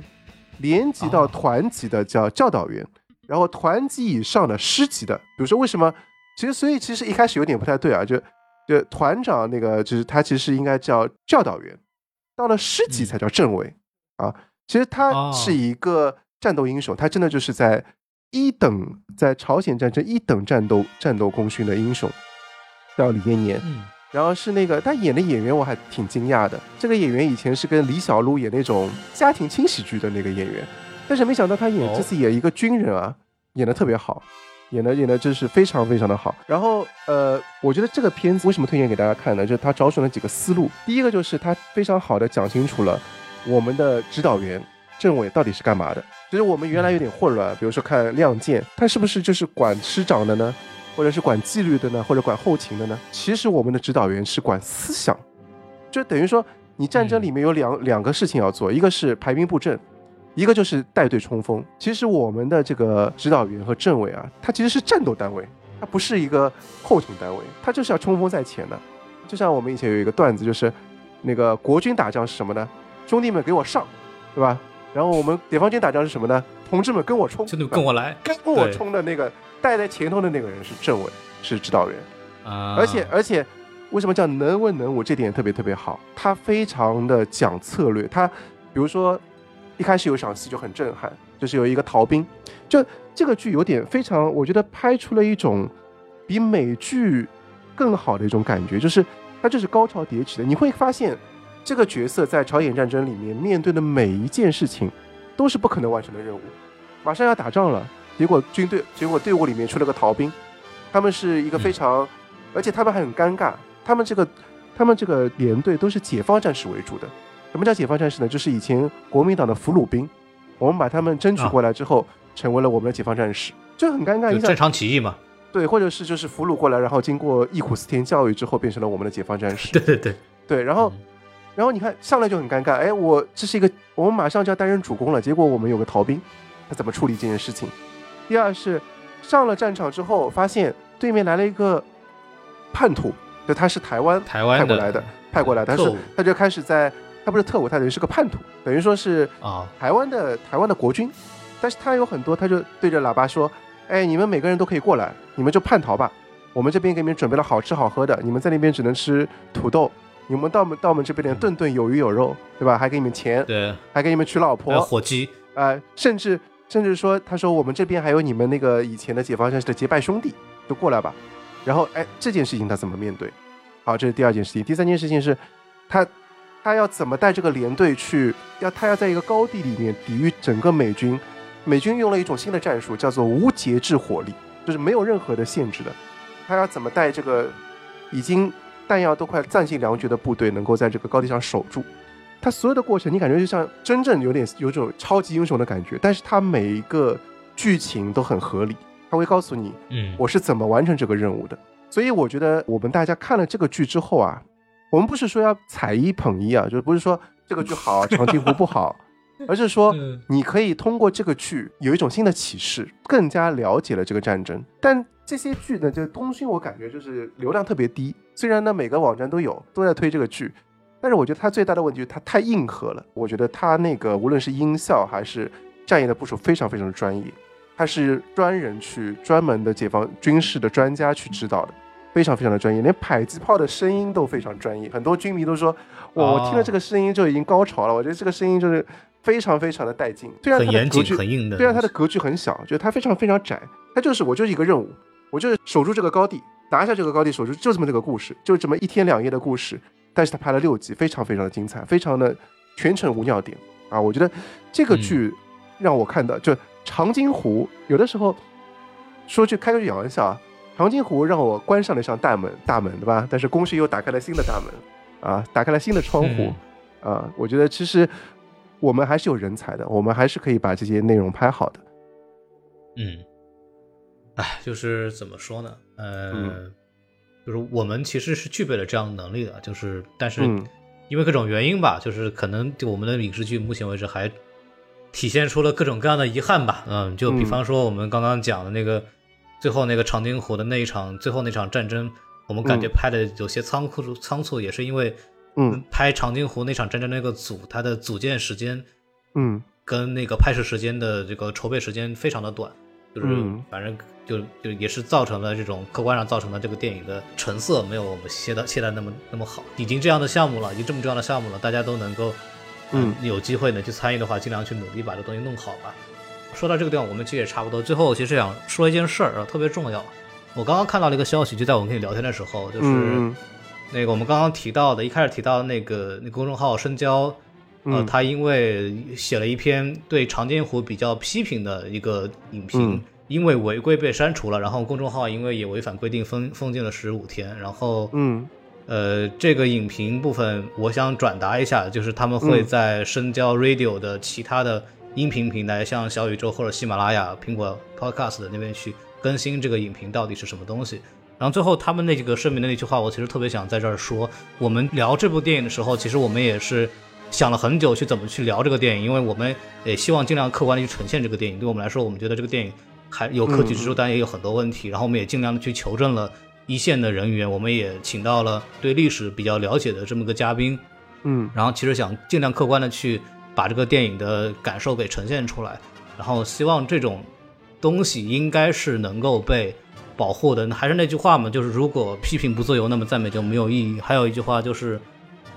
连级到团级的叫教导员，然后团级以上的师级的，比如说为什么？其实所以其实一开始有点不太对啊，就。就团长那个，就是他其实应该叫教导员，到了师级才叫政委啊。其实他是一个战斗英雄，他真的就是在一等，在朝鲜战争一等战斗战斗功勋的英雄，叫李延年。嗯然后是那个他演的演员，我还挺惊讶的。这个演员以前是跟李小璐演那种家庭轻喜剧的那个演员，但是没想到他演这次演一个军人啊，演的特别好。演的演的真是非常非常的好，然后呃，我觉得这个片子为什么推荐给大家看呢？就是他找准了几个思路。第一个就是他非常好的讲清楚了我们的指导员政委到底是干嘛的。其实我们原来有点混乱，比如说看《亮剑》，他是不是就是管师长的呢？或者是管纪律的呢？或者管后勤的呢？其实我们的指导员是管思想，就等于说你战争里面有两两个事情要做，一个是排兵布阵。一个就是带队冲锋，其实我们的这个指导员和政委啊，他其实是战斗单位，他不是一个后勤单位，他就是要冲锋在前的。就像我们以前有一个段子，就是那个国军打仗是什么呢？兄弟们给我上，对吧？然后我们解放军打仗是什么呢？同志们跟我冲，跟我来，跟我冲的那个带在前头的那个人是政委，是指导员啊。而且而且，为什么叫能文能武？这点特别特别好，他非常的讲策略，他比如说。一开始有场戏就很震撼，就是有一个逃兵，就这个剧有点非常，我觉得拍出了一种比美剧更好的一种感觉，就是它就是高潮迭起的。你会发现，这个角色在朝鲜战争里面面对的每一件事情都是不可能完成的任务，马上要打仗了，结果军队结果队伍里面出了个逃兵，他们是一个非常，而且他们还很尴尬，他们这个他们这个连队都是解放战士为主的。什么叫解放战士呢？就是以前国民党的俘虏兵，我们把他们争取过来之后，成为了我们的解放战士，就很尴尬。正常起义嘛。对，或者是就是俘虏过来，然后经过忆苦思甜教育之后，变成了我们的解放战士。对 对对对，然后，然后你看上来就很尴尬，哎，我这是一个，我们马上就要担任主攻了，结果我们有个逃兵，他怎么处理这件事情？第二是上了战场之后，发现对面来了一个叛徒，就他是台湾台湾派过来的，派过来，但是他就开始在，他不是特务，他等于是个叛徒，等于说是啊台湾的台湾的国军，但是他有很多，他就对着喇叭说，哎，你们每个人都可以过来，你们就叛逃吧，我们这边给你们准备了好吃好喝的，你们在那边只能吃土豆，你们到我们到我们这边连顿顿有鱼有肉，对吧？还给你们钱，对，还给你们娶老婆，火鸡，啊，甚至甚至说，他说我们这边还有你们那个以前的解放战士的结拜兄弟，就过来吧。然后，哎，这件事情他怎么面对？好，这是第二件事情。第三件事情是，他他要怎么带这个连队去？要他要在一个高地里面抵御整个美军。美军用了一种新的战术，叫做无节制火力，就是没有任何的限制的。他要怎么带这个已经弹药都快弹尽粮绝的部队，能够在这个高地上守住？他所有的过程，你感觉就像真正有点有种超级英雄的感觉，但是他每一个剧情都很合理。他会告诉你，嗯，我是怎么完成这个任务的。所以我觉得我们大家看了这个剧之后啊，我们不是说要踩一捧一啊，就是不是说这个剧好，长津湖不好，而是说你可以通过这个剧有一种新的启示，更加了解了这个战争。但这些剧呢，就东勋我感觉就是流量特别低。虽然呢每个网站都有都在推这个剧，但是我觉得它最大的问题就是它太硬核了。我觉得它那个无论是音效还是战役的部署，非常非常的专业。它是专人去专门的解放军事的专家去指导的，非常非常的专业，连迫击炮的声音都非常专业。很多军迷都说，我，我听了这个声音就已经高潮了。我觉得这个声音就是非常非常的带劲。虽然它的格局很硬的，虽然它的格局很小，就它非常非常窄。它就是我就是一个任务，我就是守住这个高地，拿下这个高地，守住就这么这个故事，就这么一天两夜的故事。但是他拍了六集，非常非常的精彩，非常的全程无尿点啊！我觉得这个剧让我看到就。长津湖有的时候说句开个句玩笑啊，长津湖让我关上了一扇大门，大门对吧？但是宫旭又打开了新的大门啊，打开了新的窗户啊。我觉得其实我们还是有人才的，我们还是可以把这些内容拍好的。嗯，哎，就是怎么说呢？呃，就是我们其实是具备了这样的能力的，就是但是因为各种原因吧，就是可能我们的影视剧目前为止还。体现出了各种各样的遗憾吧，嗯，就比方说我们刚刚讲的那个最后那个长津湖的那一场最后那场战争，我们感觉拍的有些仓促仓促，也是因为，嗯，拍长津湖那场战争那个组，它的组建时间，嗯，跟那个拍摄时间的这个筹备时间非常的短，就是反正就就也是造成了这种客观上造成了这个电影的成色没有我们期待期待那么那么好，已经这样的项目了，已经这么重要的项目了，大家都能够。嗯，有机会呢去参与的话，尽量去努力把这东西弄好吧。说到这个地方，我们其实也差不多。最后，其实想说一件事儿啊，特别重要。我刚刚看到了一个消息，就在我们跟你聊天的时候，就是那个我们刚刚提到的，一开始提到的那个那公众号深交，呃，他因为写了一篇对长津湖比较批评的一个影评，因为违规被删除了，然后公众号因为也违反规定封封禁了十五天，然后嗯。呃，这个影评部分我想转达一下，就是他们会在深交 Radio 的其他的音频平台，像小宇宙或者喜马拉雅、苹果 Podcast 的那边去更新这个影评到底是什么东西。然后最后他们那几个声明的那句话，我其实特别想在这儿说：我们聊这部电影的时候，其实我们也是想了很久去怎么去聊这个电影，因为我们也希望尽量客观的去呈现这个电影。对我们来说，我们觉得这个电影还有可取之处，但也有很多问题。然后我们也尽量的去求证了。一线的人员，我们也请到了对历史比较了解的这么个嘉宾，嗯，然后其实想尽量客观的去把这个电影的感受给呈现出来，然后希望这种东西应该是能够被保护的。还是那句话嘛，就是如果批评不自由，那么赞美就没有意义。还有一句话就是，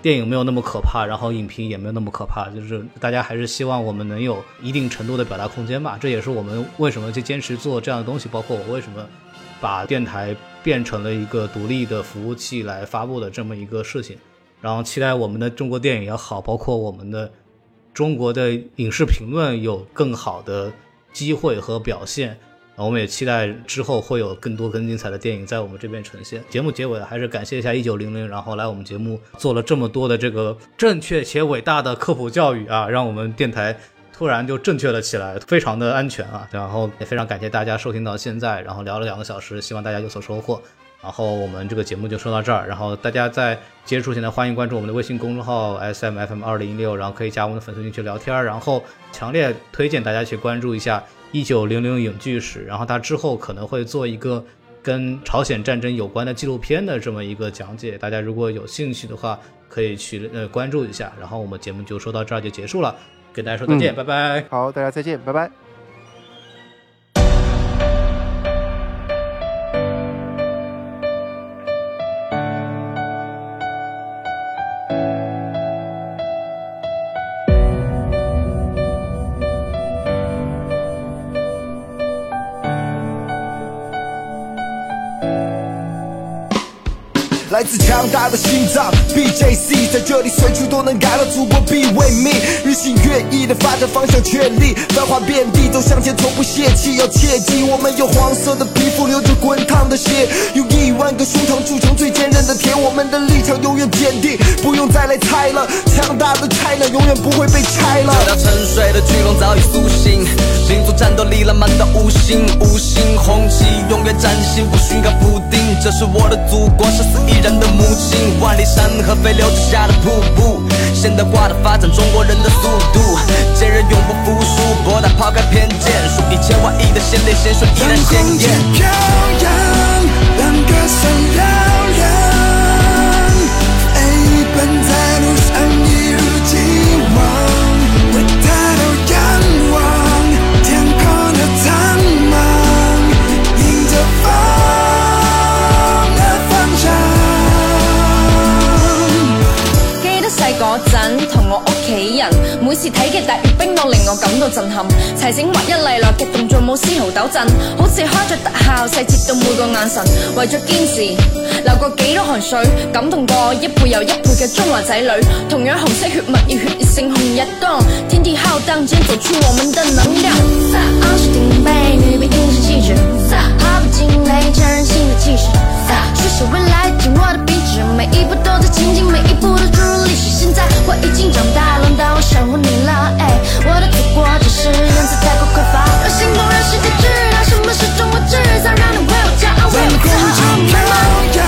电影没有那么可怕，然后影评也没有那么可怕，就是大家还是希望我们能有一定程度的表达空间吧。这也是我们为什么去坚持做这样的东西，包括我为什么把电台。变成了一个独立的服务器来发布的这么一个事情，然后期待我们的中国电影也好，包括我们的中国的影视评论有更好的机会和表现。我们也期待之后会有更多更精彩的电影在我们这边呈现。节目结尾还是感谢一下一九零零，然后来我们节目做了这么多的这个正确且伟大的科普教育啊，让我们电台突然就正确了起来，非常的安全啊。然后也非常感谢大家收听到现在，然后聊了两个小时，希望大家有所收获。然后我们这个节目就说到这儿。然后大家在结束前呢，欢迎关注我们的微信公众号 S M F M 二零一六，然后可以加我们的粉丝群去聊天。然后强烈推荐大家去关注一下一九零零影剧史，然后他之后可能会做一个跟朝鲜战争有关的纪录片的这么一个讲解。大家如果有兴趣的话，可以去呃关注一下。然后我们节目就说到这儿就结束了，跟大家说再见，拜拜。好，大家再见，拜拜。来自强大的心脏，BJC 在这里随处都能感到祖国必为命，日新月异的发展方向确立，繁华遍地走向前从不泄气，要切记我们有黄色的皮肤，流着滚烫的血，用一万个胸膛铸成最坚韧的铁，我们的立场永远坚定，不用再来猜了，强大的 China 永远不会被拆了。这条沉睡的巨龙早已苏醒，民族战斗力浪漫到五星，五星红旗永远崭新，不需要补丁，这是我的祖国，十四亿人。的母亲，万里山河飞流直下的瀑布，现代化的发展中国人的速度，坚韧永不服输，博大抛开偏见，数以千万亿的先烈鲜血依然鲜艳。飘扬，让歌声阵同我屋企人，每次睇嘅大阅兵都令我感到震撼。齐整劃一利落嘅动作冇丝毫抖震，好似開着特效，細節到每个眼神。为咗坚持，流过几多汗水，感动过一輩又一輩嘅中华仔女。同样红色血脈，熱血勝紅日光，天地浩荡间走出我们的能量。昂首挺背，女兵英雄氣質，毫不驚累，強人心的气势。书写未來，聽我的筆直，每一步都在前进，每一步都注入历史。现在我已经长大，轮到我守护你了。哎，我的祖国，只是人才太过匮乏，让心動，讓世界知道什么是中国制造，让你为我骄傲，为我自豪。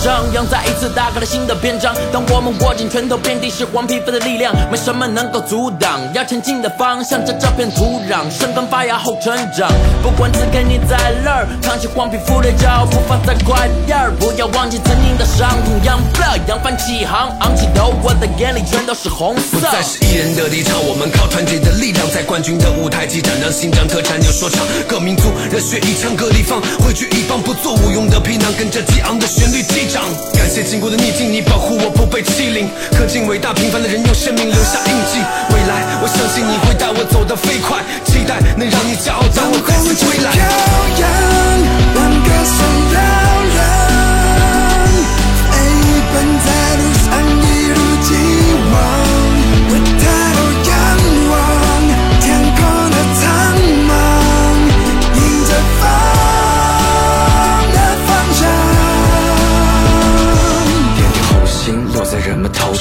张扬在次打开了新的篇章。当我们握紧拳头，遍地是黄皮肤的力量，没什么能够阻挡。要前进的方向，这这片土壤生根发芽后成长。不管此刻你在哪儿，扛起黄皮肤的脚步，放再快点儿，不要忘记曾经的伤痛。扬 blood，扬帆起航，昂起头，我的眼里全都是红色。不再是一人的立场，我们靠团结的力量，在冠军的舞台激战，让新疆特产有说唱，各民族热血一腔各地方，汇聚一方不做无用的皮囊，跟着激昂的旋律击掌。感谢经过的逆境，你保护我不被欺凌，恪尽伟大平凡的人用生命留下印记。未来，我相信你会带我走得飞快，期待能让你骄傲，当我再次归来。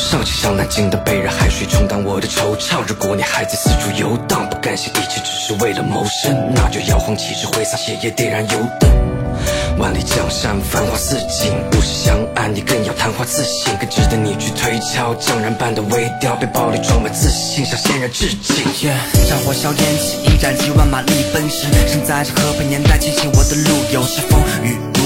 上，就像南京的北人，海水冲淡我的惆怅。如果你还在四处游荡，不甘心一切只是为了谋生，那就摇晃旗帜，挥洒血液，点燃油灯。万里江山，繁华似锦，不是相爱，你更要昙花自信，更值得你去推敲。匠人般的微调，被暴力装满自信，向先人致敬。战火硝烟起，一战几万马力奔驰，生在这和平年代，庆幸我的路有时风雨如，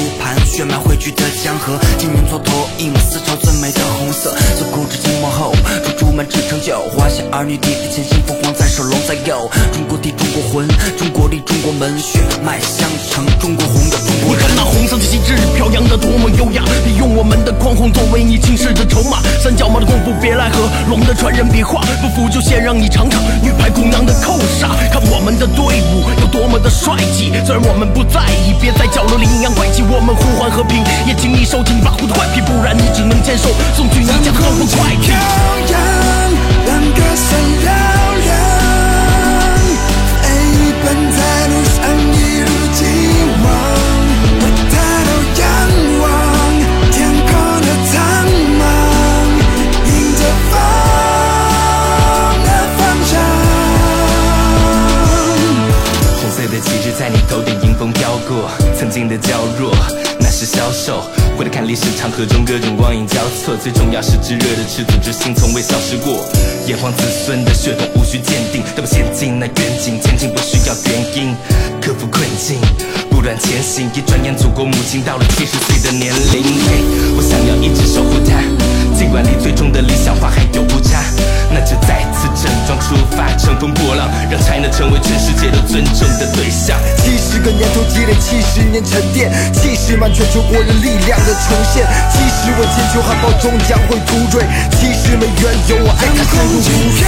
血脉汇聚的江河，今年蹉跎一抹丝绸最美的红色，自古至今幕后，竹竹们只成就，华夏儿女砥砺前行，凤凰在手，龙在右，中国地，中国魂，中国力，中国门，血脉相承，中国红的中国人你看。那红色的旗帜飘扬的多么优雅，利用我们的狂轰作为你轻视的筹码。三脚猫的功夫别来和，龙的传人别画，不服就先让你尝尝女排姑娘的扣杀。看我们的队伍有多么的帅气。虽然我们不在意，别在角落里阴阳怪气。我们呼唤和平，也请你收听，保护的怪癖，不然你只能坚守。送去你家的痛不快飘扬，让歌在你头顶迎风飘过，曾经的娇弱那是消瘦。回头看历史长河中各种光影交错，最重要是炙热的赤子之心从未消失过。炎黄子孙的血统无需鉴定，都不先进那远景，前进不需要原因，克服困境，不断前行。一转眼，祖国母亲到了七十岁的年龄，嘿，我想要一直守护她，尽管离最终的理想化还有误差，那就再整装出发，乘风破浪，让才能成为全世界都尊重的对象。七十个年头积累，七十年沉淀，七十万全球国人力量的重现，七十万千秋汉堡终将会突坠，七十美元有我爱它深入骨髓。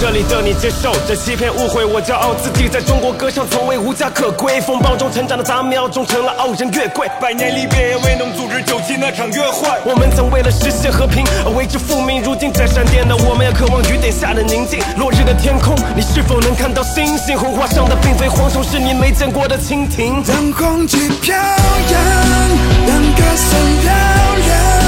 这里的你接受这欺骗误会，我骄傲自己在中国歌唱从未无家可归。风暴中成长的杂苗终成了傲人月桂，百年离别也未能阻止九七那场约会。我们曾为了实现和平而为之复命，如今在闪电的我们也渴望雨点下的宁静。落日的天空，你是否能看到星星？红花上的并非蝗虫，是你没见过的蜻蜓。当红旗飘扬，当歌声嘹亮。